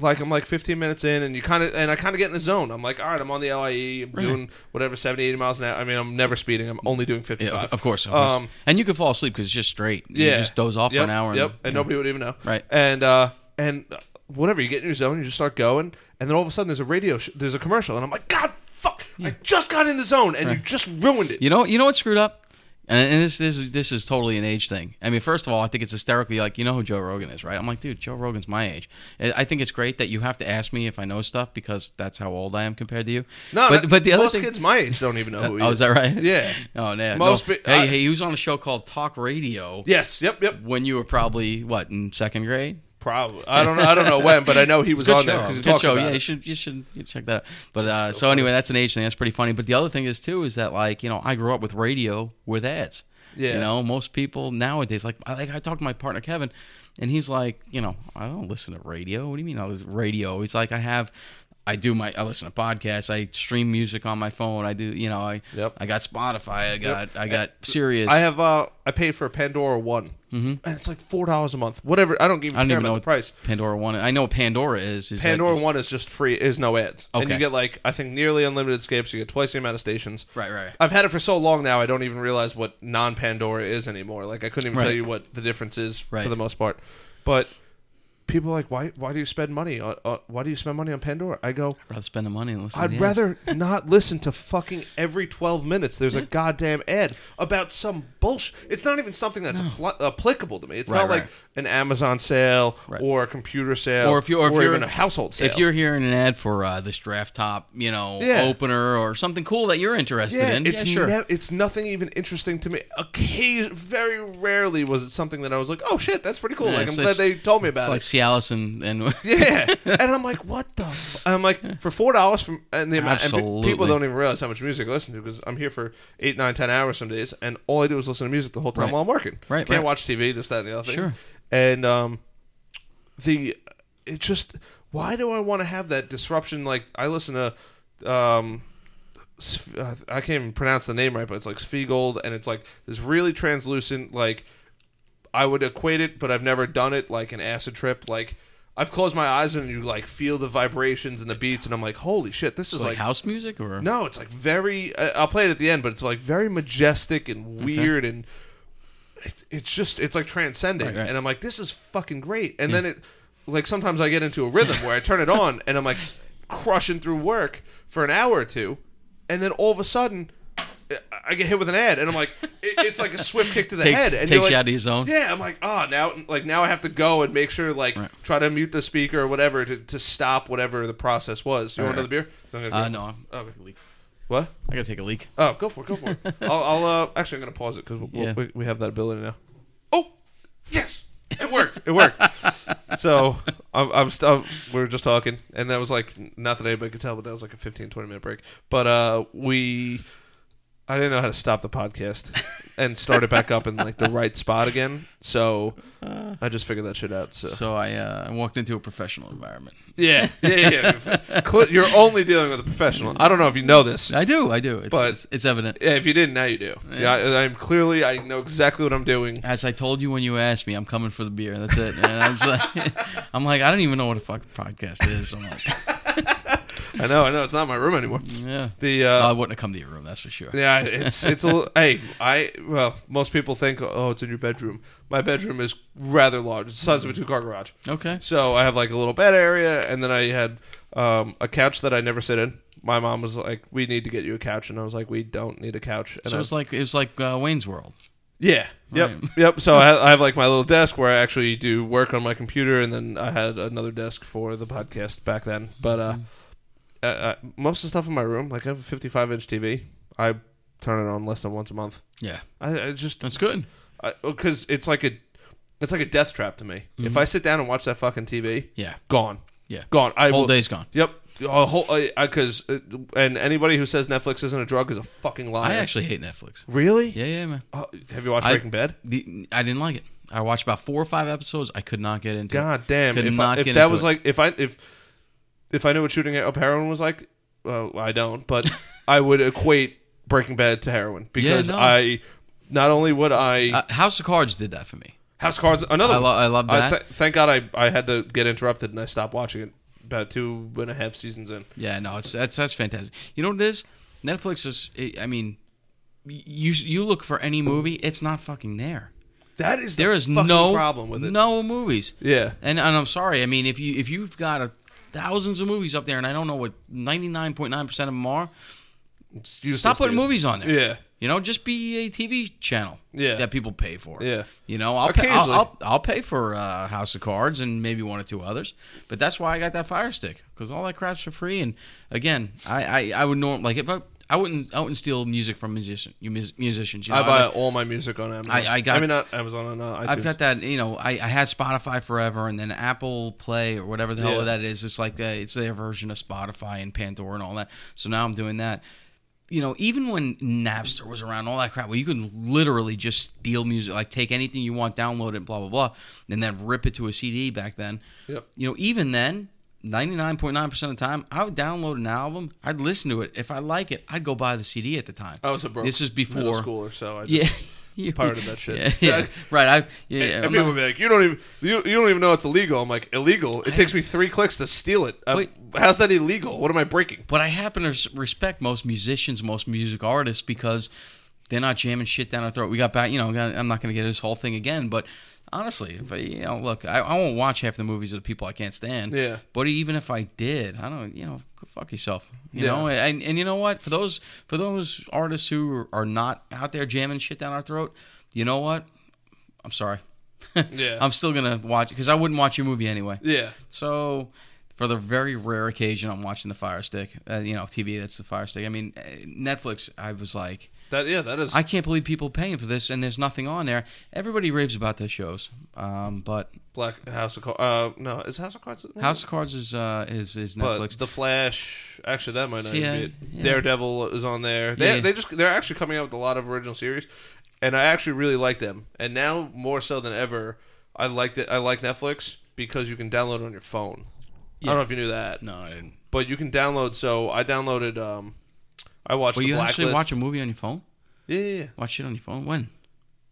like I'm like 15 minutes in, and you kind of and I kind of get in the zone. I'm like, all right, I'm on the LIE, I'm doing whatever 70, 80 miles an hour. I mean, I'm never speeding. I'm only doing 55. Yeah, of, course. Of course. Um, and you can fall asleep because it's just straight. You yeah, just doze off yep, for an hour. And, Yep, and know. nobody would even know. Right. And uh, and whatever, you get in your zone, you just start going, and then all of a sudden there's a radio, sh- there's a commercial, and I'm like, God, fuck, I just got in the zone, and you just ruined it. You know, you know what screwed up, and, and this this is this is totally an age thing. I mean, first of all, I think it's hysterically like you know who Joe Rogan is, right? I'm like, dude, Joe Rogan's my age. I think it's great that you have to ask me if I know stuff because that's how old I am compared to you. No, but but the other most thing, kids my age don't even know who he oh, is. is that right? Yeah. Oh, no. Most no. hey, I- hey, he was on a show called Talk Radio Yes. Yep. Yep. when you were probably what in second grade. Probably. I don't know. I don't know when, but I know he was on show. there because he talks show. about Yeah, it. you should you should you check that out. But uh, so anyway, that's an age thing. That's pretty funny. But the other thing is too is that like you know I grew up with radio with ads. Yeah. You know, most people nowadays like I like I talked to my partner Kevin, and he's like, you know, I don't listen to radio. What do you mean I listen radio? He's like, I have. I do my. I listen to podcasts. I stream music on my phone. I do. You know. I. Yep. I got Spotify. I got. I got Sirius. I have. uh I paid for Pandora One Mm-hmm. and it's like four dollars a month. Whatever. I don't even I don't care even about know the price. Pandora One. I know what Pandora is. is that- Pandora One is just free. Is no ads, and you get like I think nearly unlimited escapes. You get twice the amount of stations. Right, right. I've had it for so long now. I don't even realize what non Pandora is anymore. Like I couldn't even Right. tell you what the difference is Right. for the most part. But people are like, why? Why do you spend money? On, uh, why do you spend money on Pandora? I go. I'd rather spend the money and listen. I'd to the ads. rather not listen to fucking every 12 minutes. There's a goddamn ad about some bullshit. It's not even something that's appl- applicable to me. It's Right, not like right. An Amazon sale Right. or a computer sale Or if you- or if you're- even a household sale. If you're hearing an ad for uh, this draft top, you know, Yeah. opener or something cool that you're interested yeah, in, it's yeah, sure. ne- it's nothing even interesting to me. Occasion, very rarely was it something that I was like, "Oh shit, that's pretty cool." Yeah, like I'm glad they told me it's it. like. Cialis and, and Yeah, and I'm like, what the? F-? I'm like, for four dollars from and the amount, and pe- people don't even realize how much music I listen to because I'm here for eight, nine, ten hours some days, and all I do is listen to music the whole time Right. while I'm working. Right, can't right. watch TV, this, that, and the other thing. Sure. And um, the it just why do I want to have that disruption? Like I listen to um. I can't even pronounce the name right, but it's like Sfegold, and it's like this really translucent, like I would equate it, but I've never done it like an acid trip. Like I've closed my eyes and you like feel the vibrations and the beats, and I'm like, holy shit, this is like, like, house music or no, it's like very. I'll play it at the end, but it's like very majestic and weird, and it, it's just it's like transcending. Right, right. And I'm like, this is fucking great. And then it, like sometimes I get into a rhythm where I turn it on and I'm like crushing through work for an hour or two, and then all of a sudden. I- get hit with an ad, and I'm like, it, it's like a swift kick to the Take- head, and takes like, you out of your zone. yeah, I'm like, oh, now, like now I have to go and make sure, like, Right. try to mute the speaker or whatever to, to stop whatever the process was. Do you want Right, another beer? I'm gonna Uh, no, I'm, Okay. Leak. What? I gotta take a leak. Oh, go for it. Go for it. I'll, I'll uh, actually, I'm gonna pause it because we'll, Yeah. we, we have that ability now. Oh, yes, it worked. It worked. so I'm, I'm st- we were just talking, and that was like not that anybody could tell, but that was like a 15, 20 minute break. But uh, we, I didn't know how to stop the podcast and start it back up in like the right spot again. So I just figured that shit out. So, So I uh, walked into a professional environment. yeah, yeah, yeah. Cl- You're only dealing with a professional. I don't know if you know this. I do, I do. It's, But- it's, it's evident. Yeah, if you didn't, now you do. Yeah, I, I'm clearly. I know exactly what I'm doing. As I told you when you asked me, I'm coming for the beer. That's it. And I was like, I'm like, I don't even know what a fucking podcast is. I'm like, I know, I know. It's not my room anymore. yeah. The uh, I uh, wouldn't have come to your room, that's for sure. yeah, it's it's a little. hey, I well, most people think, oh, it's in your bedroom. My bedroom is rather large. It's the size of a two car garage. Okay. So I have like a little bed area, and then I had um, a couch that I never sit in. My mom was like, "We need to get you a couch," and I was like, "We don't need a couch." And So I it's like it was like uh, Wayne's World. Yeah. Yep. Right. Yep. So I I have like my little desk where I actually do work on my computer, and then I had another desk for the podcast back then. But uh, uh, uh, most of the stuff in my room, like I have a 55 inch TV, I turn it on less than once a month. Yeah, I, I just that's good. because it's like a it's like a death trap to me. If I sit down and watch that fucking TV, Yeah, gone, yeah. gone. I Whole will, day's gone. Yep. A whole because uh, and anybody who says Netflix isn't a drug is a fucking liar. I actually hate Netflix. really. Yeah, yeah, man. Oh, have you watched I- Breaking Bad? The, I didn't like it. I watched about four or five episodes. I could not get into it. God damn! Could If, not I, if that was it. like if I if if I knew what shooting up heroin was like, well, I don't, but I would equate Breaking Bad to heroin because no. I not only would I Uh, House of Cards did that for me. House of Cards another I, lo- I love I that. th- thank God I I had to get interrupted and I stopped watching it about two and a half seasons in. yeah, no, it's that's that's fantastic. You know what it is? Netflix is. I mean, you you look for any movie, it's not fucking there. That is There the is fucking no problem with it. No movies. Yeah, And and I'm sorry. I mean, if you if you've got a, thousands of movies up there, and I don't know what 99.9 percent of them are, stop putting movies on there. Yeah, You know, just be a TV channel. Yeah. That people pay for. yeah. You know, I'll pay, I'll, I'll, I'll pay for uh, House of Cards and maybe one or two others, but that's why I got that Fire Stick because all that crap's for free. And again, I I, I would norm like if I I wouldn't I wouldn't steal music from musician you mus- musicians. You know, I buy got- all my music on Amazon. I- I got- I mean, not Amazon on uh, iTunes. I've got that. You know, I, I had Spotify forever, and then Apple Play or whatever the hell Yeah. that is. It's like uh it's their version of Spotify and Pandora and all that. So now I'm doing that. You know, even when Napster was around, all that crap, where you could literally just steal music, like take anything you want, download it, blah blah blah, and then rip it to a CD. Back then, Yep. you know, even then, ninety nine point nine percent of the time, I would download an album, I'd listen to it. If I like it, I'd go buy the CD at the time. I was a broke This is middle school or so I just, yeah, pirated that shit. Yeah, yeah. right. I yeah. And I'm people will be like, "You don't even you, you don't even know it's illegal." I'm like, "Illegal? It takes me three clicks to steal it. Uh, Wait. how's that illegal? What am I breaking?" But I happen to respect most musicians, most music artists because they're not jamming shit down our throat. We got back, you know. I'm not going to get this whole thing again, but honestly, if I, you know, look, I, I won't watch half the movies of the people I can't stand. Yeah. But even if I did, I don't, you know, fuck yourself. You Yeah. know, and and you know what? For those for those artists who are not out there jamming shit down our throat, you know what? I'm sorry. Yeah. I'm still gonna watch because I wouldn't watch your movie anyway. Yeah, So, for the very rare occasion I'm watching the Fire Stick, uh, you know, TV that's the Fire Stick. I mean, uh, Netflix. I was like, that yeah, that is. I can't believe people paying for this, and there's nothing on there. Everybody raves about their shows, um, but Black House of Cards. Uh, no, is House of Cards? House of Cards is uh, is is But Netflix. The Flash, actually, that might not See, even be it. yeah. Daredevil is on there. They, Yeah. they just they're actually coming out with a lot of original series, and I actually really like them. And now more so than ever, I like it. I like Netflix because you can download it on your phone. I don't know if you knew that, no, I didn't. but you can download. So I downloaded. Um, I watched Well, you Blacklist. actually watch a movie on your phone? Yeah, yeah, yeah. Watch it on your phone? When?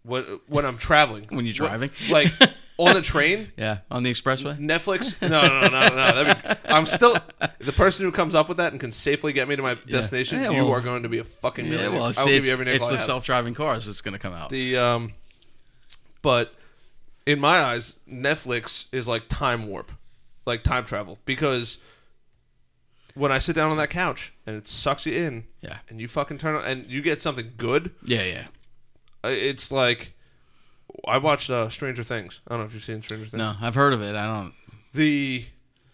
When, when I'm traveling, When you're What- driving? like on the train. Yeah, on the expressway. Netflix? No, no, no, no, no. That'd be, I'm still the person who comes up with that and can safely get me to my destination. Yeah, you well- are going to be a fucking millionaire. well, it's, I'll give it's, you every it's I the have. self-driving cars that's going to come out. The um, but in my eyes, Netflix is like time warp, like time travel, because when I sit down on that couch and it sucks you in, yeah, and you fucking turn on and you get something good, yeah, yeah. uh, it's like I watched uh, Stranger Things. I don't know if you've seen Stranger Things. No, I've heard of it. I don't. the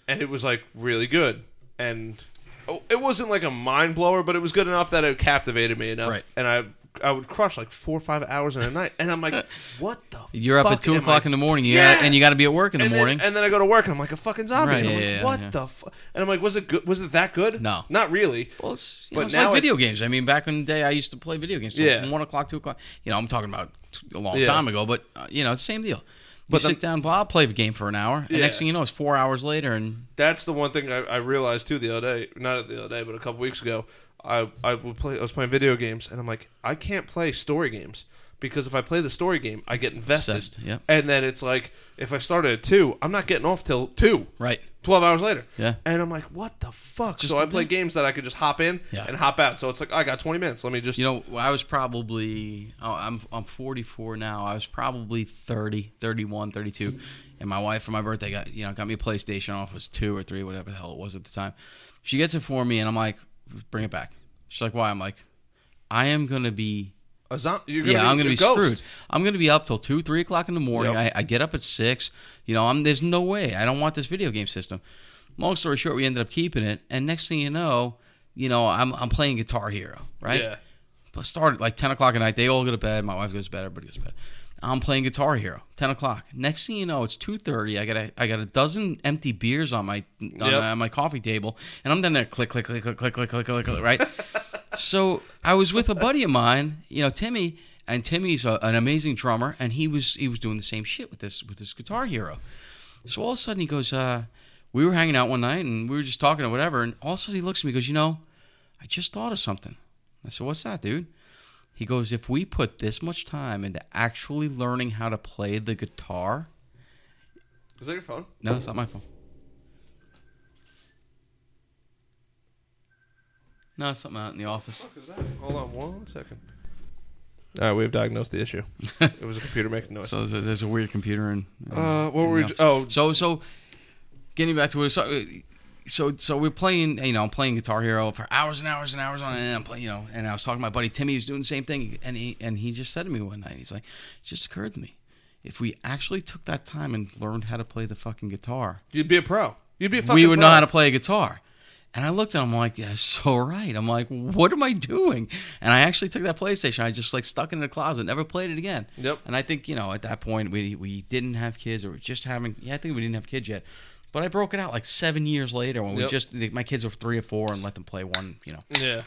and it was like really good and oh, it wasn't like a mind blower but it was good enough that it captivated me enough Right. and i i would crush like four or five hours in a night and i'm like what the You're up fuck at two am o'clock I- in the morning. You Yeah. and you got to be at work in the and morning. Then, and then I go to work and I'm like a fucking zombie. Right, and I'm yeah, like, yeah, what yeah. the fuck? And I'm like, was it good? Was it that good? No. not really. Well, it's, you But know, it's now like it- video games. I mean, back in the day, I used to play video games. till Yeah. one o'clock, two o'clock. You know, I'm talking about t- a long Yeah. time ago, but uh, you know, it's the same deal. You But the- sit down, well, I'll play a game for an hour, and Yeah. next thing you know, it's four hours later, and That's the one thing I, I realized too the other day. Not the other day, but a couple weeks ago. I I would play. I was playing video games, and I'm like, I can't play story games because if I play the story game, I get invested. Obsessed, yep. And then it's like, if I started at two, I'm not getting off till two. right, 12 hours later. Yeah. And I'm like, what the fuck? Just so I play games that I could just hop in Yeah. and hop out. So it's like, I got 20 minutes. Let me just. you know, I was probably oh, I'm I'm 44 now. I was probably 30, 31, 32, and my wife for my birthday got you know got me a PlayStation. I don't know if it was two or three, whatever the hell it was at the time. She gets it for me, and I'm like, bring it back. She's like, why? I'm like, I am gonna be a zom- yeah, be, I'm gonna be ghost. screwed. I'm gonna be up till two, three o'clock in the morning. Yep. I, I get up at six. You know, I'm there's no way. I don't want this video game system. Long story short, we ended up keeping it, and next thing you know, you know, I'm I'm playing Guitar Hero, right? Yeah. But started like ten o'clock at night. They all go to bed. My wife goes to bed. Everybody goes to bed. I'm playing Guitar Hero. Ten o'clock. Next thing you know, it's two thirty. I got a I got a dozen empty beers on my on, Yep. my, on my coffee table, and I'm down there click click click click click click click click, click right. so I was with a buddy of mine, you know, Timmy, and Timmy's a, an amazing drummer, and he was he was doing the same shit with this with this Guitar Hero. So all of a sudden he goes, uh, we were hanging out one night and we were just talking or whatever, and all of a sudden he looks at me and goes, you know, I just thought of something. I said, what's that, dude? He goes, if we put this much time into actually learning how to play the guitar, Is that your phone? no, it's not my phone. No, it's something out in the office. What is that? Hold on one second. All right, we've diagnosed the issue. it was a computer making noise. So there's a, there's a weird computer and. Uh, what were we ju- oh. so so getting back to what it. So, so so we're playing. You know, I'm playing Guitar Hero for hours and hours and hours on end. I'm playing. You know, and I was talking to my buddy Timmy, who's doing the same thing, and he and he just said to me one night, he's like, it just occurred to me, if we actually took that time and learned how to play the fucking guitar, You'd be a pro. You'd be a fucking we would pro. know how to play a guitar. And I looked at him I'm like, yeah, so right. I'm like, what am I doing? And I actually took that PlayStation. I just like stuck it in the closet, never played it again. Yep. And I think you know at that point we we didn't have kids or we just having. Yeah, I think we didn't have kids yet. But I broke it out like seven years later when we just my kids were three or four and let them play one, you know, Yeah.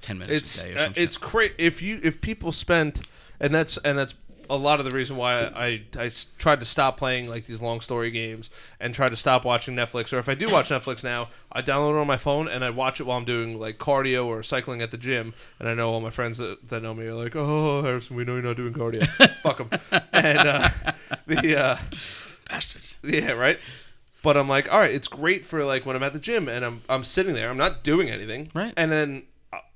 ten minutes It's a day or uh, something. it's crazy if you if people spent and that's and that's a lot of the reason why I, I, I s- tried to stop playing like these long story games and try to stop watching Netflix. Or if I do watch Netflix now, I download it on my phone and I watch it while I'm doing like cardio or cycling at the gym. And I know all my friends that, that know me are like, "Oh, Harrison, we know you're not doing cardio. Fuck them." And uh, the uh, Bastards. yeah, right. But I'm like, all right, it's great for like when I'm at the gym and I'm I'm sitting there, I'm not doing anything, Right. And then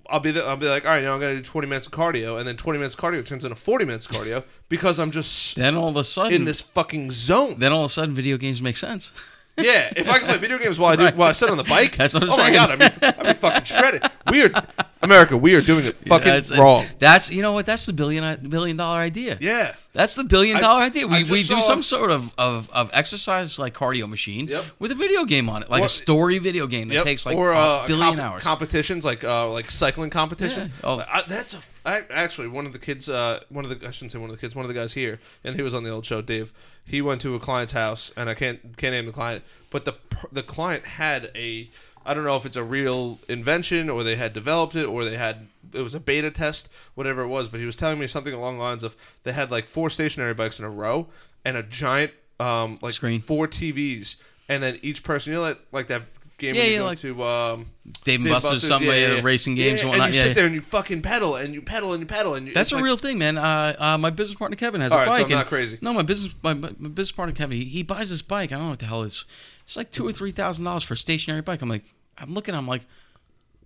I'll be there, I'll be like, all right, now I'm gonna do 20 minutes of cardio, and then 20 minutes of cardio turns into 40 minutes of cardio because I'm just Then all of a sudden, in this fucking zone. then all of a sudden, video games make sense. Yeah, if I can play video games while I do Right. while I sit on the bike, That's what I'm oh saying. my god, I'd be, I'd be fucking shredded. We are America, we are doing it fucking That's- wrong. That's you know what? That's the billion billion dollar idea. Yeah, That's the billion I- idea. We, we do some sort of, of, of exercise like cardio machine Yep. with a video game on it, like Or- a story video game that Yep. takes like or a uh, billion comp- hours. competitions like uh, like cycling competitions. Yeah. Oh. I, that's a f- I, actually one of the kids. Uh, one of the I shouldn't say one of the kids. One of the guys here, and he was on the old show. Dave. He went to a client's house, and I can't can't name the client, but the the client had a. I don't know if it's a real invention or they had developed it or they had it was a beta test, whatever it was. But he was telling me something along the lines of they had like four stationary bikes in a row and a giant um like Screen. four TVs, and then each person you know like like that game Yeah, when you yeah, go like- to um Dave and Dave Buster's, some way of racing games yeah, and whatnot. And you yeah, sit yeah. there and you fucking pedal and you pedal and you pedal and you, That's a like- real thing, man. Uh, uh, my business partner Kevin has All a right, so bike. I'm not crazy. No, my business my, my my business partner Kevin, he, he buys this bike. I don't know what the hell it's. It's like two or three thousand dollars for a stationary bike. I'm like, I'm looking. I'm like,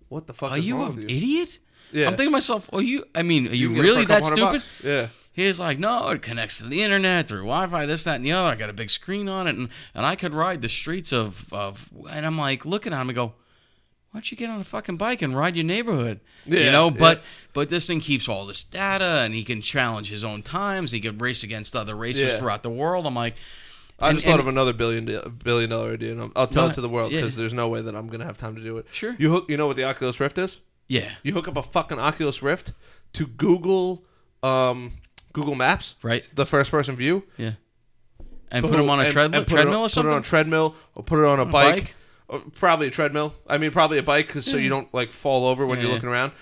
What the fuck are you an you? idiot? Yeah. I'm thinking to myself, are you? I mean, are you, can get it for really that stupid? bucks. Yeah. He's like, no, it connects to the internet through Wi-Fi, this, that, and the other. I got a big screen on it, and, and I could ride the streets of, of. And I'm like looking at him and go, why don't you get on a fucking bike and ride your neighborhood? Yeah, you know, yeah. but but this thing keeps all this data, and he can challenge his own times. He can race against other racers Yeah. thought the world. I'm like, I and- just thought of another billion billion dollar idea, and I'll, I'll tell No, it to the world yeah. because there's no way that I'm gonna have time to do it. Sure. You hook. You know what the Oculus Rift is? yeah, You hook up a fucking Oculus Rift to Google um, Google Maps, right, the first person view, yeah, and put them on a and- treadmill, and put treadmill on- or something. Put it on a treadmill or put it on a a bike. bike? Or probably a treadmill. I mean, probably a bike, 'cause so you don't like fall over when Yeah. you're looking around.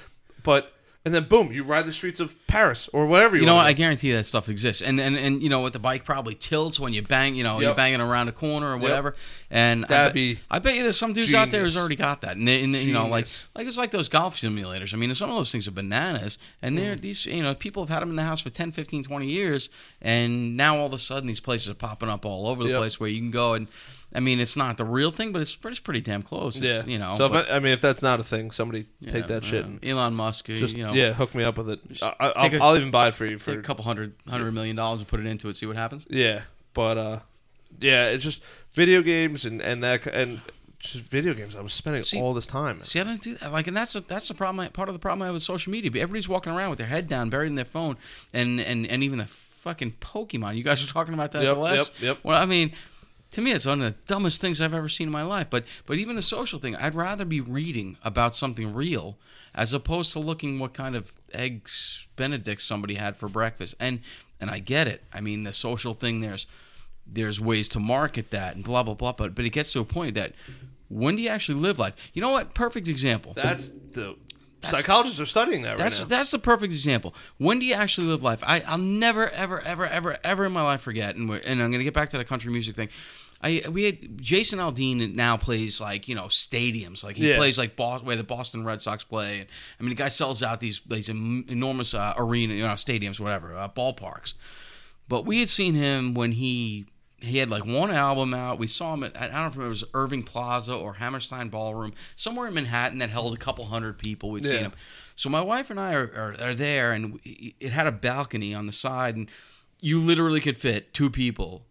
But and then boom, you ride the streets of Paris or whatever you, You know. I guarantee that stuff exists, and and and you know what, the bike probably tilts when you bang, you know, you're banging around a corner or whatever. And I That'd bet, be I bet you there's some dudes out there who's already got that, and, they, and they, you know, like like it's like those golf simulators. I mean, some of those things are bananas, and Mm. they're these, you know, people have had them in the house for 10, 15, 20 years, and now all of a sudden these places are popping up all over the Yep. place where you can go and. I mean, it's not the real thing, but it's pretty, it's pretty damn close. It's, yeah. you know. So but- if I, I mean, if that's not a thing, somebody take yeah, that shit uh, and Elon Musk, just you know, yeah, hook me up with it. I, take I'll, even buy it for you take a couple hundred hundred million dollars and put it into it, see what happens. yeah. But uh, yeah, it's just video games and and that and just video games. I was spending See- all this time. See, I don't do that. Like, and that's a, that's the problem. I- Part of the problem I have with social media. Everybody's walking around with their head down, buried in their phone, and and and even the fucking Pokemon. You guys were talking about that Yep, the last. yep, yep. Well, I mean, to me, it's one of the dumbest things I've ever seen in my life. But but even the social thing, I'd rather be reading about something real as opposed to looking what kind of eggs Benedict somebody had for breakfast. And and I get it. I mean, the social thing. There's there's ways to market that and blah blah blah. But but it gets to a point that when do you actually live life? You know what? Perfect example. That's the psychologists are studying that That's now. that's the perfect example. When do you actually live life? I, I'll never, ever, ever, ever, ever in my life forget. And we're, and I'm gonna get back to the country music thing. I we had Jason Aldean now plays like you know stadiums. Like he Yeah. plays like Boston, where the Boston Red Sox play. And, I mean, the guy sells out these these enormous uh, arena, you know, stadiums, whatever, uh, ballparks. But we had seen him when he he had like one album out. We saw him at I don't know if it was Irving Plaza or Hammerstein Ballroom, somewhere in Manhattan that held a couple hundred people. We'd seen him. So my wife and I are, are, are there, and we- it had a balcony on the side, and you literally could fit two people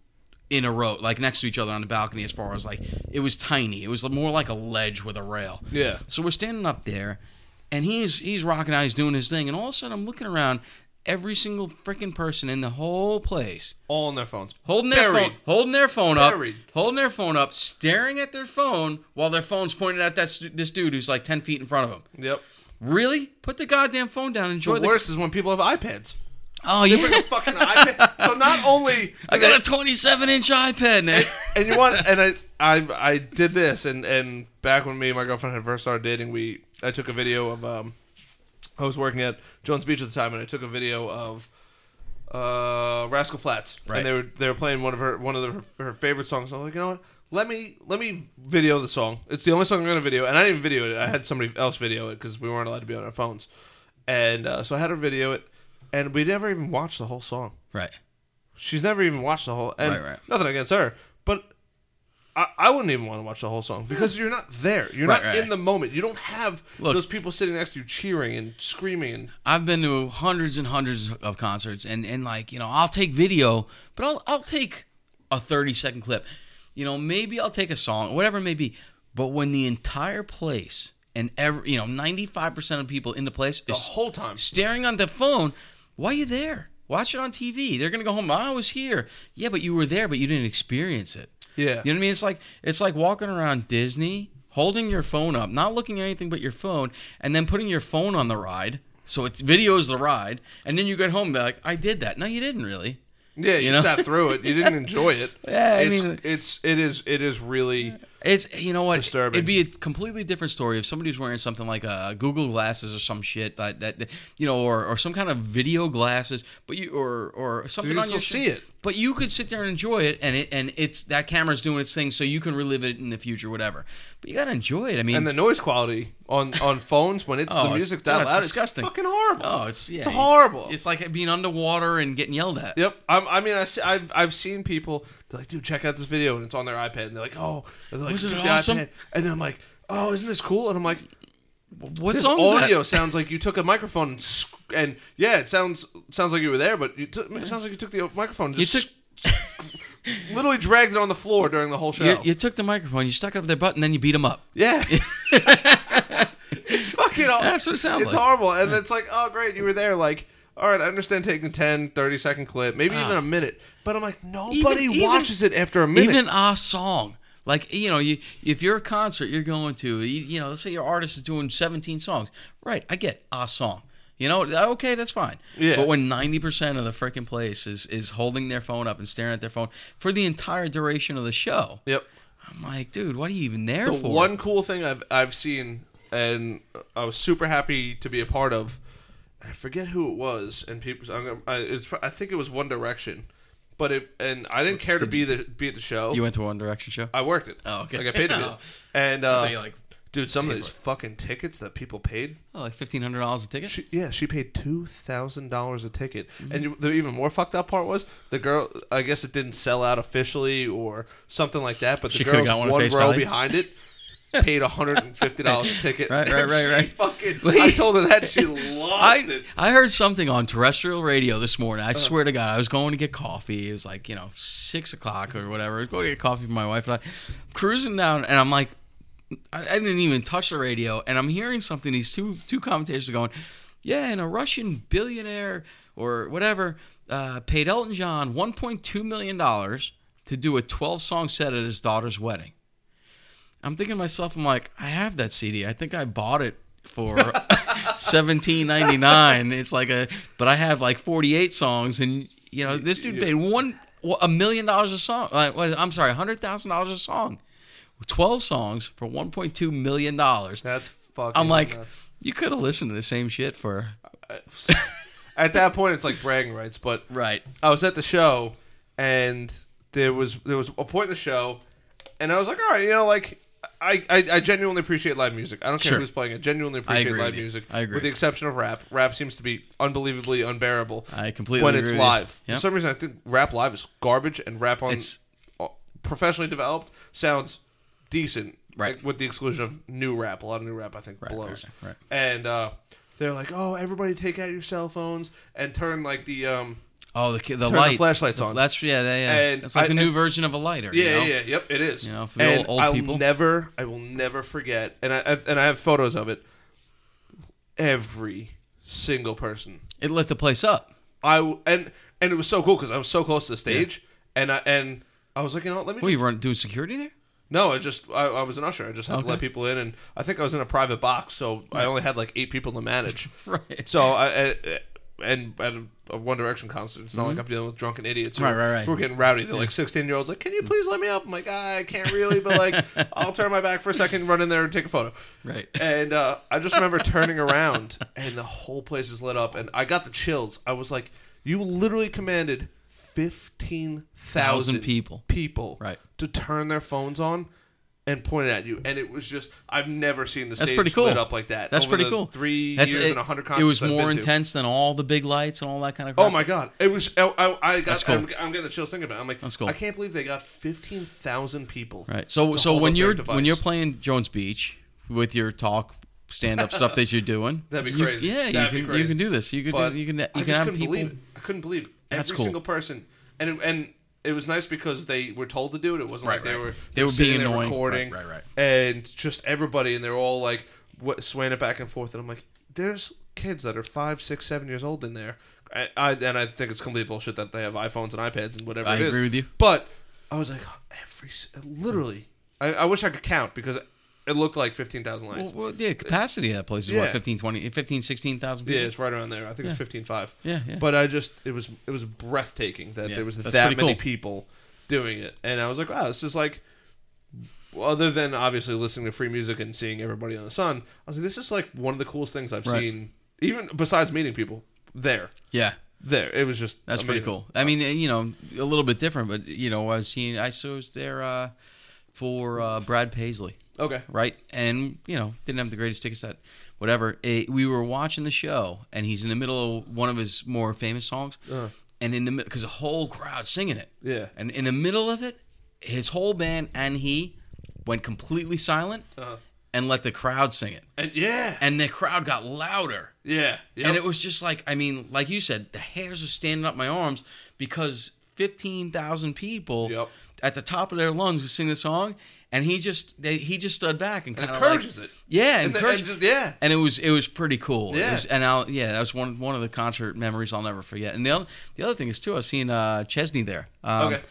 in a row, like next to each other on the balcony. As far as like, it was tiny. It was more like a ledge with a rail. Yeah. So we're standing up there, and he's he's rocking out, he's doing his thing, and all of a sudden I'm looking around. Every single freaking person in the whole place all on their phones. holding their Buried. phone, holding their phone up, holding their phone up, staring at their phone while their phone's pointed at that this dude who's like ten feet in front of them. Yep. Really? Put the goddamn phone down. and Enjoy The the. worst is when people have iPads. Oh They bring yeah, a fucking iPad. So not only I got a 27 inch iPad now. and you want and I I I did this and and back when me and my girlfriend had first started dating, we I took a video of um I was working at Jones Beach at the time and I took a video of uh, Rascal Flatts, Right. and they were they were playing one of her one of the, her, her favorite songs. I was like, you know what? Let me let me video the song. It's the only song I'm gonna video, and I didn't even video it. I had somebody else video it because we weren't allowed to be on our phones, and uh, so I had her video it, and we never even watched the whole song. Right. She's never even watched the whole. And Right, right. Nothing against her, but I, I wouldn't even want to watch the whole song because you're not there. You're Right, not right. in the moment. You don't have Look- those people sitting next to you cheering and screaming. And I've been to hundreds and hundreds of concerts, and, and like you know, I'll take video, but I'll I'll take a thirty second clip. You know, maybe I'll take a song, whatever it may be. But when the entire place and every you know ninety five percent of people in the place the is whole time, staring on the phone, why are you there? Watch it on TV. They're gonna go home. I was here. Yeah, but you were there, but you didn't experience it. yeah, You know what I mean? It's like it's like walking around Disney, holding your phone up, not looking at anything but your phone, and then putting your phone on the ride. So it videos the ride, and then you get home and be like, "I did that." No, you didn't really. yeah. You, you know? sat through it. You didn't enjoy it. Yeah, I it's, mean- it's it is it is really It's you know what? Disturbing. It'd be a completely different story if somebody's wearing something like uh, Google glasses or some shit that, that you know, or, or some kind of video glasses, but you or or something You on your see it. But you could sit there and enjoy it, and it and it's that camera's doing its thing, so you can relive it in the future, whatever. But you gotta enjoy it. I mean, and the noise quality on on phones when it's Oh, the it's- music's oh, that it's loud. disgusting. It's fucking horrible. oh, it's yeah, it's horrible. It's like being underwater and getting yelled at. Yep. I'm, I mean, I I've, I've seen people, they're like, dude, check out this video. And it's on their iPad. And they're like, oh. And they're like, Wasn't "Took it the awesome?" iPad. And then I'm like, oh, isn't this cool? And I'm like, What this song is that? audio sounds like you took a microphone and, sc- and yeah, it sounds sounds like you were there, but you took it sounds like you took the microphone and You just took literally dragged it on the floor during the whole show. you, you took the microphone, you stuck it up their butt, and then you beat them up. yeah. it's fucking That's what it sounds like. It's like. horrible. And it's like, oh, great, you were there. Like, all right, I understand taking a 10, 30 second clip, maybe Ah. even a minute. But I'm like, nobody even- watches it after a minute. Even a song. Like you know, you if you're a concert you're going to, you, you know, let's say your artist is doing 17 songs, right? I get a song. You know, okay, that's fine. Yeah. But when 90% of the freaking place is is holding their phone up and staring at their phone for the entire duration of the show, yep. I'm like, dude, what are you even there The for? one cool thing I've I've seen and I was super happy to be a part of. I forget who it was, and people. I'm gonna, I, it's, I think it was One Direction, but it and I didn't care to be the be at the show. you went to One Direction show? I worked it. Oh, okay. I got paid to be. Oh. And I uh, thought you, like, dude, some of paid these for fucking tickets that people paid. Oh, like fifteen hundred dollars a ticket. She, yeah, she paid two thousand dollars a ticket, Mm-hmm. and you, the even more fucked up part was the girl. I guess it didn't sell out officially or something like that, but the She could've girls got one at one face row value. behind it paid hundred and fifty dollars a ticket. Right, right, right, right. Fucking. I told her that she lost I, it. I heard something on terrestrial radio this morning. I swear to God, I was going to get coffee. It was like, you know, six o'clock or whatever. I was going to get coffee for my wife. And I cruising down, and I'm like, I, I didn't even touch the radio. And I'm hearing something. These two two commentators are going, yeah, and a Russian billionaire or whatever uh, paid Elton John $1.2 million to do a 12 song set at his daughter's wedding. I'm thinking to myself, I'm like, I have that CD. I think I bought it for seventeen ninety nine. It's like a, but I have like forty eight songs, and you know, this dude paid one a million dollars a song. Uh, what- I'm sorry, hundred thousand dollars a song, twelve songs for one point two million dollars. That's fucking. I'm like, nuts. you could have listened to the same shit for at that point, it's like bragging rights. But right. I was at the show, and there was there was a point in the show, and I was like, all right, you know, like I I, I genuinely appreciate live music. I don't care Sure. who's playing it. Genuinely appreciate live music. I agree. With the exception of rap. Rap seems to be unbelievably unbearable I completely when it's live. Yep. For some reason, I think rap live is garbage, and rap on It's- uh, professionally developed sounds decent. Right. like, with the exclusion of new rap. A lot of new rap, I think, Right, blows. right, right. And uh, they're like, "Oh, everybody, take out your cell phones and turn like the um, Oh, the the the light flashlights The- on. That's yeah, yeah. yeah. And it's like I- the new and- version of a lighter. Yeah, you know? yeah, yeah, yep, it is. You know, for the and old- old I'll people. never, I will never forget, and I, I and I have photos of it. Every single person, It lit the place up. I w- and and it was so cool because I was so close to the stage, and I and I was like, you know, what, let me. What, Just, you weren't doing security there? no, I just I, I was an usher. I just had to let Okay. people in, and I think I was in a private box, so I only had like eight people to manage. Right. So I. I and at a One Direction concert, it's not like I'm dealing with drunken idiots who, Mm-hmm. Right, right, right. who are getting rowdy. They're like 16 year olds, like, "Can you please let me up?" I'm like, "I can't really, but like, I'll turn my back for a second, run in there, and take a photo." Right. And uh, I just remember turning around, and the whole place is lit up, and I got the chills. I was like, You literally commanded fifteen Thousand people. people Right. to turn their phones on and pointed at you, and it was just I've never seen the That's stage pretty cool. lit up like that. That's pretty cool. Three That's years it, and a hundred concerts. it was I've more been to. intense than all the big lights and all that kind of oh crap. Oh my god! It was. I, I, I got. Cool. I'm, I'm getting the chills thinking about. it. I'm like, That's cool. I can't believe they got fifteen thousand people. Right. So so when you're when you're playing Jones Beach with your talk stand up stuff that you're doing, That'd be you- crazy. yeah, you That'd be can you can do this. You can do, you can you I can have people. believe it. I couldn't believe it. Every cool. single person, and and it was nice because they were told to do it. It wasn't Right, like they right. were They were being annoying. recording, Right, right, right. and just everybody, and they're all like what, swaying it back and forth. And I'm like, there's kids that are five, six, seven years old in there. I, I and I think it's complete bullshit that they have iPhones and iPads and whatever I it is. agree with you. But I was like, oh, every literally, I, I wish I could count because it looked like fifteen thousand Well, lights. well, yeah, capacity of that place is Yeah. what 15, 20, 15, 16,000 people. Yeah, it's right around there. I think it's Yeah. fifteen five. Yeah, yeah. But I just it was it was breathtaking that Yeah, there was that's that pretty many cool. people doing it, and I was like, wow, this is like. Other than obviously listening to free music and seeing everybody on the sun, I was like, this is like one of the coolest things I've Right. seen. Even besides meeting people there, yeah. there it was just That's pretty amazing. cool. I mean, you know, a little bit different, but you know, I was seeing, I saw was there uh, for uh, Brad Paisley, Okay, right? And you know, didn't have the greatest ticket set, whatever. Eh, we were watching the show, and he's in the middle of one of his more famous songs, Uh, and in the middle, because the whole crowd singing it, yeah, and in the middle of it, his whole band and he went completely silent uh, and let the crowd sing it, and yeah, and the crowd got louder. yeah, yep. And it was just like, I mean, like you said, the hairs are standing up my arms because 15,000 people Yep. at the top of their lungs would sing the song. And he just they, he just stood back and kind of like, encourages it. yeah, and, encouraged, and just yeah, and it was it was pretty cool. Yeah. was- and I'll, yeah, that was one one of the concert memories I'll never forget. And the other the other thing is too, I've seen uh, Chesney there. Um, okay.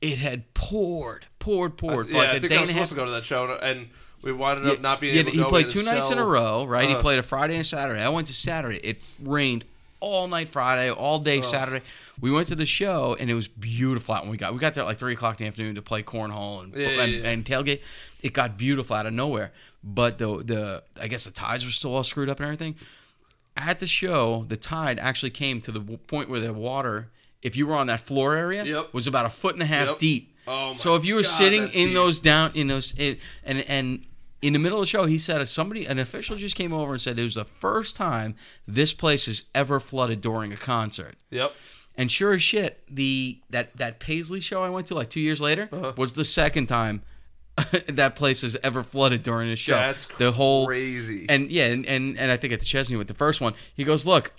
it had poured, poured, poured. yeah, like I think I was supposed to go to that show, and we wound up not being Yeah, able to he played two nights in a row, right? he Uh, played a Friday and Saturday. I went to Saturday. It rained all night Friday, all day oh. Saturday. We went to the show and it was beautiful out when we got. We got there at like three o'clock in the afternoon to play cornhole and Yeah, and, yeah. and tailgate. It got beautiful out of nowhere, but the the I guess the tides were still all screwed up and everything. At the show, the tide actually came to the point where the water, if you were on that floor area, Yep. was about a foot and a half Yep. deep. Oh my so if you were God, sitting in deep. those down in those it, and and in the middle of the show he said somebody an official just came over and said it was the first time this place has ever flooded during a concert Yep. and sure as shit the that that Paisley show i went to like two years later Uh-huh. was the second time that place has ever flooded during a show That's the whole crazy. and yeah, and, and and I think at the Chesney with the first one, he goes, "Look,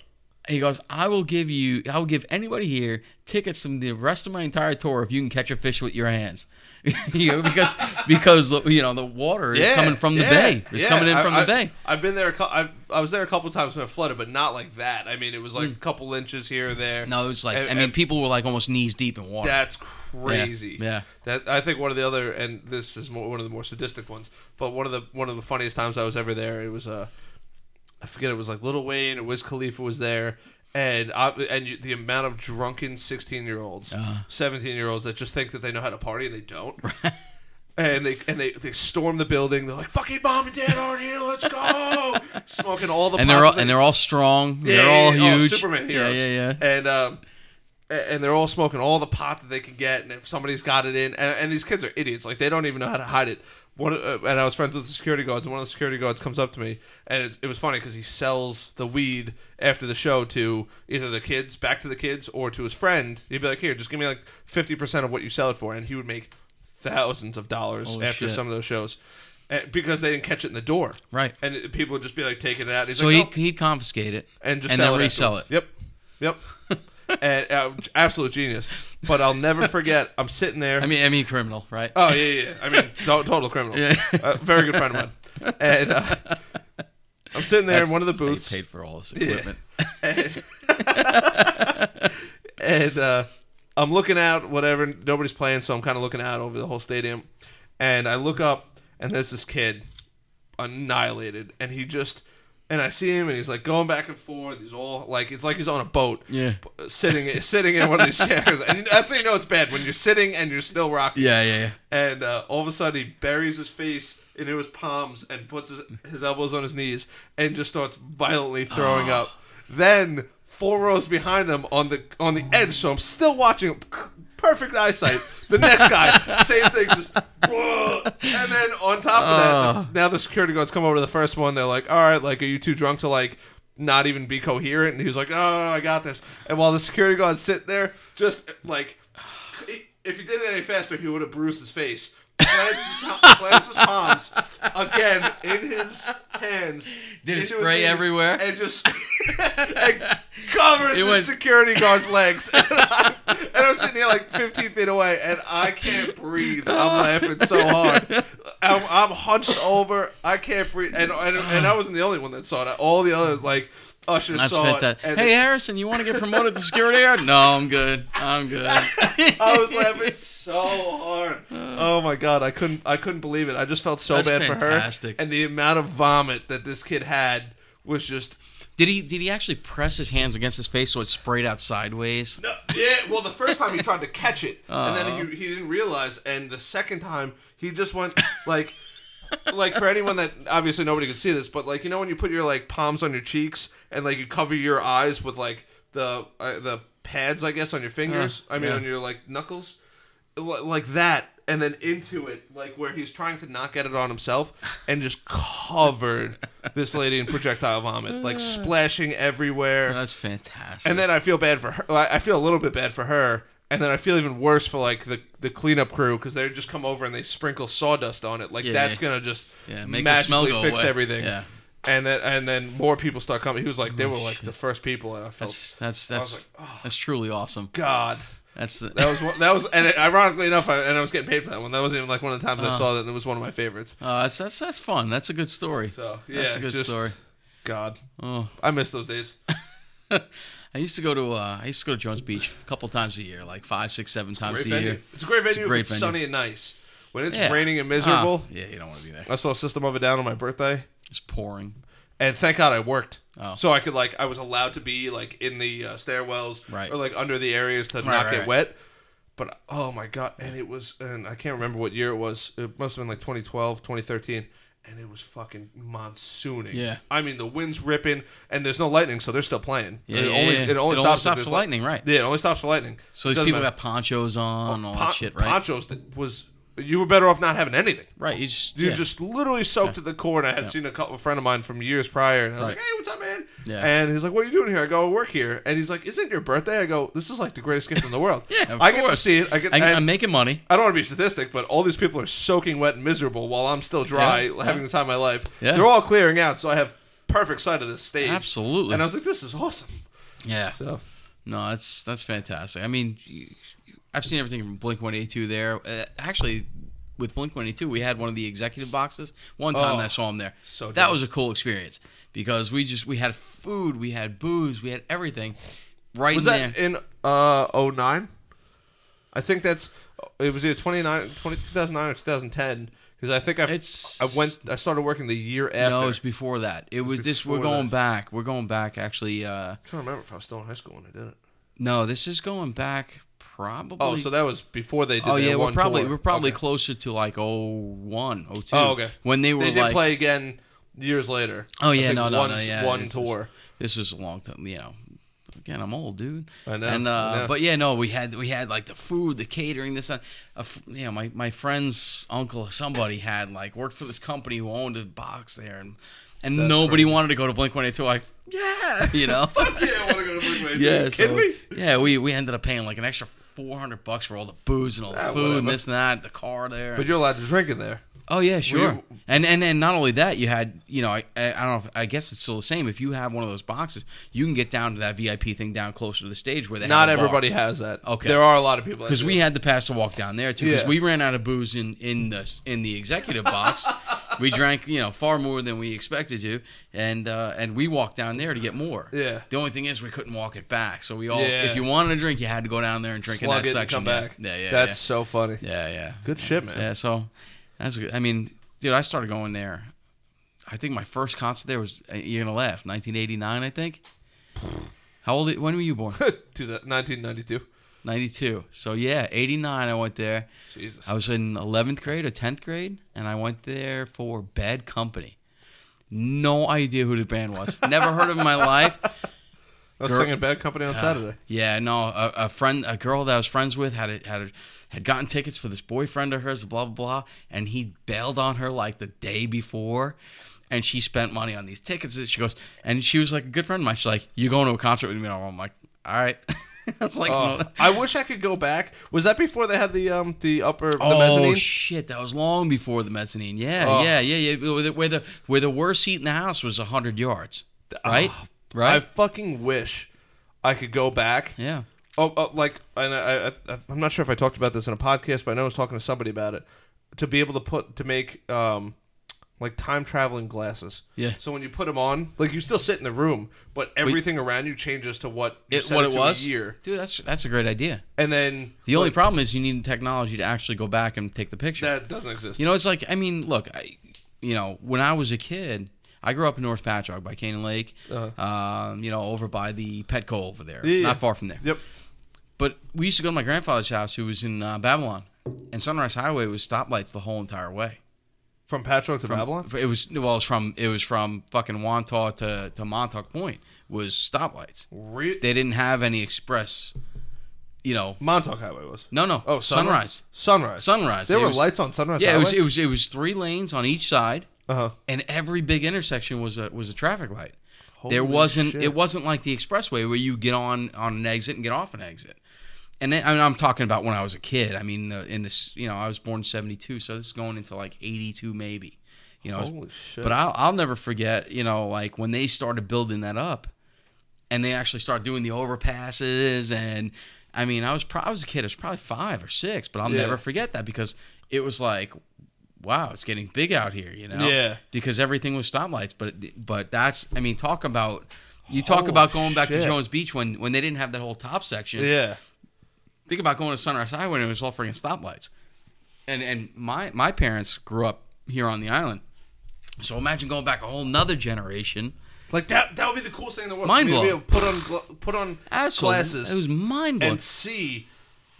he goes, I will give you, I will give anybody here tickets from the rest of my entire tour if you can catch a fish with your hands, you know, because because you know the water is coming from the yeah, bay, it's yeah. coming in from I, the bay. I've been there. A cou- I, I was there a couple times when it flooded, but not like that. I mean, it was like a couple inches here or there. Mm. No, it was like And- I mean, and people were like almost knees deep in water. That's crazy. Yeah. That I think one of the other, and this is more, one of the more sadistic ones. But one of the one of the funniest times I was ever there, it was uh, I forget it was like Little Wayne or Wiz Khalifa was there, and I, and you, the amount of drunken sixteen year olds, Uh-huh. seventeen year olds that just think that they know how to party and they don't. And they and they, they storm the building. They're like, "Fucking mom and dad aren't here. Let's go!" Smoking all the and they're all and they- they're all strong. yeah, they're yeah, all yeah. Oh, huge. Superman yeah, heroes. yeah, yeah. And um, a- and they're all smoking all the pot that they can get, and if somebody's got it in, and, and these kids are idiots, like they don't even know how to hide it. One, uh, and I was friends with the security guards, and one of the security guards comes up to me, and it, it was funny because he sells the weed after the show to either the kids, back to the kids, or to his friend. He'd be like, "Here, just give me like fifty percent of what you sell it for," and he would make thousands of dollars Holy after shit. some of those shows. uh, Because they didn't catch it in the door, Right. And it- people would just be like taking it out. He's So like, he "Nope." he'd confiscate it and just and sell then it resell afterwards. Yep, yep. and uh, absolute genius. But I'll never forget. I'm sitting there. I mean, I mean, criminal, right? oh yeah, yeah. yeah. I mean, to- total criminal. Yeah. Uh, very good friend of mine. And uh, I'm sitting there in one of the That's booths, paid for all this Yeah. equipment. and, and uh, I'm looking out. Whatever. Nobody's playing, so I'm kind of looking out over the whole stadium. And I look up, and there's this kid annihilated, and he just. And I see him, and he's like going back and forth. He's all like, it's like he's on a boat. Yeah. sitting sitting in one of these chairs, and that's when you know it's bad when you're sitting and you're still rocking. Yeah, yeah, yeah. And uh, all of a sudden, he buries his face into his palms and puts his, his elbows on his knees and just starts violently throwing Oh. up. Then four rows behind him on the on the edge, so I'm still watching him. Perfect eyesight. The next guy, same thing, just whoa. and then on top of that, the- now the security guards come over to the first one. They're like, "All right, like, are you too drunk to like not even be coherent?" And he was like, "Oh, no, no, I got this." And while the security guards sit there, just like, if he did it any faster, he would have bruised his face. Plants his, plants his palms again in his hands. Did it into his spray knees, everywhere? And just and covers It the went- security guard's legs. And I'm, and I'm sitting here like 15 feet away, and I can't breathe. I'm laughing so hard. I'm, I'm hunched over. I can't breathe. And, and and I wasn't the only one that saw that. All the others, like ushers, That's saw fantastic. it. Hey, Harrison, you want to get promoted to security guard? No, I'm good. I'm good. I was laughing so hard. Oh my god, I couldn't I couldn't believe it. I just felt so That's bad for fantastic. her. And the amount of vomit that this kid had was just Did he? Did he actually press his hands against his face so it sprayed out sideways? no, yeah. Well, the first time he tried to catch it, and then Uh-huh. he, he didn't realize, and the second time he just went like, like for anyone that obviously nobody could see this, but like you know when you put your like palms on your cheeks and like you cover your eyes with like the uh, the pads, I guess, on your fingers. Uh, I mean, yeah. on your like knuckles, Li- like that, and then into it, like where he's trying to not get it on himself, and just covered this lady in projectile vomit, like splashing everywhere. That's fantastic. And then I feel bad for her. I feel a little bit bad for her, and then I feel even worse for like the the cleanup crew because they just come over and they sprinkle sawdust on it. Like Yeah, that's yeah. gonna just yeah, make the smell magically go fix away. everything. Yeah, And then and then more people start coming. He was like they were like shit. the first people, and I felt that's that's that's like, oh that's truly awesome. God. That's the, That was one, that was and it, ironically enough, I, and I was getting paid for that one. That wasn't even like one of the times I Uh. saw that, and it was one of my favorites. uh, that's that's that's fun. That's a good story. So yeah, that's a good just, story. God, Oh, I miss those days. I used to go to uh, I used to go to Jones Beach a couple times a year, like five, six, seven times Great a year. It's a great venue It's, a great if it's venue. sunny and nice. When it's Yeah. raining and miserable, Ah, yeah, you don't want to be there. I saw a System of a Down on my birthday. It's pouring. and thank God I worked. Oh. So I could like I was allowed to be like in the uh, stairwells Right. or like under the areas to Right, not right, get wet. But oh my god, and it was and I can't remember what year it was. It must have been like 2012, 2013 and it was fucking monsooning. Yeah. I mean the wind's ripping and there's no lightning so they're still playing. Yeah, it yeah, only yeah. it only It stops, stops for li- lightning, right? Yeah, it only stops for lightning. So these people matter. got ponchos on, and all Pon- that shit, right? Ponchos that was you were better off not having anything. right. You just You're yeah. just literally soaked to the core. And I had seen a couple a friend of mine from years prior, and I was Right. like, "Hey, what's up, man?" Yeah. And he's like, "What are you doing here?" I go, "I work here." And he's like, "Isn't it your birthday?" I go, "This is like the greatest gift in the world." Yeah, of I get to course. see it. I get. I, I'm making money. I don't want to be sadistic, but all these people are soaking wet and miserable while I'm still dry, Yeah, having yeah. the time of my life. Yeah. They're all clearing out, so I have perfect sight of this stage. Absolutely. And I was like, "This is awesome." yeah. So No, that's that's fantastic. I mean, you- I've seen everything from Blink One Eighty Two there. Uh, actually, with Blink One Eighty Two, we had one of the executive boxes. One time Oh, I saw him there. so that dope. was a cool experience because we just we had food, we had booze, we had everything right was in that there. in uh 09? I think that's it was either 29, 20, 2009 or 2010 because I think I It's I went I started working the year after. no, it's before that. It was this. We're going that. back. We're going back. Actually, uh, I'm trying to remember if I was still in high school when I did it. no, this is going back probably. Oh, so that was before they did. oh yeah, we're probably tour. we're probably Okay. closer to like 01, 02. Oh, okay. When they were They did like, play again years later. Oh yeah, no, no, one, no, yeah. one this tour. Was, this was a long time, you know. Again, I'm old, dude. I know, And uh, but yeah, no, we had we had like the food, the catering, this, f you know, my my friend's uncle, somebody had like worked for this company who owned a box there, and and That's nobody crazy. wanted to go to Blink One Eight Two. Like, yeah, you know. yeah, I want to go to Blink One Eight Two. yeah, so, yeah, we we ended up paying like an extra four hundred bucks for all the booze and all the Ah, food and this and that, the car there. But you're allowed to drink in there. Oh yeah, sure. you- and and and not only that, you had you know I I I don't know if, I guess it's still the same. If you have one of those boxes, you can get down to that VIP thing down closer to the stage where they Not have a bar. everybody has that. Okay. there are a lot of people because we had the pass to walk down there too. Because Yeah. we ran out of booze in in the in the executive box. We drank you know far more than we expected to, and uh, and we walked down there to get more. Yeah. The only thing is we couldn't walk it back. So we all Yeah. if you wanted to drink, you had to go down there and drink slug in that section. come back. Yeah, yeah, That's so funny. yeah, yeah, yeah. Good shit, man. Yeah, so that's good. I mean, dude, I started going there. I think my first concert there was uh, you're gonna laugh, 1989, I think. How old? When were you born? to the 1992. 92. So yeah, 89. I went there. Jesus. I was in 11th grade or 10th grade, and I went there for Bad Company. No idea who the band was. Never heard of in my life. I was Girl- singing Bad Company on Saturday. Yeah, no, a, a friend, a girl that I was friends with had a, had a, had gotten tickets for this boyfriend of hers, blah blah blah, and he bailed on her like the day before, and she spent money on these tickets. And she goes, and she was like a good friend of mine. She's like, "You going to a concert with me?" And I'm like, "All right." I was like, Oh, "No." I wish I could go back. Was that before they had the um the upper the Oh mezzanine? shit! That was long before the mezzanine. Yeah, Oh. yeah, yeah, yeah. Where the, where the worst seat in the house was hundred yards, right? Oh, right? I fucking wish I could go back. yeah. Oh, oh like and I, I, I'm not sure if I talked about this in a podcast, but I know I was talking to somebody about it. To be able to put to make um like time traveling glasses. Yeah. So when you put them on, like you still sit in the room, but everything around you changes to what you It, set what it to was, a year, dude. That's that's a great idea. and then The only like, problem is you need technology to actually go back and take the picture. that doesn't exist. You know, it's like I mean, look, I, you know, when I was a kid, I grew up in North Patchogue by Canaan Lake. Uh-huh. Um, you know, over by the Petco over there, Yeah, yeah. not far from there. Yep. But we used to go to my grandfather's house, who was in uh, Babylon, and Sunrise Highway was stoplights the whole entire way. From Patchogue to From- Babylon. It was well, it was from it was from fucking Wantagh to to Montauk Point was stoplights. Re- They didn't have any express. You know, Montauk Highway was. no, no. Oh, sunrise, Sunrise. sunrise. There It were was- lights on Sunrise Yeah, it was it was it was three lanes on each side. uh huh. and every big intersection was a was a traffic light. there wasn't it wasn't like the expressway where you get on on an exit and get off an exit. And then, I mean, I'm talking about when I was a kid. I mean, uh, in this, you know, I was born '72, so this is going into like '82 maybe. You know, was- shit. but I'll I'll never forget. You know, like when they started building that up, and they actually started doing the overpasses, and I mean, I was pro- I was a kid. I was probably five or six, but I'll Yeah. never forget that because it was like, wow, it's getting big out here. You know, Yeah. because everything was stoplights. But but that's I mean, talk about you talk Holy about going back to. Jones Beach when when they didn't have that whole top section. yeah. Think about going to Sunrise Highway and it was all freaking stoplights. And and my my parents grew up here on the island, so imagine going back a whole nother generation. Like that. That would be the coolest thing in the world. Mind For me be blowing. able to Put on put on Absolutely, glasses it was mind blowing. and see.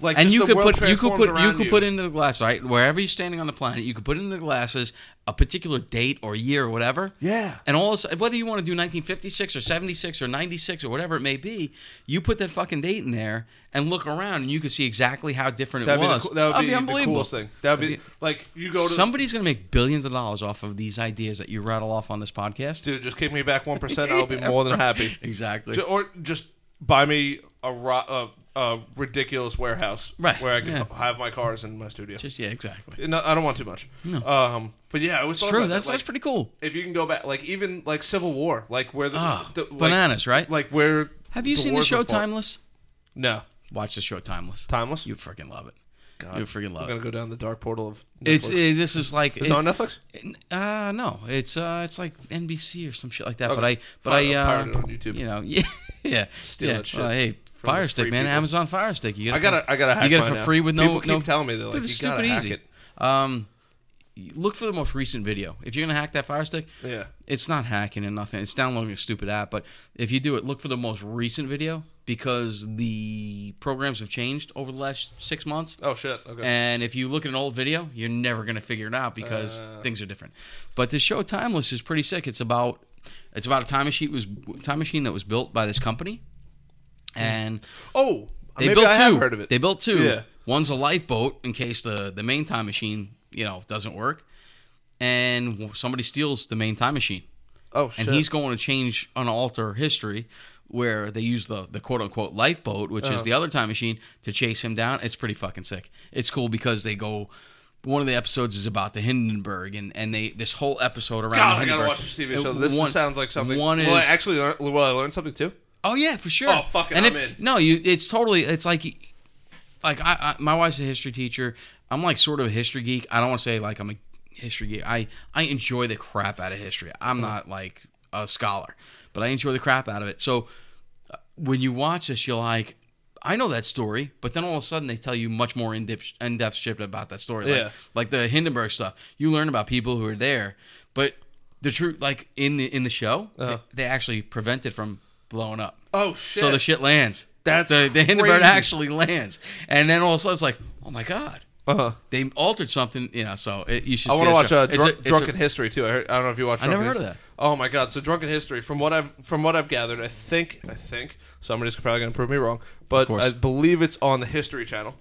Like and you could put you could put you could put into the glass right wherever you're standing on the planet. You could put into the glasses a particular date or year or whatever. Yeah. And all of a sudden, whether you want to do 1956 or 76 or 96 or whatever it may be, you put that fucking date in there and look around, and you can see exactly how different it That'd be, was. that would That'd be, the unbelievable. coolest thing. That would be like you go to Somebody's gonna make billions of dollars off of these ideas that you rattle off on this podcast. dude. Just kick me back one percent. I'll be more than happy. Exactly. Or just buy me a, ro- a, a ridiculous warehouse Right, where I can yeah. have my cars in my studio. Just yeah, exactly. No, I don't want too much. No. Um, but yeah, I was It's true. That's that's pretty cool. If you can go back, like even like Civil War, like where the, Ah, the- like- bananas, right? Like where Have you seen the wars show were fought. Timeless? No, Watch the show Timeless. Timeless. You'd freaking love it. God, You'd freaking love I'm love gonna go down the dark portal of. It's Netflix. uh, this is like Is it on Netflix? Uh no, it's uh it's like NBC or some shit like that. But Okay. I but Fine, I I'll uh, pirate it on YouTube. You know, yeah, yeah, Steal yeah. that shit Well, hey, from Fire Stick, man, people. Amazon Fire Stick. You get it I for- gotta, I gotta hack you get it for now. free with no People keep no. telling me they're like, Dude, you it's stupid hack easy. it. Um, look for the most recent video. If you're gonna hack that Fire Stick, Yeah. it's not hacking and nothing. It's downloading a stupid app. But if you do it, look for the most recent video because the programs have changed over the last six months. Oh shit. Okay. And if you look at an old video, you're never gonna figure it out because Uh. things are different. But the show Timeless is pretty sick. It's about it's about a time machine was time machine that was built by this company, and oh, they maybe built I two. have heard of it. They built two. Yeah. One's a lifeboat in case the the main time machine you know doesn't work, and somebody steals the main time machine oh shit. and he's going to change and alter history where they use the, the quote unquote lifeboat, which Uh-huh. is the other time machine, to chase him down. It's pretty fucking sick. It's cool because they go. One of the episodes is about the Hindenburg, and, and they this whole episode around. God, I gotta watch this TV Uh, show. This one- sounds like something. One is Will I actually learn, will I learn something too? Oh yeah, for sure. Oh, fuck it, and I'm if, in. No, you. It's totally. It's like, like I, I. My wife's a history teacher. I'm like sort of a history geek. I don't want to say like I'm a history geek. I I enjoy the crap out of history. I'm not like a scholar, but I enjoy the crap out of it. So uh, when you watch this, you're like. I know that story, but then all of a sudden they tell you much more in depth, in depth shit about that story. Like, Yeah. like the Hindenburg stuff. You learn about people who are there, but the truth, like in the in the show, Uh-huh. they, they actually prevent it from blowing up. Oh shit. So the shit lands. That's the, the Hindenburg crazy. actually lands, and then all of a sudden it's like, oh my god, Uh huh. they altered something. You know, so it, you should. I want to watch uh, It's Drunk, a- it's a- Drunken History too. I, heard, I don't know if you watched. I never Drunken heard of that. Oh my god! So drunken history. From what I've from what I've gathered, I think I think somebody's probably gonna prove me wrong, but. I believe it's on the History Channel.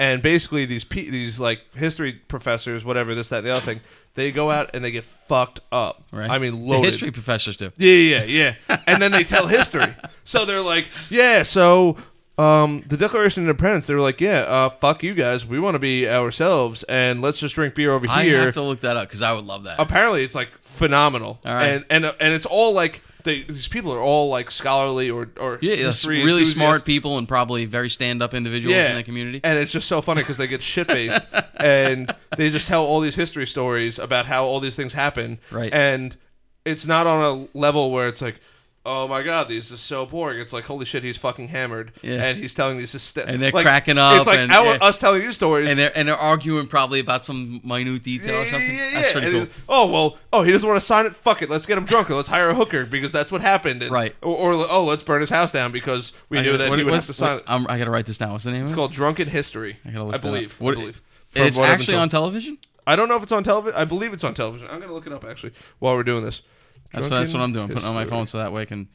And basically, these pe- these like history professors, whatever this, that, and the other thing, they go out and they get fucked up. Right. I mean, The history professors do. Yeah, yeah, yeah. and then they tell history. So they're like, yeah, so um, the Declaration of Independence, they were like, yeah, uh, fuck you guys. We want to be ourselves and let's just drink beer over I here. have to look that up because I would love that. Apparently, it's like phenomenal. All right. And, and, and it's all like, they, these people are all like scholarly or, or yeah, yeah, really enthusiasts. smart people and probably very stand-up individuals in the community. And it's just so funny because they get shit faced and they just tell all these history stories about how all these things happen. Right. And it's not on a level where it's like, oh my god, these are so boring. It's like, holy shit, he's fucking hammered. Yeah. And he's telling these hyster- And they're like, cracking up It's like and- our, yeah. us telling these stories. and they're and they're arguing probably about some minute detail or Yeah, something. yeah, yeah, That's pretty cool. Oh well. Oh, he doesn't want to sign it. Fuck it. Let's get him drunk and let's hire a hooker because that's what happened. And- Right. Or, or oh, let's burn his house down because we I knew that what- he would have to sign what- it. I'm- I gotta write this down. What's the name It's called Drunken History. I gotta look I up. believe. What- I believe. It's From what I've been actually on television. I don't know if it's on television. I believe it's on television. I'm gonna look it up actually while we're doing this. That's, that's what I'm doing. Putting it on my phone so that way I can.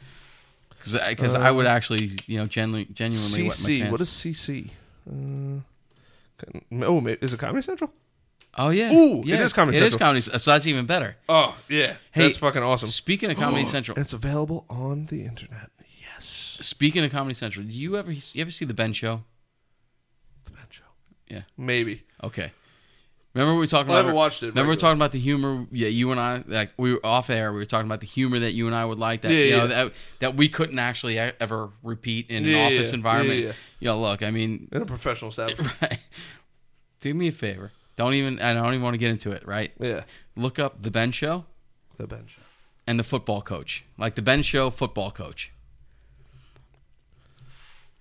Because I would actually, you know, genuinely, genuinely wet my CC. pants. What is CC? Uh, oh, is it Comedy Central? Oh yeah. Ooh, it yeah, is Comedy It is Central. Comedy. So that's even better. Oh yeah, Hey, that's fucking awesome. Speaking of Comedy Central, And it's available on the internet. Yes, speaking of Comedy Central, do you ever you ever see the Ben Show? the Ben Show. Yeah. Maybe. Okay. Remember we were talking I about haven't watched it. Remember we talking about the humor. Yeah, you and I, like we were off air. We were talking about the humor that you and I would like. That Yeah, you know yeah. that that we couldn't actually ever repeat in Yeah, an office environment. Yeah, yeah. You know, look, I mean, in a professional establishment. right. Do me a favor. Don't even. I don't even want to get into it. Right. yeah, Look up the Ben Show the Ben Show. and the football coach, like the Ben Show football coach.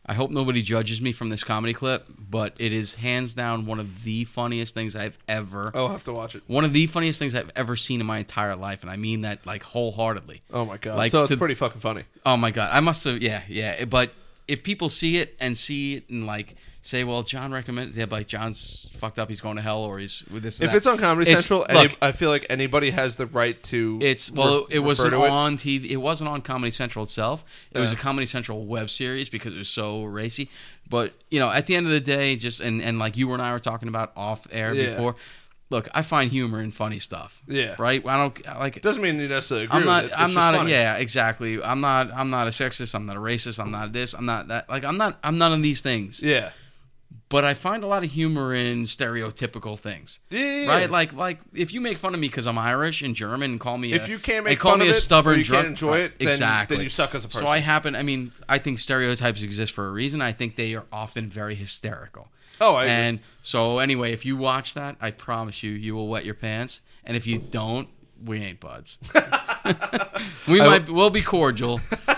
I hope nobody judges me from this comedy clip, but it is hands down one of the funniest things I've ever I'll have to watch it. one of the funniest things I've ever seen in my entire life, and I mean that like wholeheartedly. Oh my god! Like, so it's to- pretty fucking funny. Oh my god, I must have yeah yeah. But if people see it and see it and like say, well, John recommended, yeah, like John's fucked up, he's going to hell, or he's with this. and If that. it's on Comedy It's- Central, look, I feel like anybody has the right to. It's well, ref- it refer wasn't to on TV. It wasn't on Comedy Central itself. It was a Yeah. Comedy Central web series because it was so racy. But you know, at the end of the day, just and and like you and I were talking about off air Yeah. before. Look, I find humor in funny stuff. Yeah. Right. I don't like. Doesn't mean you necessarily agree I'm not. with it. It's I'm just not. A, funny. yeah, exactly. I'm not. I'm not a sexist. I'm not a racist. I'm not this. I'm not that. Like I'm not. I'm none of these things. Yeah. But I find a lot of humor in stereotypical things. Yeah. Right, like like if you make fun of me because I'm Irish and German and call me a, If you can't make fun me of a it, stubborn you drunk, can't enjoy it, then, exactly. then you suck as a person. So I happen. I mean, I think stereotypes exist for a reason. I think they are often very hysterical. oh, I agree. and so anyway, if you watch that, I promise you, you will wet your pants. And if you don't, we ain't buds. we I might. We'll be cordial,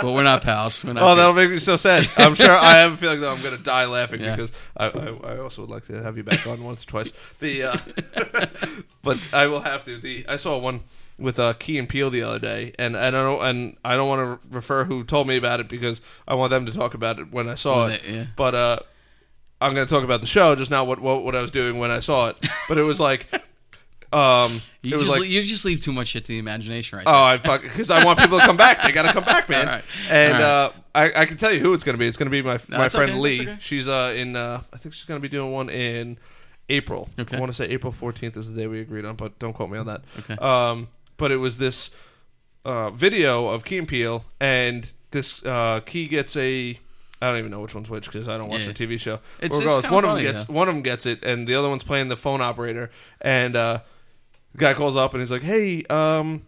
but we're not pals. We're not Oh, good. that'll make me so sad. I'm sure. I have a feeling that I'm going to die laughing Yeah. because I, I, I also would like to have you back on once or twice. The, uh, but I will have to. The I saw one with uh, Key and Peele the other day, and I don't and I don't want to refer who told me about it because I want them to talk about it when I saw it. yeah. But uh, I'm going to talk about the show, just not what, what what I was doing when I saw it. But it was like, um, You it was just, like you just leave too much shit to the imagination, right Oh, I fuck because I want people to come back. They got to come back, man. Right. And uh, I, I can tell you who it's going to be. It's going to be my No, my friend okay, Lee. okay. She's uh in uh I think she's going to be doing one in April. Okay. I want to say April 14th is the day we agreed on, but don't quote me on that. Okay. Um, but it was this uh, video of Key and Peele, and this uh, Key gets a. I don't even know which one's which because I don't watch Yeah. the TV show. It's- it's one of them gets though. one of them gets it, and the other one's playing the phone operator. And uh, the guy calls up and he's like, "Hey, um,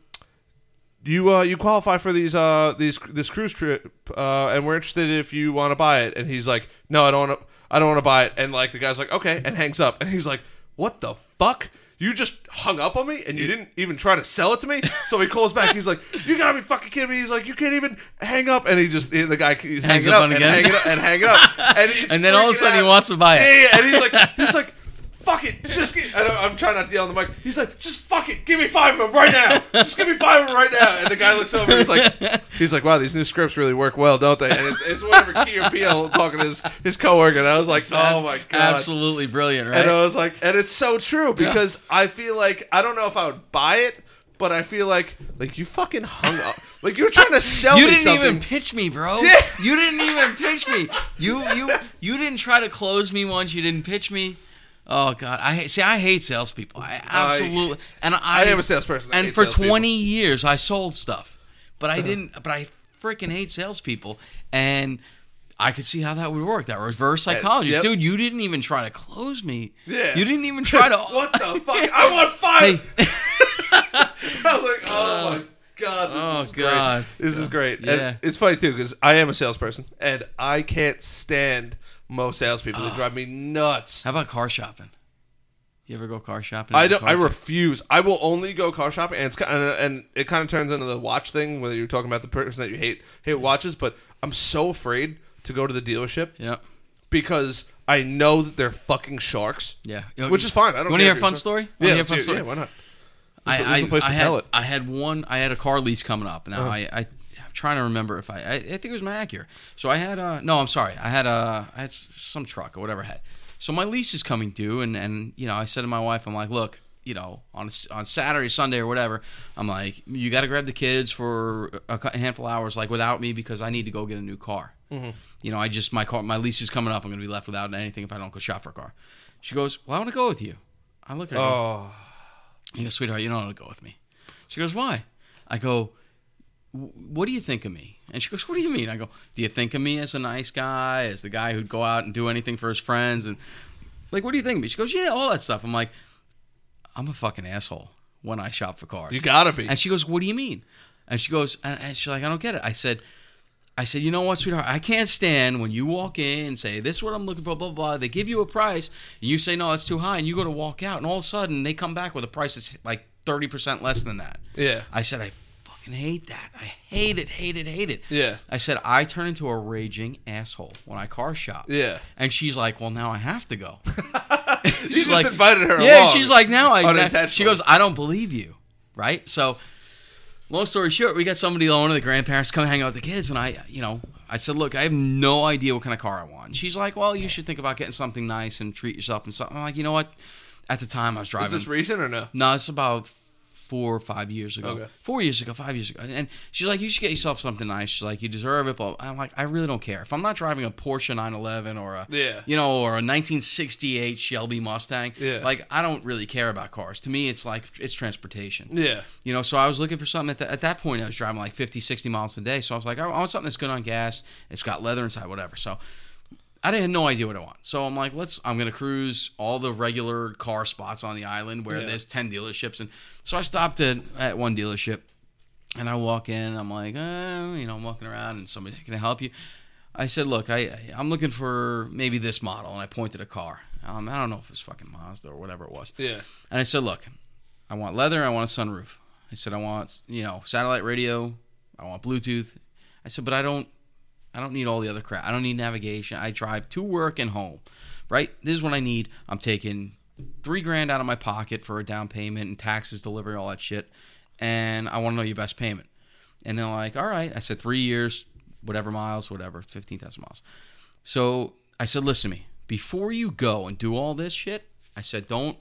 you uh, you qualify for these uh these this cruise trip, uh, and we're interested if you want to buy it." And he's like, "No, I don't want to. I don't want to buy it." And like the guy's like, "Okay," and hangs up. And he's like, "What the fuck?" You just hung up on me and you didn't even try to sell it to me. So he calls back. He's like, "You gotta be fucking kidding me!" He's like, "You can't even hang up." And he just the guy he's Hangs hanging up up, and hanging up and hanging up. And, he's And then all of a sudden he wants to buy it. Yeah, yeah, and he's like, he's like, fuck it, just get, I don't, I'm trying not to yell on the mic. He's like, just fuck it, give me five of them right now. Just give me five of them right now. And the guy looks over, he's like, he's like, wow, these new scripts really work well, don't they? And it's, it's whatever Key or Peele talking to his, his coworker, and I was like, oh my god. absolutely brilliant, right? And I was like, and it's so true because I feel like I don't know if I would buy it, but I feel like like you fucking hung up. Like you're trying to sell You didn't something. even pitch me, bro. Yeah. You didn't even pitch me. You you you didn't try to close me once. You didn't pitch me. Oh God, I see. I hate salespeople. I absolutely and I, I am a salesperson. I and for twenty years I sold stuff, but I didn't. But I freaking hate salespeople, and I could see how that would work. That reverse psychology, yep. dude. You didn't even try to close me. Yeah. You didn't even try to. what the fuck? I want five. Hey. I was like, oh uh, my god. This Oh, is great. God. This is great. Yeah. It's funny too because I am a salesperson and I can't stand most salespeople. They drive me nuts. How about car shopping? You ever go car shopping? I don't. I refuse. I will only go car shopping, and it's kind of, and it kind of turns into the watch thing. Whether you're talking about the person that you hate hate watches, but I'm so afraid to go to the dealership Yeah. because I know that they're fucking sharks. Yeah. Which is fine. I don't. Want to hear a fun story? Yeah, hear a fun story? yeah, why not? I, This is the- this is the place I to had, tell it. I had one. I had a car lease coming up. Now Uh-huh. I, I, trying to remember if I, I, I think it was my Acura. So I had a. No, I'm sorry. I had a. I had some truck or whatever I had. So my lease is coming due, and and you know I said to my wife, I'm like, look, you know, on a on Saturday, Sunday, or whatever, I'm like, you got to grab the kids for a handful of hours, like without me, because I need to go get a new car. Mm-hmm. You know, I just my car, my lease is coming up. I'm going to be left without anything if I don't go shop for a car. She goes, well, I want to go with you. I look at her. Oh, I go, sweetheart, you don't want to go with me. She goes, why? I go, "W- what do you think of me? And she goes, what do you mean? I go, do you think of me as a nice guy, as the guy who'd go out and do anything for his friends? And like, what do you think of me? She goes, yeah, all that stuff. I'm like, I'm a fucking asshole when I shop for cars. you gotta be. And she goes, "What do you mean?" And she goes, and, and she's like, "I don't get it." I said, "I said, you know what, sweetheart? I can't stand when you walk in and say this is what I'm looking for, blah blah. blah. They give you a price, and you say no, that's too high, and you go to walk out, and all of a sudden they come back with a price that's like thirty percent less than that." yeah, I said, "I fucking hate that. I hate it, hate it, hate it." yeah, I said, "I turn into a raging asshole when I car shop." yeah. And she's like, "Well, now I have to go." you She's just like- invited her. Yeah, she's like, now I. She goes, I don't believe you, right? So, long story short, we got somebody, one of the grandparents, come hang out with the kids, and I, you know, I said, look, I have no idea what kind of car I want. And she's like, well, you should think about getting something nice and treat yourself and something. I'm like, you know what? At the time, I was driving. Is this recent or no? no, it's about four or five years ago. Okay. Four years ago, five years ago. And she's like, you should get yourself something nice. She's like, you deserve it. But I'm like, I really don't care. If I'm not driving a Porsche 911 or a, Yeah. you know, or a 1968 Shelby Mustang, Yeah. like I don't really care about cars. To me, it's like it's transportation. Yeah, You know, so I was looking for something at, the, at that point. I was driving like 50, 60 miles a day. So I was like, I want something that's good on gas. It's got leather inside, whatever. So I didn't have no idea what I want. So I'm like, let's. I'm gonna cruise all the regular car spots on the island where Yeah. there's ten dealerships, and so I stopped at at one dealership, and I walk in. I'm like, uh, you know, I'm walking around, and somebody can I help you. I said, look, I I'm looking for maybe this model, and I pointed a car. Um, I don't know if it was fucking Mazda or whatever it was. yeah, And I said, look, I want leather. I want a sunroof. I said, I want you know satellite radio. I want Bluetooth. I said, but I don't, I don't need all the other crap. I don't need navigation. I drive to work and home. Right. This is what I need. I'm taking three grand out of my pocket for a down payment and taxes, delivery, all that shit. And I want to know your best payment. And they're like, all right. I said three years, whatever miles, whatever, fifteen thousand miles. So I said, listen to me. Before you go and do all this shit, I said, don't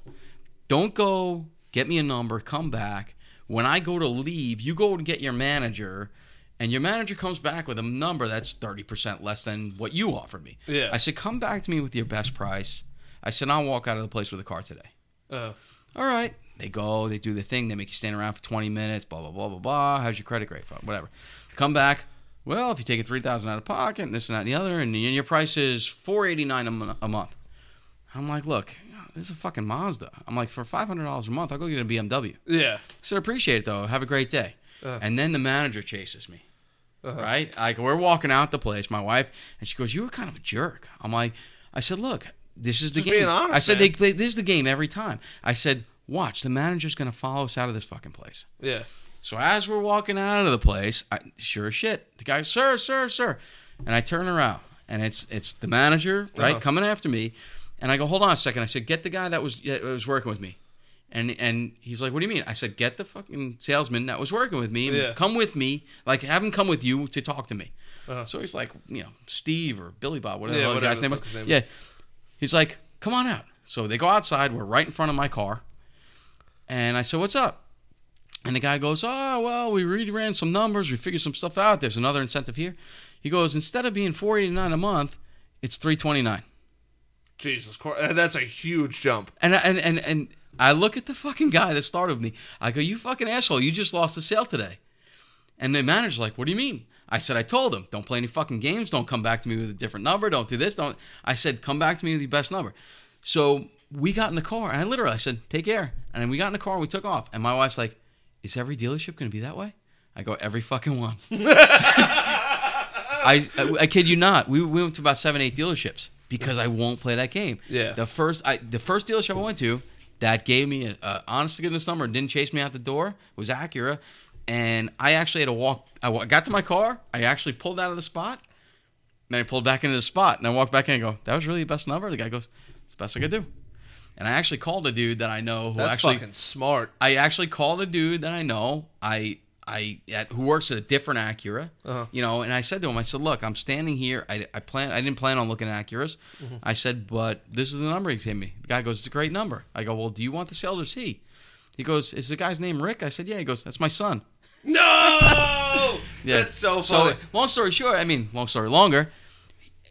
don't go get me a number, come back. When I go to leave, you go and get your manager, and your manager comes back with a number that's 30% less than what you offered me. Yeah. I said, come back to me with your best price. I said, I'll walk out of the place with a car today. uh, All right. They go, they do the thing, they make you stand around for 20 minutes, blah, blah, blah, blah, blah. How's your credit grade? Whatever. Come back. Well, if you take a 3000 out of pocket, and this and that and the other, and your price is 489 a a month. I'm like, look, this is a fucking Mazda. I'm like, for $500 a month, I'll go get a BMW. yeah, I said, appreciate it, though. Have a great day. Uh. and then the manager chases me uh-huh. right? Like we're walking out the place, my wife, and she goes, "You were kind of a jerk." I'm like, I said, "Look, this is the Just game." honest, I said, man. "They play this is the game every time." I said, "Watch, the manager's gonna follow us out of this fucking place." yeah, So as we're walking out of the place, I, sure as shit, the guy, "Sir, sir, sir," and I turn around, and it's it's the manager, right, Uh-huh. coming after me, and I go, "Hold on a second. I said, "Get the guy that was that was working with me." And and he's like, "What do you mean?" I said, "Get the fucking salesman that was working with me. and Yeah. Come with me. Like, have him come with you to talk to me." Uh-huh. So he's like, you know, Steve or Billy Bob, whatever, Yeah, the whatever guy's name was. name. Yeah. He's like, "Come on out." So they go outside. We're right in front of my car. And I said, "What's up?" And the guy goes, "Oh well, we reran some numbers, we figured some stuff out. There's another incentive here." He goes, "Instead of being four eighty nine a month, it's three twenty nine. Jesus Christ, that's a huge jump. And and and and I look at the fucking guy that started with me. I go, "You fucking asshole! You just lost the sale today." And the manager's like, "What do you mean?" I said, "I told him, don't play any fucking games. Don't come back to me with a different number. Don't do this. Don't." I said, "Come back to me with your best number." So we got in the car, and I literally I said, "Take care." And then we got in the car and we took off. And my wife's like, "Is every dealership going to be that way?" I go, "Every fucking one." I, I I kid you not. We, we went to about seven, eight dealerships because I won't play that game. Yeah. The first I the first dealership I went to that gave me a, a honest to goodness number didn't chase me out the door was Acura, and I actually had to walk. I got to my car. I actually pulled out of the spot. And I pulled back into the spot, and I walked back in and go, "That was really the best number." The guy goes, "It's the best I could do." And I actually called a dude that I know who That's actually fucking smart. I actually called a dude that I know. I I at, who works at a different Acura. Uh-huh. You know, and I said to him, I said, "Look, I'm standing here. I, I plan. I didn't plan on looking at Acuras. Mm-hmm. I said, but this is the number he gave me. The guy goes, "It's a great number." I go, "Well, do you want the sale or is he?" He goes, "Is the guy's name Rick?" I said, "Yeah." He goes, "That's my son." No, Yeah. that's so funny. So, long story short, I mean, long story longer,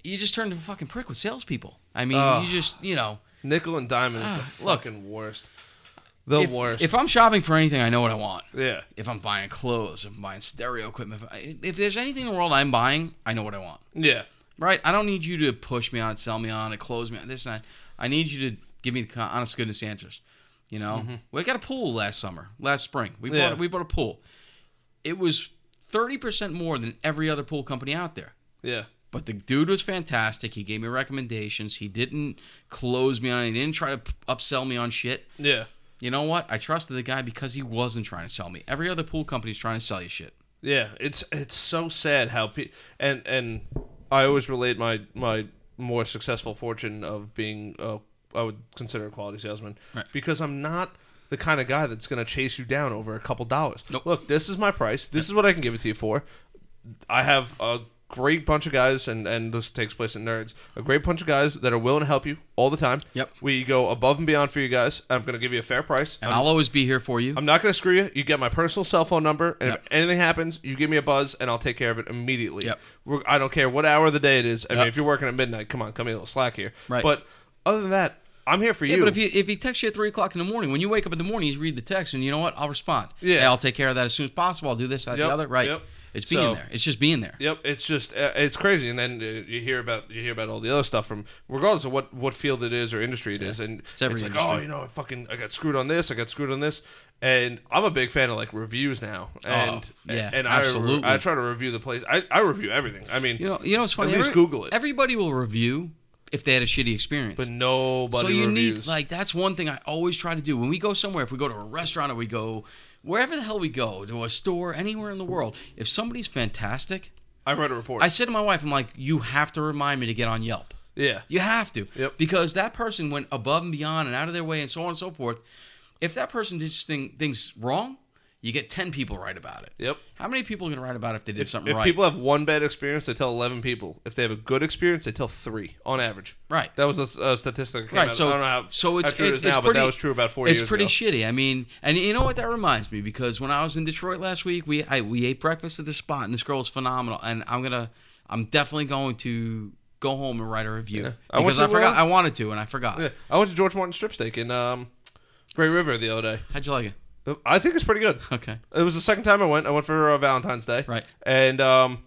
you just turned into a fucking prick with salespeople. I mean, Ugh. you just, you know, Nickel and diamond is the Ah, look. fucking worst. The if, worst. If I'm shopping for anything, I know what I want. yeah, if I'm buying clothes, if I'm buying stereo equipment, if, I, if there's anything in the world I'm buying, I know what I want. yeah, Right? I don't need you to push me on it, sell me on it, close me on this and that. I need you to give me the honest goodness answers. You know, mm-hmm. we got a pool last summer, last spring. We Yeah. bought we bought a pool. It was thirty percent more than every other pool company out there. yeah. But the dude was fantastic. He gave me recommendations. He didn't close me on. it. He didn't try to upsell me on shit. Yeah. You know what? I trusted the guy because he wasn't trying to sell me. Every other pool company's trying to sell you shit. Yeah, it's it's so sad how pe- and and I always relate my my more successful fortune of being uh, I would consider a quality salesman Right. because I'm not the kind of guy that's going to chase you down over a couple dollars. Nope. Look, this is my price. This is what I can give it to you for. I have a great bunch of guys, and and this takes place in nerds. A great bunch of guys that are willing to help you all the time. Yep. We go above and beyond for you guys. I'm going to give you a fair price. And I'm- I'll always be here for you. I'm not going to screw you. You get my personal cell phone number, and Yep. if anything happens, you give me a buzz, and I'll take care of it immediately. Yep. We're, I don't care what hour of the day it is. I mean, Yep. if you're working at midnight, come on, come me a little slack here. Right. But other than that, I'm here for yeah, you. but if he if he texts you at three o'clock in the morning, when you wake up in the morning, you read the text, and you know what? I'll respond. Yeah. Hey, I'll take care of that as soon as possible. I'll do this, that, Yep, the other. Right. yep. It's being So- there. It's just being there. Yep, it's just uh, it's crazy, and then uh, you hear about you hear about all the other stuff from regardless of what what field it is or industry it is, and It's every like oh you know I fucking I got screwed on this, I got screwed on this, and I'm a big fan of like reviews now, and Oh, yeah, and I, absolutely. I try to review the place. I, I review everything. I mean, You know. You know. It's funny. At least Every- Google it. Everybody will review if they had a shitty experience. but nobody so you reviews. need like that's one thing I always try to do when we go somewhere. If we go to a restaurant or we go wherever the hell we go to a store anywhere in the world, if somebody's fantastic, I read a report. I said to my wife, I'm like, you have to remind me to get on Yelp. yeah, You have to. Yep. Because that person went above and beyond and out of their way and so on and so forth. If that person did thing, things wrong, you get 10 people right about it. yep. How many people can write about it if they did something right? If right? people have one bad experience, they tell eleven people. If they have a good experience, they tell three on average. right. That was a, s- a statistic. That came Right, out. so I don't know how, so it's how true it's, it is it's now, pretty, but that was true about four It's years pretty ago. shitty. I mean, and you know what that reminds me because when I was in Detroit last week, we I, we ate breakfast at this spot, and this girl is phenomenal. And I'm gonna, I'm definitely going to go home and write a review Yeah. I went because I, to, forgot uh, I wanted to and I forgot. Yeah, I went to George Martin Strip Steak in um, Great River the other day. How'd you like it? I think it's pretty good. Okay, It was the second time I went. I went for uh, Valentine's Day. Right. And um,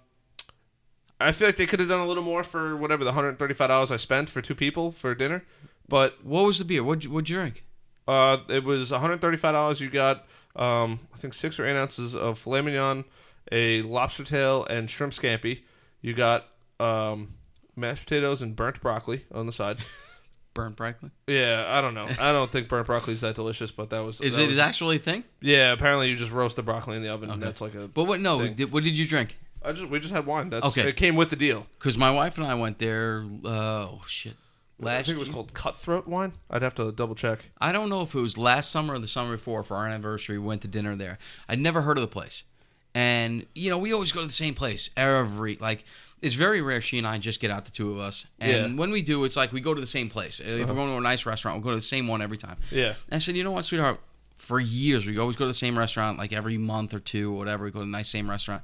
I feel like they could have done a little more for whatever the hundred thirty-five dollars I spent for two people for dinner. But what was the beer? What'd you, what'd you drink? uh, it was one hundred thirty-five dollars. You got um, I think six or eight ounces of filet mignon, a lobster tail, and shrimp scampi. You got um, mashed potatoes and burnt broccoli on the side. Burnt broccoli. Yeah, I don't know. I don't think burnt broccoli is that delicious, but that was Is that it was- actually a thing? Yeah, apparently you just roast the broccoli in the oven, and Okay. that's like a. But what? No. Thing. Did, what did you drink? I just we just had wine. That's Okay. It came with the deal. Because my wife and I went there. Uh, oh shit. Last I think it was year- called Cutthroat wine. I'd have to double check. I don't know if it was last summer or the summer before for our anniversary. We went to dinner there. I'd never heard of the place, and you know we always go to the same place every like. It's very rare she and I just get out the two of us, and Yeah. when we do, it's like we go to the same place. If Uh-huh. we're going to a nice restaurant, we'll go to the same one every time. Yeah. And I said, you know what, sweetheart, for years. We always go to the same restaurant, like every month or two or whatever. We go to the nice same restaurant.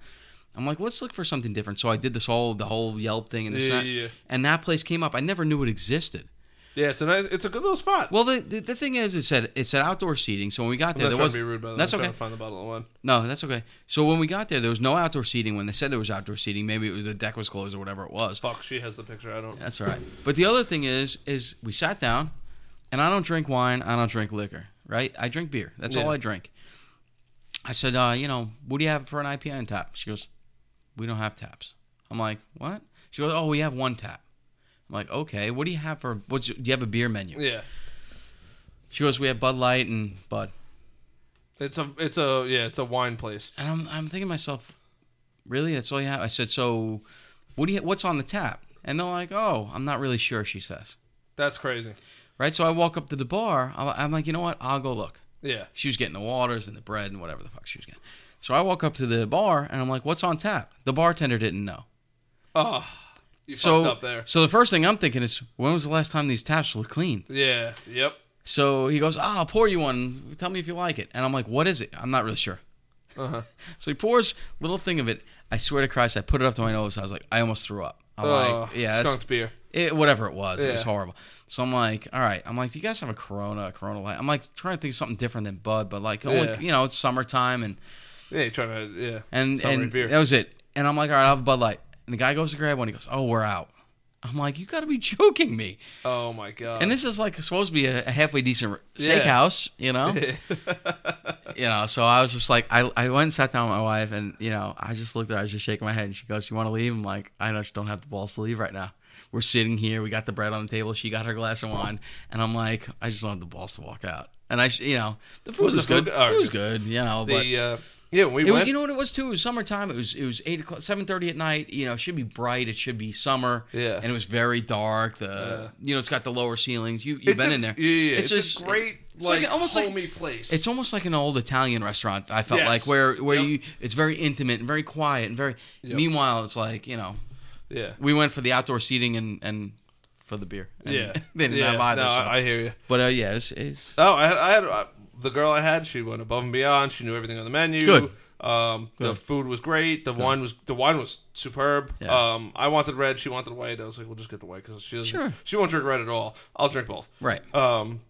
I'm like, let's look for something different. So I did this whole the whole Yelp thing and this Yeah, and that. yeah, and that place came up. I never knew it existed. Yeah, it's a nice, it's a good little spot. Well, the, the the thing is, it said it said outdoor seating. So when we got there, there was to be rude, but that's I'm okay. trying to find the bottle of wine. No, that's okay. So when we got there, there was no outdoor seating. When they said there was outdoor seating, maybe it was the deck was closed or whatever it was. Fuck, she has the picture. I don't. That's all right. But the other thing is, is we sat down, and I don't drink wine. I don't drink liquor. Right? I drink beer. That's all I drink. I said, uh, you know, what do you have for an IPA on tap? She goes, we don't have taps. I'm like, what? She goes, oh, we have one tap. I'm like, okay. What do you have for? What's? Do you have a beer menu? Yeah, She goes, we have Bud Light and Bud. it's a it's a yeah it's a wine place. And I'm I'm thinking to myself, really? That's all you have? I said, so what do you? What's on the tap? And they're like, oh, I'm not really sure. She says, That's crazy. right? So I walk up to the bar. I'm like, you know what? I'll go look. Yeah, She was getting the waters and the bread and whatever the fuck she was getting. So I walk up to the bar and I'm like, what's on tap? The bartender didn't know. oh, you So fucked up there. so the first thing I'm thinking is, when was the last time these taps were cleaned? Yeah, yep. So he goes, ah, I'll pour you one. Tell me if you like it. And I'm like, what is it? I'm not really sure. Uh huh. So he pours little thing of it. I swear to Christ, I put it up to my nose. I was like, I almost threw up. I'm Oh, like, yeah, skunked beer. it, whatever it was. It was horrible. So I'm like, all right. I'm like, do you guys have a Corona, a Corona Light? I'm like trying to think of something different than Bud, but like, only, Yeah. you know, it's summertime and Yeah, you're trying to yeah. and and beer. that was it. And I'm like, all right, I'll have a Bud Light. And the guy goes to grab one. He goes, oh, we're out. I'm like, you got to be joking me. Oh my god. And this is like supposed to be a, a halfway decent Yeah. steakhouse, you know. you know, so I was just like, I, I went and sat down with my wife, and you know, I just looked at her, I was just shaking my head, and she goes, "You want to leave?" I'm like, I just don't have the balls to leave right now. We're sitting here, we got the bread on the table, she got her glass of wine, and I'm like, I just don't have the balls to walk out. And I, you know, the food Was was, the good. good? Oh, it was good. you know, but. uh, yeah, we It was, went. you know what it was too. It was summertime. It was it was eight o'clock, seven thirty at night. You know, it should be bright. It should be summer. Yeah. and it was very dark. The Yeah. you know, it's got the lower ceilings. You you've it's been a, in there. Yeah, yeah. It's It's, just- a great it's like, like- almost like- homey place. It's almost like an old Italian restaurant. I felt Yes. like where where Yep. you it's very intimate and very quiet and very. Yep. Meanwhile, it's like you know yeah. we went for the outdoor seating and and for the beer. And Yeah, they didn't yeah. have either. No, so. I, I hear you. but uh, yeah, it's, it's Oh, I had, I had uh, the girl I had. She went above and beyond. She knew everything on the menu. Good. Um, the Good. food was great. The wine was the wine was superb. Yeah. Um, I wanted red. She wanted white. I was like, we'll just get the white because she doesn't. Sure. She won't drink red at all. I'll drink both. right. Um,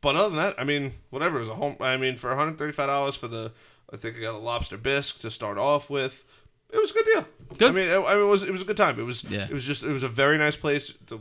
but other than that, I mean, whatever. It was a home. I mean, for one hundred thirty-five dollars for the, I think I got a lobster bisque to start off with. It was a good deal. Good. I mean, it, I mean, it was it was a good time. It was. Yeah. It was just. It was a very nice place. The,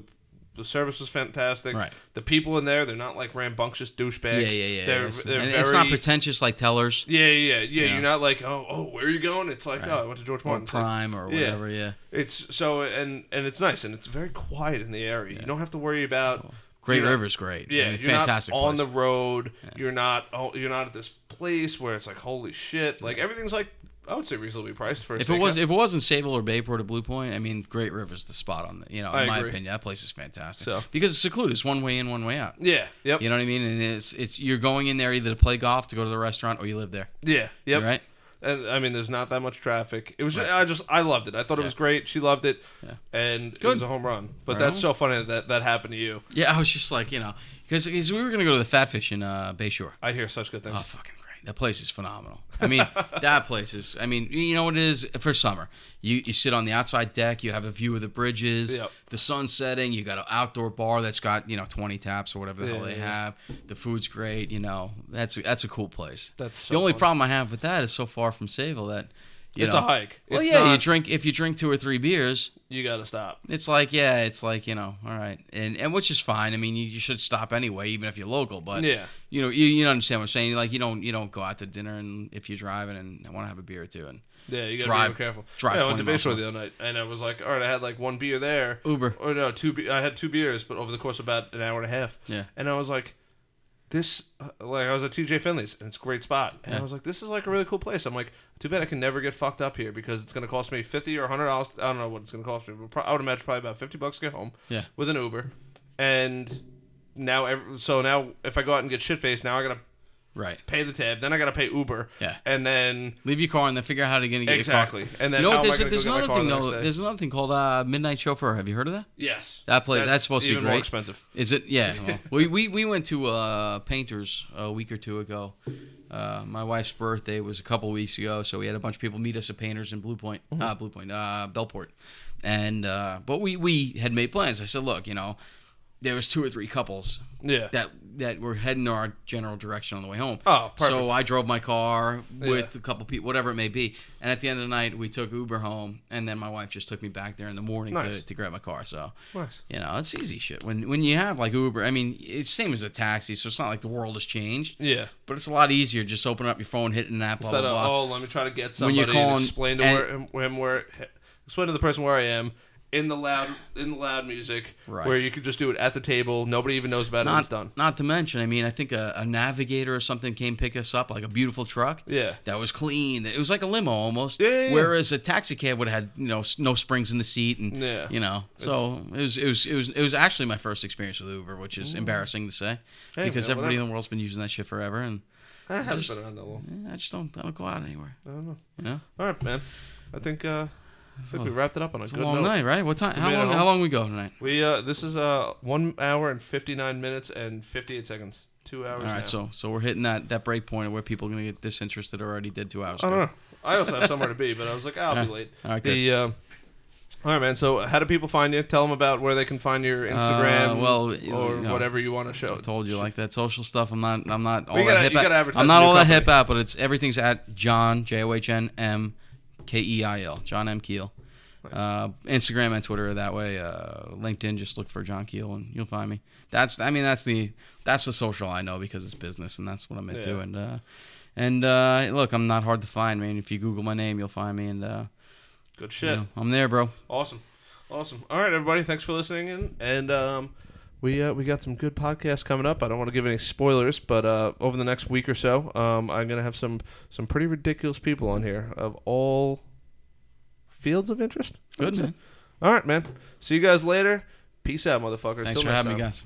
the service was fantastic. Right. The people in there, they're not like rambunctious douchebags. Yeah, yeah, yeah. They're, It's- they're very. it's not pretentious like Tellers yeah, yeah, yeah, yeah. Yeah. You're not like, oh, oh, where are you going? It's like, Right. oh, I went to George or Martin. Like- Prime or whatever. Yeah. It's so and and it's nice and it's very quiet in the area. You don't have to worry about. Great you know, River's great. Yeah, I mean, you're fantastic. not on place. the road. You're not. Oh, you're not at this place where it's like holy shit. Like everything's like I would say reasonably priced for. A If it was, if it wasn't Sayville or Bayport or Blue Point, I mean, Great River's the spot on the you know, in I my agree. opinion, that place is fantastic So- because it's secluded. It's one way in, one way out. yeah, yep, You know what I mean? And it's it's you're going in there either to play golf, to go to the restaurant, or you live there. yeah, yep. Right? And I mean, there's not that much traffic. It was. Just, I just. I loved it. I thought it was great. She loved it, Yeah. and it Good. was a home run. But Right that's on. so funny that that happened to you. Yeah, I was just like, you know, because we were gonna go to the Fat Fish in uh, Bayshore. I hear such good things. Oh, fucking! That place is phenomenal. I mean, that place is. I mean, you know what it is for summer. You you sit on the outside deck. You have a view of the bridges, Yep. the sun setting. You got an outdoor bar that's got you know twenty taps or whatever the hell they yeah. have. The food's great. You know, that's that's a cool place. That's so the only fun. problem I have with that is so far from Sayville that. You it's know, a hike. Well, It's yeah, you drink if you drink two or three beers, You got to stop. it's like yeah, it's like you know, all right, and and which is fine. I mean, you, you should stop anyway, even if you're local. But Yeah. you know, you, you understand what I'm saying. Like you don't you don't go out to dinner and if you're driving and want to have a beer or two and Yeah, you got to Drive- be careful. drive yeah, I went to 20 miles Bayshore the other night, and I was like, all right, I had like one beer there. Uber. Or no, two. Be- I had two beers, but over the course of about an hour and a half. Yeah. And I was like, this, uh, like, I was at TJ Finley's, and it's a great spot. And Yeah. I was like, this is like a really cool place. I'm like, too bad I can never get fucked up here because it's going to cost me fifty or hundred dollars. I don't know what it's going to cost me, but I would imagine probably about fifty bucks to get home. Yeah. With an Uber, and now, ev- so now if I go out and get shit faced, now I got to Right. pay the tab, then I got to pay Uber, Yeah. and then Leave your car and then figure out how to get, get exactly, and then You know what? There's, gonna there's go get my another thing though. There's another thing called uh, Midnight Chauffeur. Have you heard of that? yes, That place- that's supposed to be even more great. expensive. Is it? Yeah. Well, we, we we went to uh, Painters a week or two ago. Uh, my wife's birthday was a couple weeks ago, so we had a bunch of people meet us at Painters in Blue Point, Mm-hmm. uh, Blue Point, uh, Bellport, and uh, but we we had made plans. I said, look, you know, there was two or three couples Yeah, that that were heading our general direction on the way home. Oh, perfect. So I drove my car with Yeah. a couple people, whatever it may be, and at the end of the night, we took Uber home, and then my wife just took me back there in the morning Nice. to, to grab my car. So nice. you know, it's easy shit. When when you have like Uber, I mean, it's same as a taxi, so it's not like the world has changed. Yeah. But it's a lot easier. Just open up your phone, hit an app, blah Instead blah of blah. oh, let me try to get somebody. When you're and calling- explain to and- where, him where explain to the person where I am in the loud in the loud music, Right. where you could just do it at the table. Nobody even knows about it. and It's not done. not to mention, I mean, I think a, a navigator or something came pick us up, like a beautiful truck. Yeah. That was clean. It was like a limo almost. Yeah, yeah, yeah. Whereas a taxi cab would have had you know no springs in the seat and Yeah. you know. So it was it was it was it was actually my first experience with Uber, which is embarrassing to say Hey, because man, everybody whatever. in the world's been using that shit forever, and I haven't just- been around that long. I just don't I don't go out anywhere. I don't know. Know. All right, man. I think uh, I think we wrapped it up on a It's a good long note. night, right? What time? How made it long? home. How long we go tonight? We uh, this is uh one hour and fifty nine minutes and fifty eight seconds. Two hours. All right, now. so so we're hitting that that break point of where people are gonna get disinterested or already did two hours. I ago. don't know. I also have somewhere to be, but I was like, I'll Yeah. be late. All right, good. The uh, all right, man. So, how do people find you? Tell them about where they can find your Instagram, Uh, well, or know, whatever you want to show. I told you like that social stuff. I'm not. I'm not all that gotta- hip. you at- gotta advertise I'm the not new all that company. hip at, but it's everything's at John J O H N M K E I L John M Keil. Uh, Instagram and Twitter are that way. Uh, LinkedIn, just look for John Keil and you'll find me. That's. I mean, that's the that's the social I know because it's business and that's what I'm into. Yeah. And uh, and uh, look, I'm not hard to find. Man, if you Google my name, you'll find me. And uh, Good you shit. know, I'm there, bro. Awesome, awesome. All right, everybody. Thanks for listening in, and um, we uh, we got some good podcasts coming up. I don't want to give any spoilers, but uh, over the next week or so, um, I'm gonna have some some pretty ridiculous people on here of all fields of interest. Good man. All right, man. See you guys later. Peace out, motherfuckers. Thanks Till for having me, guys.